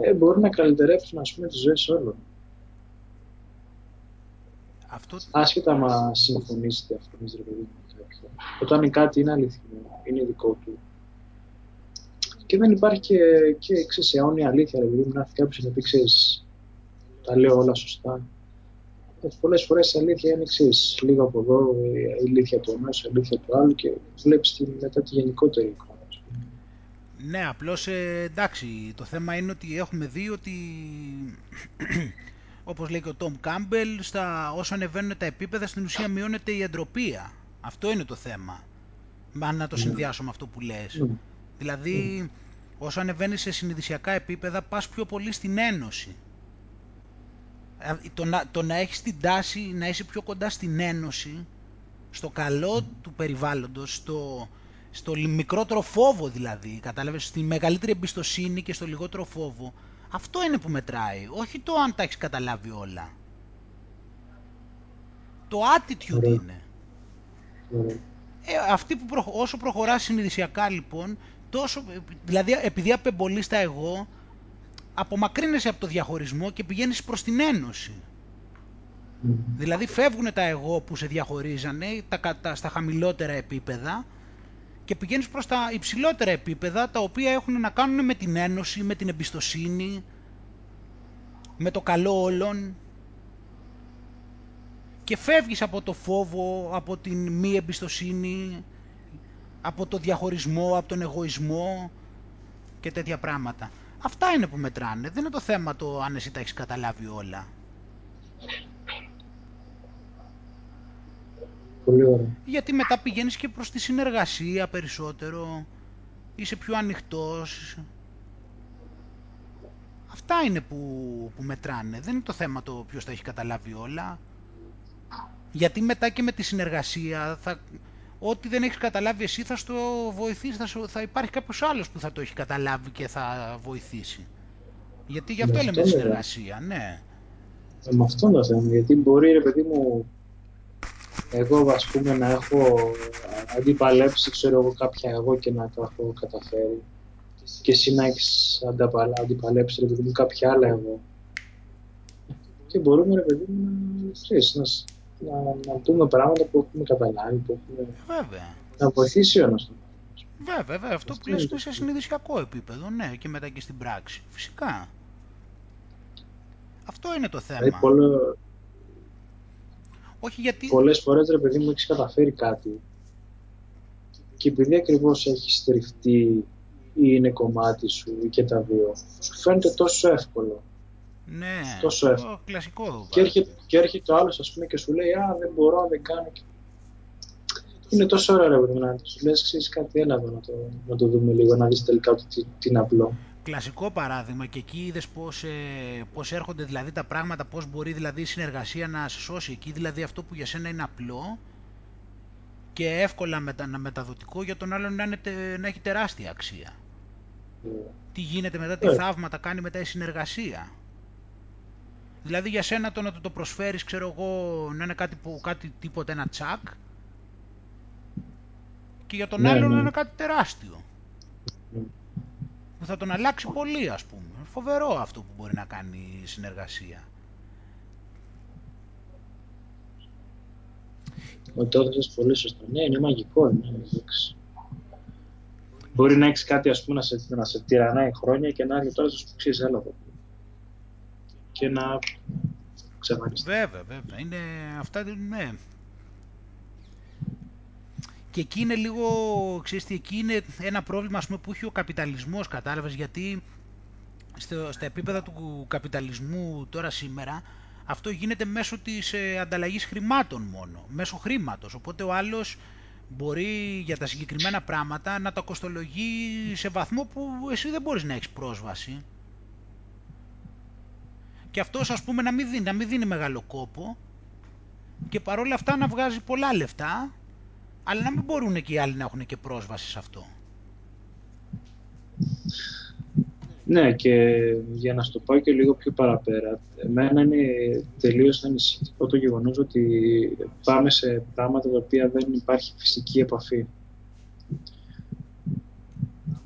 S2: Ε, μπορούν να καλυτερεύσουν ας πούμε τις ζωές όλων. Αυτό... Άσχετα μα συμφωνήσει ή διαφωνείς ρε παιδί μου Όταν κάτι είναι αληθινό, είναι δικό του. Και δεν υπάρχει και, και ξέρεις, αιώνια αλήθεια, ρε παιδί μου, να έρθει κάποιος να πει, ξέρεις, τα λέω όλα σωστά. Ε, πολλές φορές η αλήθεια είναι εξής. Λίγο από εδώ, η αλήθεια του ενός, η αλήθεια του άλλου και βλέπεις μετά τη γενικότερη εικόνα.
S1: Ναι, απλώς ε, εντάξει, το θέμα είναι ότι έχουμε δει ότι όπως λέει και ο Τόμ Κάμπελ, στα, όσο ανεβαίνουν τα επίπεδα στην ουσία μειώνεται η εντροπία. Αυτό είναι το θέμα. Αν να το ναι. συνδυάσω με αυτό που λες. Ναι. Δηλαδή, ναι. όσο ανεβαίνεις σε συνειδησιακά επίπεδα, πας πιο πολύ στην ένωση. Ε, το να, το να έχεις την τάση να είσαι πιο κοντά στην ένωση, στο καλό του περιβάλλοντος, στο, στο μικρότερο φόβο δηλαδή, κατάλαβες, στη μεγαλύτερη εμπιστοσύνη και στο λιγότερο φόβο, Αυτό είναι που μετράει, όχι το αν τα έχεις καταλάβει όλα. Το attitude είναι. Ε, αυτή που όσο προχωράς συνειδησιακά λοιπόν, τόσο, δηλαδή επειδή απεμπολείς τα εγώ, απομακρύνεσαι από το διαχωρισμό και πηγαίνεις προς την ένωση. Δηλαδή φεύγουν τα εγώ που σε διαχωρίζανε τα, στα χαμηλότερα επίπεδα και πηγαίνεις προς τα υψηλότερα επίπεδα τα οποία έχουν να κάνουν με την ένωση, με την εμπιστοσύνη, με το καλό όλων και φεύγεις από το φόβο, από την μη εμπιστοσύνη, από το διαχωρισμό, από τον εγωισμό και τέτοια πράγματα. Αυτά είναι που μετράνε. Δεν είναι το θέμα το αν εσύ τα έχεις καταλάβει όλα.
S2: Πολύ
S1: Γιατί μετά πηγαίνεις και προς τη συνεργασία περισσότερο, είσαι πιο ανοιχτός. Αυτά είναι που, που μετράνε. Δεν είναι το θέμα το ποιος τα έχει καταλάβει όλα. Γιατί μετά και με τη συνεργασία, θα, ό,τι δεν έχεις καταλάβει εσύ θα στο βοηθήσει, θα, θα υπάρχει κάποιος άλλος που θα το έχει καταλάβει και θα βοηθήσει. Γιατί γι' αυτό λέμε συνεργασία, ναι.
S2: Ε, με αυτό το θέμα, γιατί μπορεί ρε παιδί μου εγώ ας πούμε να έχω αντιπαλέψει ξέρω εγώ κάποια εγώ και να το έχω καταφέρει και εσύ να έχεις αντιπαλέψει ρε παιδί μου κάποια άλλα εγώ και μπορούμε ρε παιδί μου να, ξέρεις, να, να, να δούμε πράγματα που έχουμε καταλάβει, που έχουμε...
S1: Βέβαια.
S2: Να βοηθήσει ο ένας
S1: Βέβαια, βέβαια, αυτό που λες σε συνειδησιακό επίπεδο, ναι, και μετά και στην πράξη. Φυσικά. Αυτό είναι το θέμα.
S2: Δηλαδή, πολλο...
S1: Όχι γιατί...
S2: Πολλές φορές, ρε παιδί μου, έχεις καταφέρει κάτι και επειδή ακριβώς έχεις στριφτεί ή είναι κομμάτι σου ή και τα δύο, σου φαίνεται τόσο εύκολο.
S1: Ναι,
S2: τόσο εύκολο.
S1: κλασικό.
S2: Και έρχεται, και έρχεται ο άλλος, ας πούμε, και σου λέει «Α, δεν μπορώ, δεν κάνω». Είναι τόσο ωραίο, ρε παιδί, να σου λες, ξέρεις κάτι, έλα εδώ να το, να το δούμε λίγο, να δεις τελικά ότι τι, τι είναι απλό
S1: κλασικό παράδειγμα και εκεί είδες πώς, ε, πώς έρχονται δηλαδή τα πράγματα, πώς μπορεί δηλαδή η συνεργασία να σε σώσει εκεί, δηλαδή αυτό που για σένα είναι απλό και εύκολα μετα, μεταδοτικό για τον άλλον να, είναι, να έχει τεράστια αξία. Τι γίνεται μετά, τι yeah. θαύματα κάνει μετά η συνεργασία. Δηλαδή για σένα το να το, το προσφέρεις, ξέρω εγώ, να είναι κάτι, που, κάτι τίποτα, ένα τσακ και για τον yeah, άλλον να είναι κάτι τεράστιο που θα τον αλλάξει πολύ ας πούμε. Φοβερό αυτό που μπορεί να κάνει η συνεργασία.
S2: Ο το έδωσες πολύ σωστά. Ναι, είναι μαγικό. Ναι, Μπορεί να έχεις κάτι ας πούμε, να σε, να σε τυρανάει χρόνια και να έρθει τώρα σου ξέρεις έλα εδώ. Και να ξεμαριστεί.
S1: Βέβαια, βέβαια. Είναι αυτά, ναι και εκεί είναι λίγο, ξέρεις τι, εκεί είναι ένα πρόβλημα πούμε, που έχει ο καπιταλισμός, κατάλαβες, γιατί στο, στα επίπεδα του καπιταλισμού τώρα σήμερα αυτό γίνεται μέσω της ε, ανταλλαγής χρημάτων μόνο, μέσω χρήματος, οπότε ο άλλος μπορεί για τα συγκεκριμένα πράγματα να τα κοστολογεί σε βαθμό που εσύ δεν μπορείς να έχεις πρόσβαση. Και αυτός ας πούμε να μην δίνει, να μην δίνει μεγάλο κόπο και παρόλα αυτά να βγάζει πολλά λεφτά αλλά να μην μπορούν και οι άλλοι να έχουν και πρόσβαση σε αυτό.
S2: Ναι, και για να στο πάω και λίγο πιο παραπέρα, εμένα είναι τελείως ανησυχητικό το γεγονός ότι πάμε σε πράγματα τα οποία δεν υπάρχει φυσική επαφή.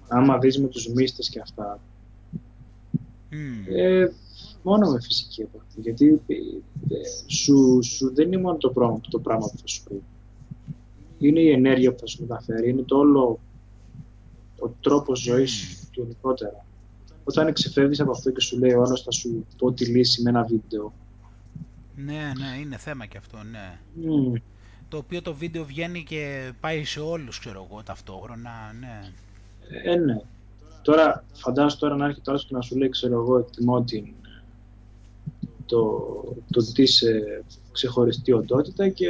S2: Άμα δεις με τους μύστες και αυτά, ε, μόνο με φυσική επαφή, γιατί ε, σου, σου δεν είναι μόνο το πράγμα, το πράγμα που θα σου πει είναι η ενέργεια που θα σου μεταφέρει, είναι το όλο ο τρόπος ζωής του γενικότερα. Όταν ξεφεύγεις από αυτό και σου λέει ο άλλος θα σου πω τη λύση με ένα βίντεο.
S1: Ναι, ναι, είναι θέμα και αυτό, ναι. Το οποίο το βίντεο βγαίνει και πάει σε όλους, ξέρω εγώ, ταυτόχρονα, ναι.
S2: Ε, ναι. Τώρα, φαντάζομαι τώρα να έρχεται άλλος και να σου λέει, ξέρω εγώ, εκτιμώ την, το, το τι είσαι ξεχωριστή οντότητα και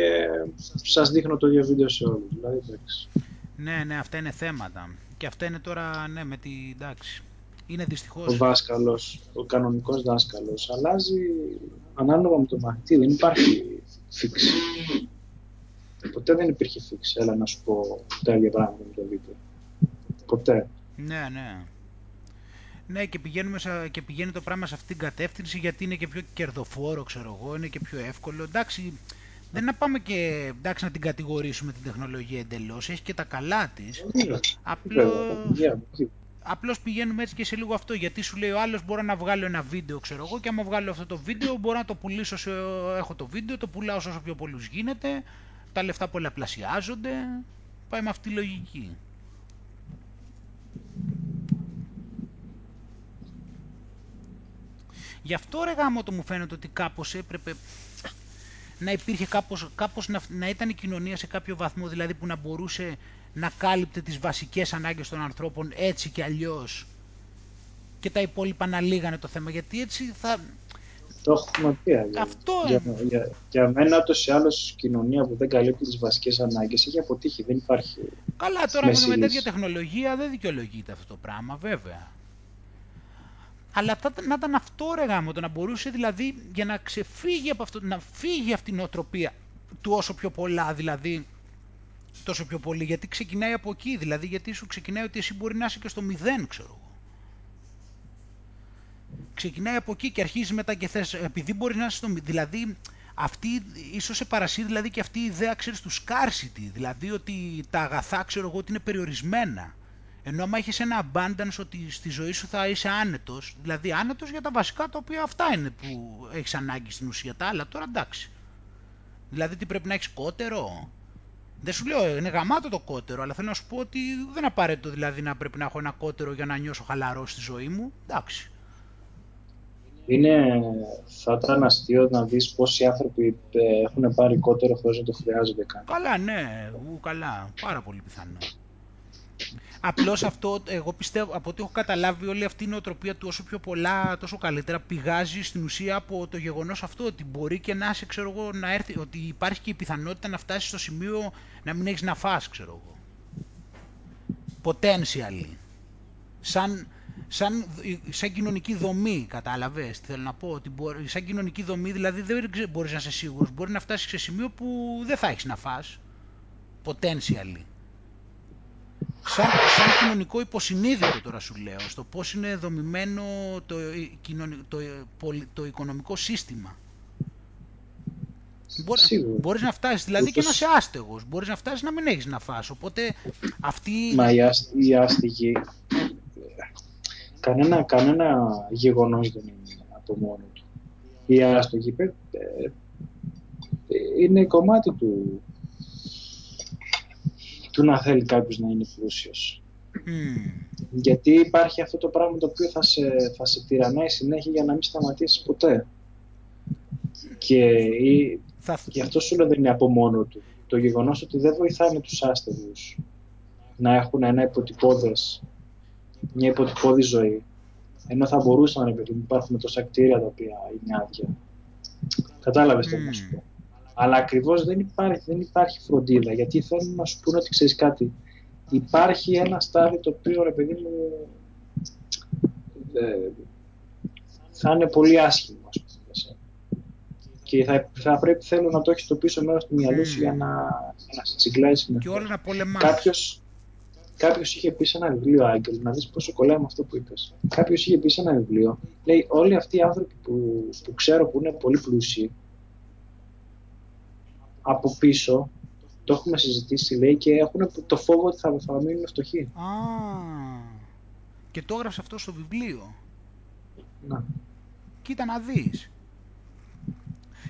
S2: σας δείχνω το ίδιο βίντεο σε όλους. Δηλαδή, εντάξει.
S1: Ναι, ναι, αυτά είναι θέματα. Και αυτά είναι τώρα, ναι, με τη, εντάξει. Είναι δυστυχώς...
S2: Ο δάσκαλος, ο κανονικός δάσκαλος αλλάζει ανάλογα με το μαθητή. Δεν υπάρχει φίξη. Ποτέ δεν υπήρχε φίξη. Έλα να σου πω τα ίδια πράγματα με το βίντεο. Ποτέ.
S1: Ναι, ναι. Ναι, και, πηγαίνουμε σε, και πηγαίνει το πράγμα σε αυτήν την κατεύθυνση γιατί είναι και πιο κερδοφόρο, ξέρω εγώ, είναι και πιο εύκολο. Εντάξει, δεν να πάμε και εντάξει, να την κατηγορήσουμε την τεχνολογία εντελώς. Έχει και τα καλά της. Απλώ. Απλώς πηγαίνουμε έτσι και σε λίγο αυτό, γιατί σου λέει ο άλλος μπορώ να βγάλω ένα βίντεο, ξέρω εγώ, και άμα βγάλω αυτό το βίντεο μπορώ να το πουλήσω, σε, έχω το βίντεο, το πουλάω όσο πιο πολλούς γίνεται, τα λεφτά πολλαπλασιάζονται, πάει με αυτή τη λογική. Γι' αυτό ρε γάμο το μου φαίνεται ότι κάπως έπρεπε να υπήρχε κάπως, κάπως να, να ήταν η κοινωνία σε κάποιο βαθμό δηλαδή που να μπορούσε να κάλυπτε τις βασικές ανάγκες των ανθρώπων έτσι και αλλιώς και τα υπόλοιπα να λύγανε το θέμα γιατί έτσι θα...
S2: Το έχουμε πει
S1: Αυτό...
S2: για, για, για μένα ούτως ή άλλως κοινωνία που δεν καλύπτει τις βασικές ανάγκες έχει αποτύχει, δεν υπάρχει
S1: Καλά τώρα με τέτοια τεχνολογία δεν δικαιολογείται αυτό το πράγμα βέβαια. Αλλά να ήταν αυτό ρε γάμο, το να μπορούσε δηλαδή για να ξεφύγει από αυτό, να φύγει αυτή η νοοτροπία του όσο πιο πολλά δηλαδή, τόσο πιο πολύ, γιατί ξεκινάει από εκεί, δηλαδή γιατί σου ξεκινάει ότι εσύ μπορεί να είσαι και στο μηδέν, ξέρω εγώ. Ξεκινάει από εκεί και αρχίζεις μετά και θες, επειδή μπορείς να είσαι στο μηδέν, δηλαδή αυτή, ίσως σε παρασύρει δηλαδή και αυτή η ιδέα, ξέρεις, του scarcity, δηλαδή ότι τα αγαθά, ξέρω εγώ, ότι είναι περιορισμένα. Ενώ άμα έχεις ένα abundance ότι στη ζωή σου θα είσαι άνετος, δηλαδή άνετος για τα βασικά τα οποία αυτά είναι που έχεις ανάγκη στην ουσία, τα άλλα τώρα εντάξει. Δηλαδή τι πρέπει να έχεις κότερο; Δεν σου λέω, είναι γαμάτο το κότερο, αλλά θέλω να σου πω ότι δεν απαραίτητο δηλαδή να πρέπει να έχω ένα κότερο για να νιώσω χαλαρό στη ζωή μου. Εντάξει.
S2: Είναι, θα ήταν αστείο να δεις πόσοι άνθρωποι ε, έχουν πάρει κότερο χωρίς να το χρειάζονται καν.
S1: Καλά, ναι, ου, καλά, πάρα πολύ πιθανό. Απλώς αυτό, εγώ πιστεύω, από ό,τι έχω καταλάβει όλη αυτή η νοοτροπία του όσο πιο πολλά, τόσο καλύτερα, πηγάζει στην ουσία από το γεγονός αυτό, ότι μπορεί και να είσαι, ξέρω εγώ, να έρθει, ότι υπάρχει και η πιθανότητα να φτάσεις στο σημείο να μην έχεις να φας, ξέρω εγώ. Potentially. Σαν, σαν, σαν κοινωνική δομή, κατάλαβες τι θέλω να πω, ότι μπορεί, σαν κοινωνική δομή δηλαδή δεν μπορείς να είσαι σίγουρος, μπορεί να φτάσεις σε σημείο που δεν θα έχεις να φας. Potentially σαν, σαν κοινωνικό υποσυνείδητο τώρα σου λέω, στο πώς είναι δομημένο το, το, το, οικονομικό σύστημα. Μπορεί, μπορείς να φτάσεις δηλαδή και να είσαι άστεγος, μπορείς να φτάσεις να μην έχεις να φας, οπότε αυτή...
S2: Μα η, άστεγη, κανένα, κανένα γεγονός δεν είναι από μόνο του. Η άστεγη ε, ε, είναι κομμάτι του, του να θέλει κάποιος να είναι πλούσιος. Γιατί υπάρχει αυτό το πράγμα το οποίο θα σε, θα σε τυραννάει συνέχεια για να μην σταματήσεις ποτέ. Και θα... γι' αυτό σου λέω δεν είναι από μόνο του. Το γεγονός ότι δεν βοηθάνε τους άστεγους να έχουν ένα υποτυπώδες, μια υποτυπώδη ζωή. Ενώ θα μπορούσαν, επειδή υπάρχουν τόσα κτίρια τα οποία είναι άδεια. Κατάλαβες τι να σου πω. Αλλά ακριβώς δεν υπάρχει, δεν υπάρχει φροντίδα, γιατί θέλουν να σου πούνε ότι ξέρεις κάτι. Υπάρχει ένα στάδιο το οποίο, ρε παιδί μου, ε, θα είναι πολύ άσχημο, ας πούμε. Και θα, θα πρέπει, θέλω να το έχεις στο πίσω μέρος του μυαλού σου για να, να σε τσιγκλάει
S1: Και όλα να πολεμάς.
S2: Κάποιος, κάποιος είχε πει σε ένα βιβλίο, Άγγελ, να δεις πόσο κολλάει με αυτό που είπες. Κάποιος είχε πει σε ένα βιβλίο, λέει όλοι αυτοί οι άνθρωποι που, που ξέρω που είναι πολύ πλούσιοι, από πίσω, το έχουμε συζητήσει λέει και έχουν το φόβο ότι θα, θα μείνουν φτωχοί.
S1: Α, και το έγραψε αυτό στο βιβλίο.
S2: Να.
S1: Κοίτα να δεις.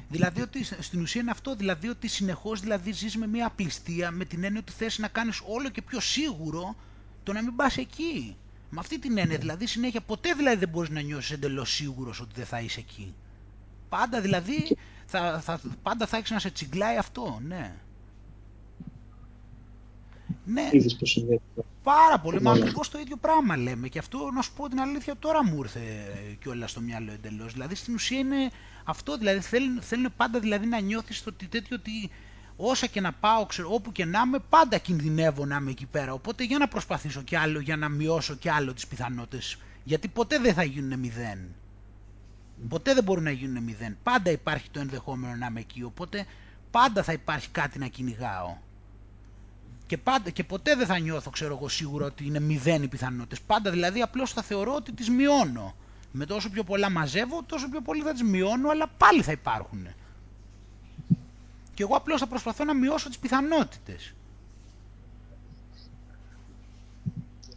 S1: Δηλαδή ότι στην ουσία είναι αυτό, δηλαδή ότι συνεχώς δηλαδή ζεις με μια απληστία με την έννοια ότι θες να κάνεις όλο και πιο σίγουρο το να μην πας εκεί. Με αυτή την έννοια δηλαδή συνέχεια ποτέ δηλαδή δεν μπορείς να νιώσεις εντελώς σίγουρος ότι δεν θα είσαι εκεί. Πάντα δηλαδή θα, θα, πάντα θα έχεις να σε τσιγκλάει αυτό, ναι.
S2: Ναι. Είδες πώς συμβαίνει.
S1: Πάρα πολύ, μα ακριβώς το ίδιο πράγμα λέμε και αυτό να σου πω την αλήθεια τώρα μου ήρθε κιόλας στο μυαλό εντελώς. Δηλαδή στην ουσία είναι αυτό, δηλαδή θέλουν, θέλουν πάντα δηλαδή να νιώθεις το τέτοιο ότι όσα και να πάω, ξέρω, όπου και να είμαι, πάντα κινδυνεύω να είμαι εκεί πέρα. Οπότε για να προσπαθήσω κι άλλο, για να μειώσω κι άλλο τις πιθανότητες. Γιατί ποτέ δεν θα γίνουν μηδέν. Ποτέ δεν μπορούν να γίνουν μηδέν. Πάντα υπάρχει το ενδεχόμενο να είμαι εκεί, οπότε πάντα θα υπάρχει κάτι να κυνηγάω. Και, πάντα, και ποτέ δεν θα νιώθω, ξέρω εγώ, σίγουρα ότι είναι μηδέν οι πιθανότητες. Πάντα δηλαδή απλώς θα θεωρώ ότι τις μειώνω. Με τόσο πιο πολλά μαζεύω, τόσο πιο πολύ θα τις μειώνω, αλλά πάλι θα υπάρχουν. Και εγώ απλώς θα προσπαθώ να μειώσω τις πιθανότητες.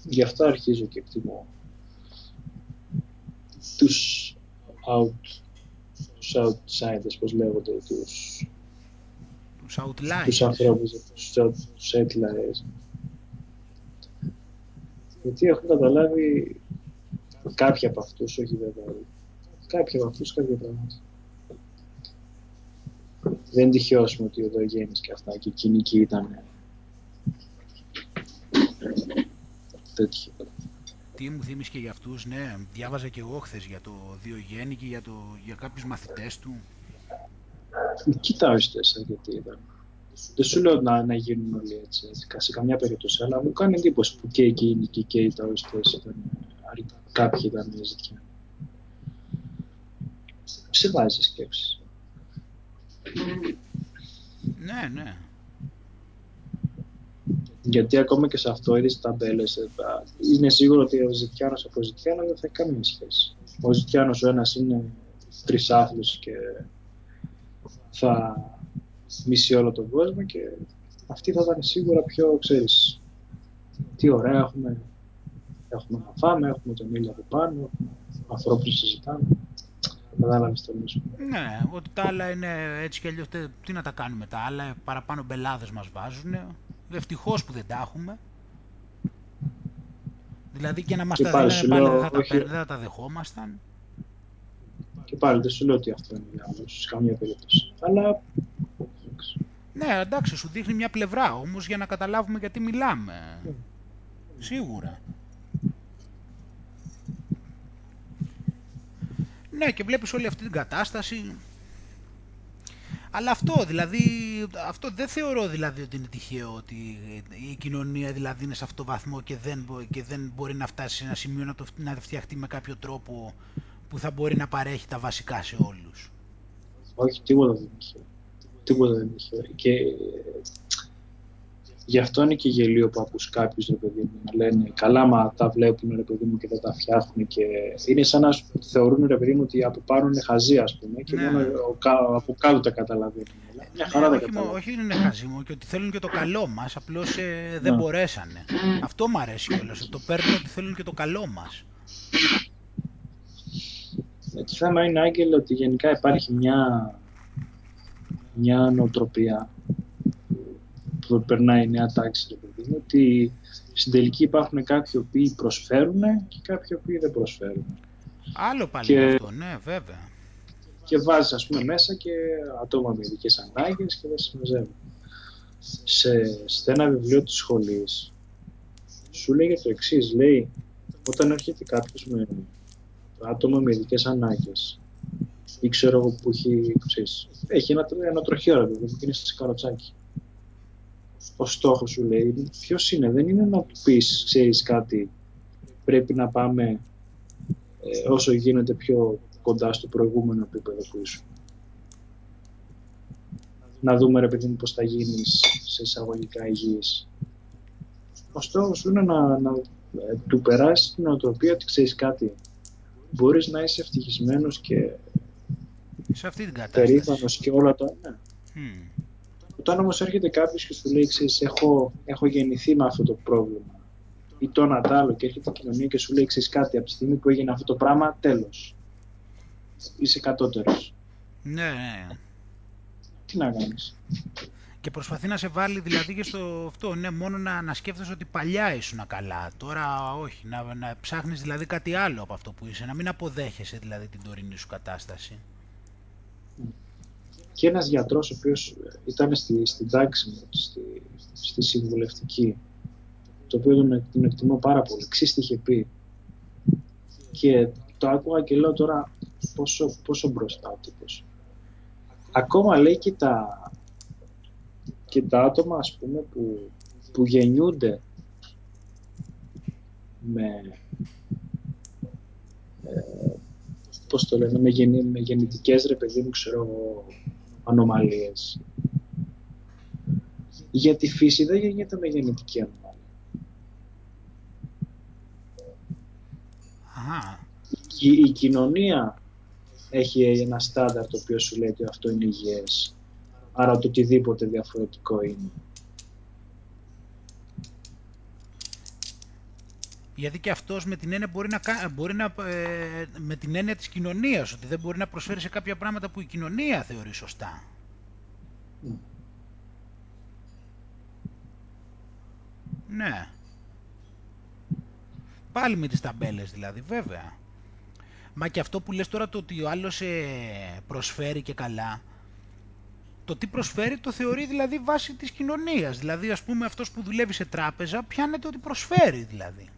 S2: Γι' αυτό αρχίζω και εκτιμώ τους out, τους outsiders, πώς λέγονται, τους,
S1: τους outliers.
S2: Τους ανθρώπους, τους, τους outliers. Γιατί έχουν καταλάβει κάποιοι από αυτούς, όχι βέβαια κάποιοι από αυτούς κάποια πράγματα. Δεν είναι τυχαίο ότι ο Δογέννης και αυτά και εκείνη εκεί ήταν τέτοιο.
S1: Τι μου θύμισε και για αυτούς, ναι, διάβαζα και εγώ χθες για το Διογέννη και για, το, για κάποιους μαθητές του.
S2: Κοίτα οριστές γιατί ήταν. Δεν σου λέω να, να γίνουν όλοι έτσι, έτσι, σε καμιά περίπτωση, αλλά μου κάνει εντύπωση που και εκείνοι και, και οι ταοιστές ήταν, κάποιοι ήταν ζητιά. Σε βάζεις σκέψεις.
S1: Ναι, ναι.
S2: Γιατί ακόμα και σε αυτό είδες ταμπέλες, ε, είναι σίγουρο ότι ο Ζητιάνος από Ζητιάνο δεν θα έχει καμία σχέση. Ο Ζητιάνος ο ένας είναι τρισάθλος και θα μισεί όλο τον κόσμο και αυτή θα ήταν σίγουρα πιο, ξέρεις, τι ωραία έχουμε, έχουμε να φάμε, έχουμε τον ήλιο από πάνω, έχουμε ανθρώπους να συζητάμε. Κατάλαβες το
S1: Ναι, ότι τα άλλα είναι έτσι κι αλλιώς, τι να τα κάνουμε τα άλλα, παραπάνω μπελάδες μας βάζουν, ευτυχώς που δεν τα έχουμε. Δηλαδή και να μας τα δίνανε πάλι δεν θα, τα, δεν θα τα δεχόμασταν.
S2: Και πάλι δεν σου λέω ότι αυτό είναι για άλλους, σε καμία περίπτωση. Αλλά...
S1: Ναι, εντάξει, σου δείχνει μια πλευρά όμως για να καταλάβουμε γιατί μιλάμε. Mm. Σίγουρα. Ναι, και βλέπεις όλη αυτή την κατάσταση. Αλλά αυτό, δηλαδή, αυτό δεν θεωρώ δηλαδή ότι είναι τυχαίο ότι η κοινωνία δηλαδή είναι σε αυτό το βαθμό και δεν, και δεν μπορεί να φτάσει σε ένα σημείο να, το, να φτιαχτεί με κάποιο τρόπο που θα μπορεί να παρέχει τα βασικά σε όλους.
S2: Όχι, τίποτα δεν είχε. Τίποτα δεν είχε. Και γι' αυτό είναι και γελίο που ακούς κάποιους, ρε παιδί μου, να λένε καλά μα τα βλέπουν, ρε παιδί μου, και δεν τα φτιάχνουν και είναι σαν να θεωρούν, ρε παιδί μου, ότι από πάνω είναι χαζί, ας πούμε, και ναι. μόνο από κάτω τα καταλαβαίνουν. Μια χαρά
S1: ναι,
S2: τα καταλαβαίνουν.
S1: Όχι, είναι χαζί μου, και ότι θέλουν και το καλό μας, απλώς ε, δεν ναι. μπορέσανε. Αυτό μου αρέσει όλος, το παίρνουν ότι θέλουν και το καλό μας.
S2: Το θέμα είναι, Άγγελε, ότι γενικά υπάρχει μια, μια νοοτροπία που περνάει η νέα τάξη, ρε παιδί μου, ότι στην τελική υπάρχουν κάποιοι οποίοι προσφέρουν και κάποιοι οποίοι δεν προσφέρουν.
S1: Άλλο πάλι και, αυτό, ναι, βέβαια.
S2: Και βάζεις, ας πούμε, μέσα και άτομα με ειδικές ανάγκες και δεν συμμαζεύουν. Σε, σε ένα βιβλίο της σχολής σου λέγει το εξής, λέει, όταν έρχεται κάποιος με άτομα με ειδικές ανάγκες ή ξέρω εγώ που έχει, ξέρεις, έχει ένα, ένα τροχείο που είναι στη καροτσάκι ο στόχος σου λέει, ποιος είναι, δεν είναι να του πεις, ξέρεις κάτι, πρέπει να πάμε ε, όσο γίνεται πιο κοντά στο προηγούμενο επίπεδο που ήσουν. Να δούμε ρε παιδί μου πώς θα γίνεις σε εισαγωγικά υγιής. Ο στόχος σου είναι να, να ε, του περάσεις την οτροπία ότι ξέρεις κάτι. Μπορείς να είσαι ευτυχισμένος και
S1: σε αυτή την κατάσταση.
S2: και όλα τα... Ναι. Όταν όμως έρχεται κάποιος και σου λέει, ξέρεις, έχω, έχω γεννηθεί με αυτό το πρόβλημα ή το ένα άλλο και έρχεται η κοινωνία και σου λέει, ξέρεις κάτι, από τη στιγμή που έγινε αυτό το πράγμα, τέλος. Είσαι κατώτερος.
S1: Ναι, ναι.
S2: Τι να κάνεις.
S1: Και προσπαθεί να σε βάλει δηλαδή και στο αυτό, ναι, μόνο να, να σκέφτεσαι ότι παλιά ήσουν καλά. Τώρα όχι, να, να ψάχνεις δηλαδή κάτι άλλο από αυτό που είσαι, να μην αποδέχεσαι δηλαδή την τωρινή σου κατάσταση
S2: και ένας γιατρός ο οποίος ήταν στη, στην τάξη μου, στη, στη συμβουλευτική, το οποίο τον, τον εκτιμώ πάρα πολύ. Εξής είχε πει. Και το άκουγα και λέω τώρα πόσο, πόσο μπροστά ο τύπος. Ακόμα λέει και τα, και τα άτομα ας πούμε που, που γεννιούνται με ε, πώς το λένε, με, γεννη, με γεννητικές ρε παιδί μου ξέρω ανομαλίες. Για τη φύση δεν γεννιέται με γενετική ανομαλία. Η, η κοινωνία έχει ένα στάνταρ το οποίο σου λέει ότι αυτό είναι υγιές. Άρα το οτιδήποτε διαφορετικό είναι.
S1: Γιατί και αυτός με την έννοια, μπορεί να, μπορεί να, ε, με την έννοια της κοινωνίας, ότι δεν μπορεί να προσφέρει σε κάποια πράγματα που η κοινωνία θεωρεί σωστά. Ναι. Πάλι με τις ταμπέλες δηλαδή, βέβαια. Μα και αυτό που λες τώρα το ότι ο άλλος ε, προσφέρει και καλά, το τι προσφέρει το θεωρεί δηλαδή βάση της κοινωνίας. Δηλαδή ας πούμε αυτός που δουλεύει σε τράπεζα πιάνεται ότι προσφέρει δηλαδή.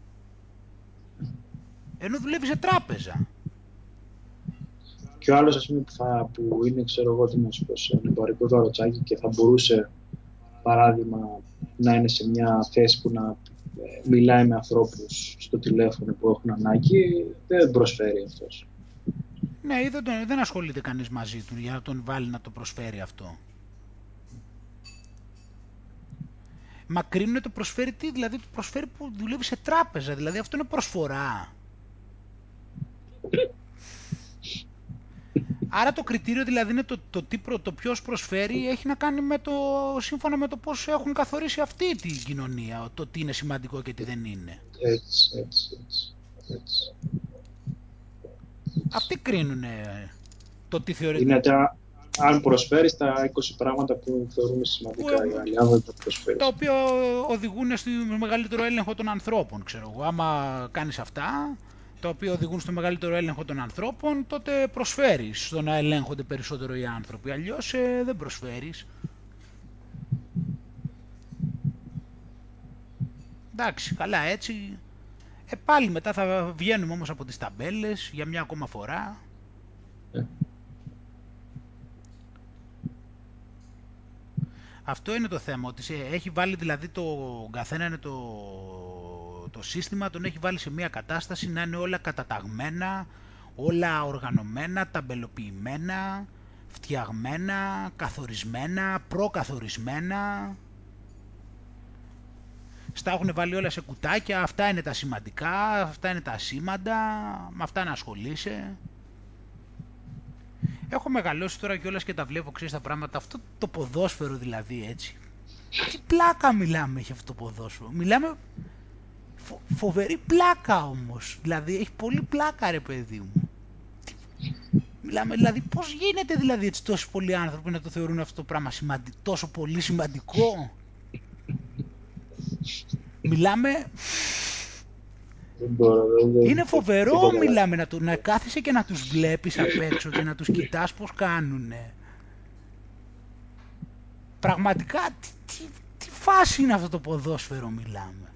S1: Ενώ δουλεύει σε τράπεζα.
S2: Και ο άλλος ας πούμε που, που είναι ξέρω εγώ τι να σου πω σε εμπορικό δωροτσάκι και θα μπορούσε παράδειγμα να είναι σε μια θέση που να ε, μιλάει με ανθρώπους στο τηλέφωνο που έχουν ανάγκη, δεν προσφέρει αυτός.
S1: Ναι, ή δεν, τον, δεν ασχολείται κανείς μαζί του για να τον βάλει να το προσφέρει αυτό. Μα κρίνουν το προσφέρει τι, δηλαδή το προσφέρει που δουλεύει σε τράπεζα, δηλαδή αυτό είναι προσφορά. Άρα το κριτήριο δηλαδή είναι το, το, τι το ποιος προσφέρει έχει να κάνει με το, σύμφωνα με το πώς έχουν καθορίσει αυτή την κοινωνία, το τι είναι σημαντικό και τι δεν είναι.
S2: Έτσι, έτσι, έτσι. έτσι.
S1: Αυτοί κρίνουν το τι θεωρείται.
S2: Είναι τα, αν προσφέρεις τα 20 πράγματα που θεωρούμε σημαντικά που, οι άλλοι, αν δεν τα προσφέρεις.
S1: Τα οποία οδηγούν στο μεγαλύτερο έλεγχο των ανθρώπων, ξέρω εγώ. Άμα κάνεις αυτά, τα οποία οδηγούν στο μεγαλύτερο έλεγχο των ανθρώπων, τότε προσφέρεις στο να ελέγχονται περισσότερο οι άνθρωποι. Αλλιώς ε, δεν προσφέρεις. Εντάξει, καλά έτσι. Ε, πάλι μετά θα βγαίνουμε όμως από τις ταμπέλες για μια ακόμα φορά. Ε. Αυτό είναι το θέμα, ότι έχει βάλει δηλαδή το καθένα είναι το, το σύστημα, τον έχει βάλει σε μια κατάσταση να είναι όλα καταταγμένα, όλα οργανωμένα, ταμπελοποιημένα, φτιαγμένα, καθορισμένα, προκαθορισμένα. Στα έχουν βάλει όλα σε κουτάκια, αυτά είναι τα σημαντικά, αυτά είναι τα ασήμαντα, με αυτά να ασχολείσαι. Έχω μεγαλώσει τώρα κιόλας και τα βλέπω, ξέρεις τα πράγματα, αυτό το ποδόσφαιρο δηλαδή έτσι. Τι πλάκα μιλάμε για αυτό το ποδόσφαιρο. Μιλάμε φο, φοβερή πλάκα όμως. Δηλαδή έχει πολύ πλάκα ρε παιδί μου. Μιλάμε δηλαδή πώς γίνεται δηλαδή έτσι τόσοι πολλοί άνθρωποι να το θεωρούν αυτό το πράγμα τόσο πολύ σημαντικό; Μιλάμε είναι φοβερό μιλάμε να, του, να κάθεσαι και να τους βλέπεις απ' έξω και να τους κοιτάς πώς κάνουνε. Πραγματικά, τι, τι, τι φάση είναι αυτό το ποδόσφαιρο μιλάμε.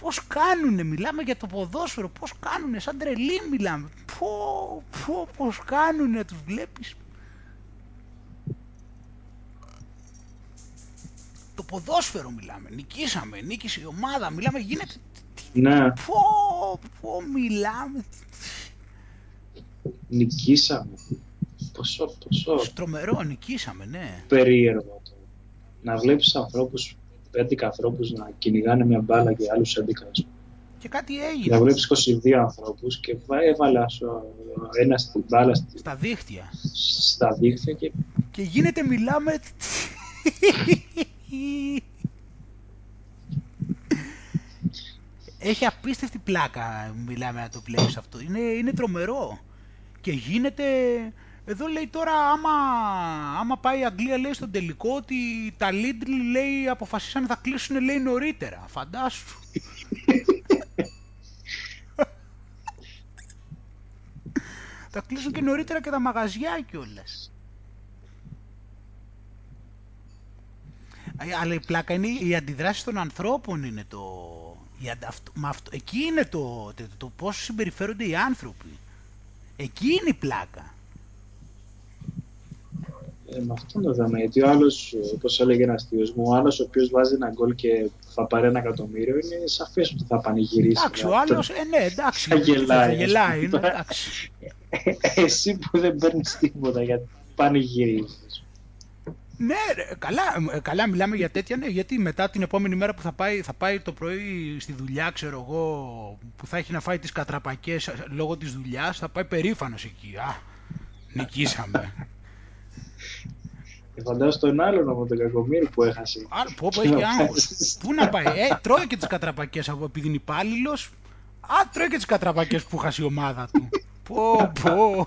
S1: Πώς κάνουνε, μιλάμε για το ποδόσφαιρο, πώς κάνουνε, σαν τρελή μιλάμε. Πω, πω, πώς κάνουνε, τους βλέπεις το ποδόσφαιρο μιλάμε. Νικήσαμε, νίκησε η ομάδα, μιλάμε, γίνεται...
S2: Ναι.
S1: Πω, πω, μιλάμε.
S2: Νικήσαμε. Ποσό, ποσό.
S1: Τρομερό, νικήσαμε, ναι.
S2: Περίεργο το. Να βλέπεις ανθρώπους, 11 ανθρώπους να κυνηγάνε μια μπάλα και άλλους 11.
S1: Και κάτι έγινε.
S2: Να βλέπεις 22 ανθρώπους και έβαλα ένα στην μπάλα
S1: στα δίχτυα.
S2: Στα δίχτυα και...
S1: Και γίνεται μιλάμε... Έχει απίστευτη πλάκα, μιλάμε να το πλέεις αυτό. Είναι, είναι τρομερό. Και γίνεται... Εδώ λέει τώρα, άμα, άμα πάει η Αγγλία, λέει στον τελικό ότι τα Lidl, λέει, αποφασίσανε θα κλείσουν, λέει, νωρίτερα. Φαντάσου. θα κλείσουν και νωρίτερα και τα μαγαζιά κιόλας. Ε, αλλά η πλάκα είναι οι αντιδράσει των ανθρώπων είναι το... Η αυτό, αυτό, εκεί είναι το, το, το πώς συμπεριφέρονται οι άνθρωποι. Εκεί είναι η πλάκα.
S2: Ε, με αυτό το θέμα, γιατί ο άλλος, όπως έλεγε ένας θείος μου, ο άλλος ο οποίος βάζει ένα γκολ και θα πάρει ένα εκατομμύριο, είναι σαφές ότι θα πανηγυρίσει.
S1: Εντάξει, ο άλλος, ε, ναι, εντάξει.
S2: Θα γελάει. Θα
S1: γελάει είναι, εντάξει.
S2: Εσύ που δεν παίρνεις τίποτα, γιατί πανηγυρίζεις.
S1: Ναι, ρε, καλά, ε, καλά μιλάμε για τέτοια, ναι, γιατί μετά την επόμενη μέρα που θα πάει, θα πάει το πρωί στη δουλειά, ξέρω εγώ, που θα έχει να φάει τις κατραπακές ε, λόγω της δουλειάς, θα πάει περήφανος εκεί. Α, νικήσαμε.
S2: Και φαντάζομαι τον άλλον από τον Κακομύρη που έχασε.
S1: Άρα, πω, πω, έχει άγχος. Πού να πάει, ε, τρώει και τις κατραπακές από επειδή είναι υπάλληλος. Α, τρώει και τις κατραπακές που χάσει η ομάδα του. πω, πω.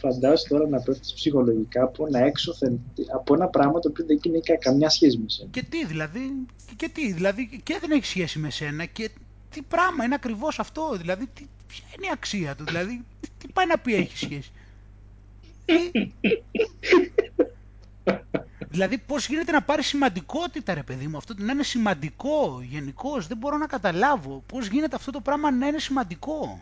S2: Φαντάζομαι τώρα να πέφτεις ψυχολογικά από ένα έξωθεν, από ένα πράγμα το οποίο δεν έχει καμιά σχέση με σένα.
S1: Και τι δηλαδή, και τι, δηλαδή, και δεν έχει σχέση με σένα και τι πράγμα είναι ακριβώς αυτό, δηλαδή, τι, ποια είναι η αξία του, δηλαδή, τι, τι πάει να πει έχει σχέση; Δηλαδή πώς γίνεται να πάρει σημαντικότητα ρε παιδί μου, αυτό να είναι σημαντικό γενικώς, δεν μπορώ να καταλάβω πώς γίνεται αυτό το πράγμα να είναι σημαντικό;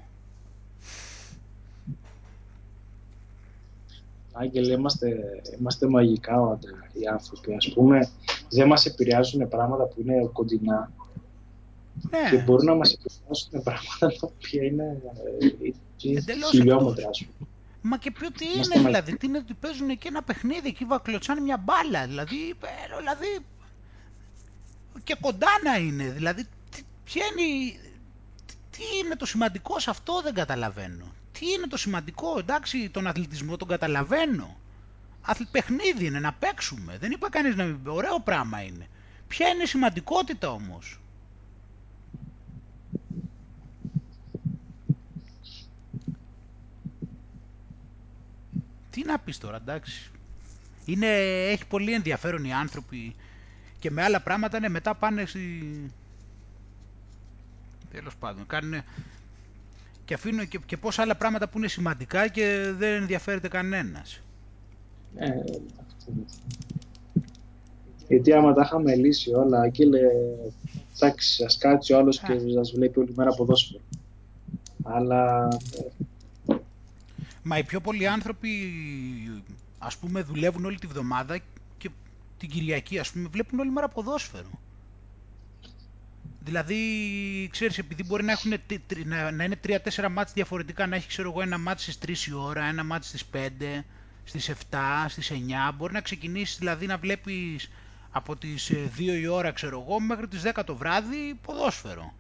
S2: Άγγελε, είμαστε, είμαστε μαγικά όντα οι άνθρωποι. Ας πούμε, δεν μας επηρεάζουν πράγματα που είναι κοντινά
S1: Ναι,
S2: και μπορούν να μας επηρεάσουν πράγματα τα οποία είναι ε,
S1: Εντελώς
S2: χιλιόμετρα,
S1: εκτός.
S2: ας πούμε.
S1: Μα και ποιο τι
S2: Είμαστε
S1: είναι
S2: μα-
S1: δηλαδή, τι είναι ότι παίζουν και ένα παιχνίδι εκεί βακλωτσάνε μια μπάλα, δηλαδή, ε, δηλαδή και κοντά να είναι, δηλαδή τι, ποια είναι, η- τι, τι είναι το σημαντικό σε αυτό δεν καταλαβαίνω. Τι είναι το σημαντικό, εντάξει τον αθλητισμό τον καταλαβαίνω. Αθλη, παιχνίδι είναι να παίξουμε, δεν είπα κανείς να μην, ωραίο πράγμα είναι. Ποια είναι η σημαντικότητα όμως; Τι να πεις τώρα, εντάξει. Είναι, έχει πολύ ενδιαφέρον οι άνθρωποι και με άλλα πράγματα ναι, μετά πάνε στη... Τέλος πάντων, κάνουν και αφήνουν και, και πόσα άλλα πράγματα που είναι σημαντικά και δεν ενδιαφέρεται κανένας.
S2: Ε, αυτό είναι. Γιατί άμα τα είχαμε λύσει όλα, Άγγελε, εντάξει, σας κάτσει ο άλλος και σας βλέπει όλη μέρα ποδόσφαιρο. Αλλά ε,
S1: Μα οι πιο πολλοί άνθρωποι, ας πούμε, δουλεύουν όλη τη βδομάδα και την Κυριακή, ας πούμε, βλέπουν όλη μέρα ποδόσφαιρο. Δηλαδή, ξέρεις, επειδή μπορεί να, έχουν, τρι- τρι- να, να είναι τρία-τέσσερα μάτς διαφορετικά, να έχει, ξέρω εγώ, ένα μάτς στις 3 η ώρα, ένα μάτς στις 5, στις 7, στις 9, μπορεί να ξεκινήσεις δηλαδή να βλέπεις από τις ε, 2 η ώρα, ξέρω εγώ, μέχρι τις 10 το βράδυ ποδόσφαιρο.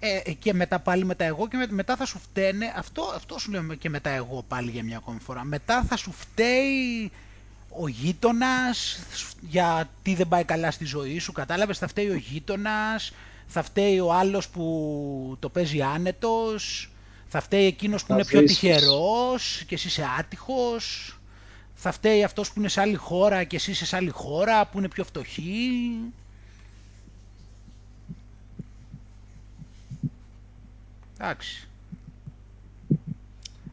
S1: Ε, ε, και μετά πάλι μετά εγώ και με- μετά θα σου φταίνε, αυτό, αυτό σου λέω και μετά εγώ πάλι για μια ακόμη φορά, μετά θα σου φταίει ο γείτονας για τι δεν πάει καλά στη ζωή σου, κατάλαβες, θα φταίει ο γείτονας, θα φταίει ο άλλος που το παίζει άνετος, θα φταίει εκείνος που
S2: Θα
S1: είναι πιο
S2: βρίσκεις.
S1: τυχερός και εσύ είσαι άτυχος, θα φταίει αυτός που είναι σε άλλη χώρα και εσύ είσαι σε άλλη χώρα που είναι πιο φτωχή. Εντάξει.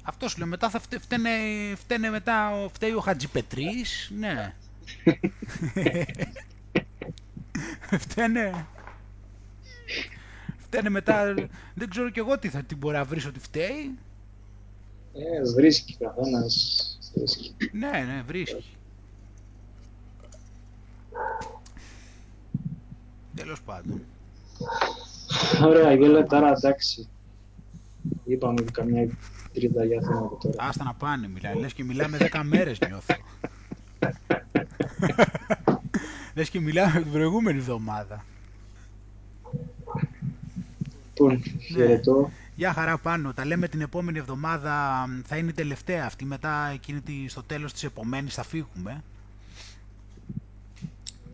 S1: Αυτό σου λέω, μετά θα φτε- φταίνε, φταίνε μετά, ο- φταίει ο Χατζιπετρής, ναι. φταίνε, φταίνε μετά, δεν ξέρω κι εγώ τι θα την μπορεί να βρεις ότι φταίει.
S2: ε, βρίσκει καθένας. Βρίσκει.
S1: Ναι, ναι, βρίσκει. Τέλος πάντων.
S2: Ωραία, Αγγέλε, τώρα εντάξει. Είπαμε καμιά τρινταλιά θέματα τώρα.
S1: Άστα να πάνε, μιλάει. Λες και μιλάμε 10 μέρες νιώθω. Λες και μιλάμε την προηγούμενη εβδομάδα.
S2: Λοιπόν, χαιρετώ.
S1: Γεια χαρά πάνω. Τα λέμε την επόμενη εβδομάδα. μ, Θα είναι η τελευταία αυτή. Μετά εκείνη τη, στο τέλος της επομένης θα φύγουμε.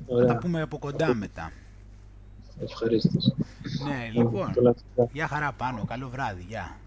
S1: Θα
S2: Ωραία.
S1: τα πούμε από κοντά μετά.
S2: Ευχαρίστως.
S1: Ναι, λοιπόν.
S2: Πολλά φιλιά.
S1: Γεια χαρά πάνω. Καλό βράδυ. Γεια.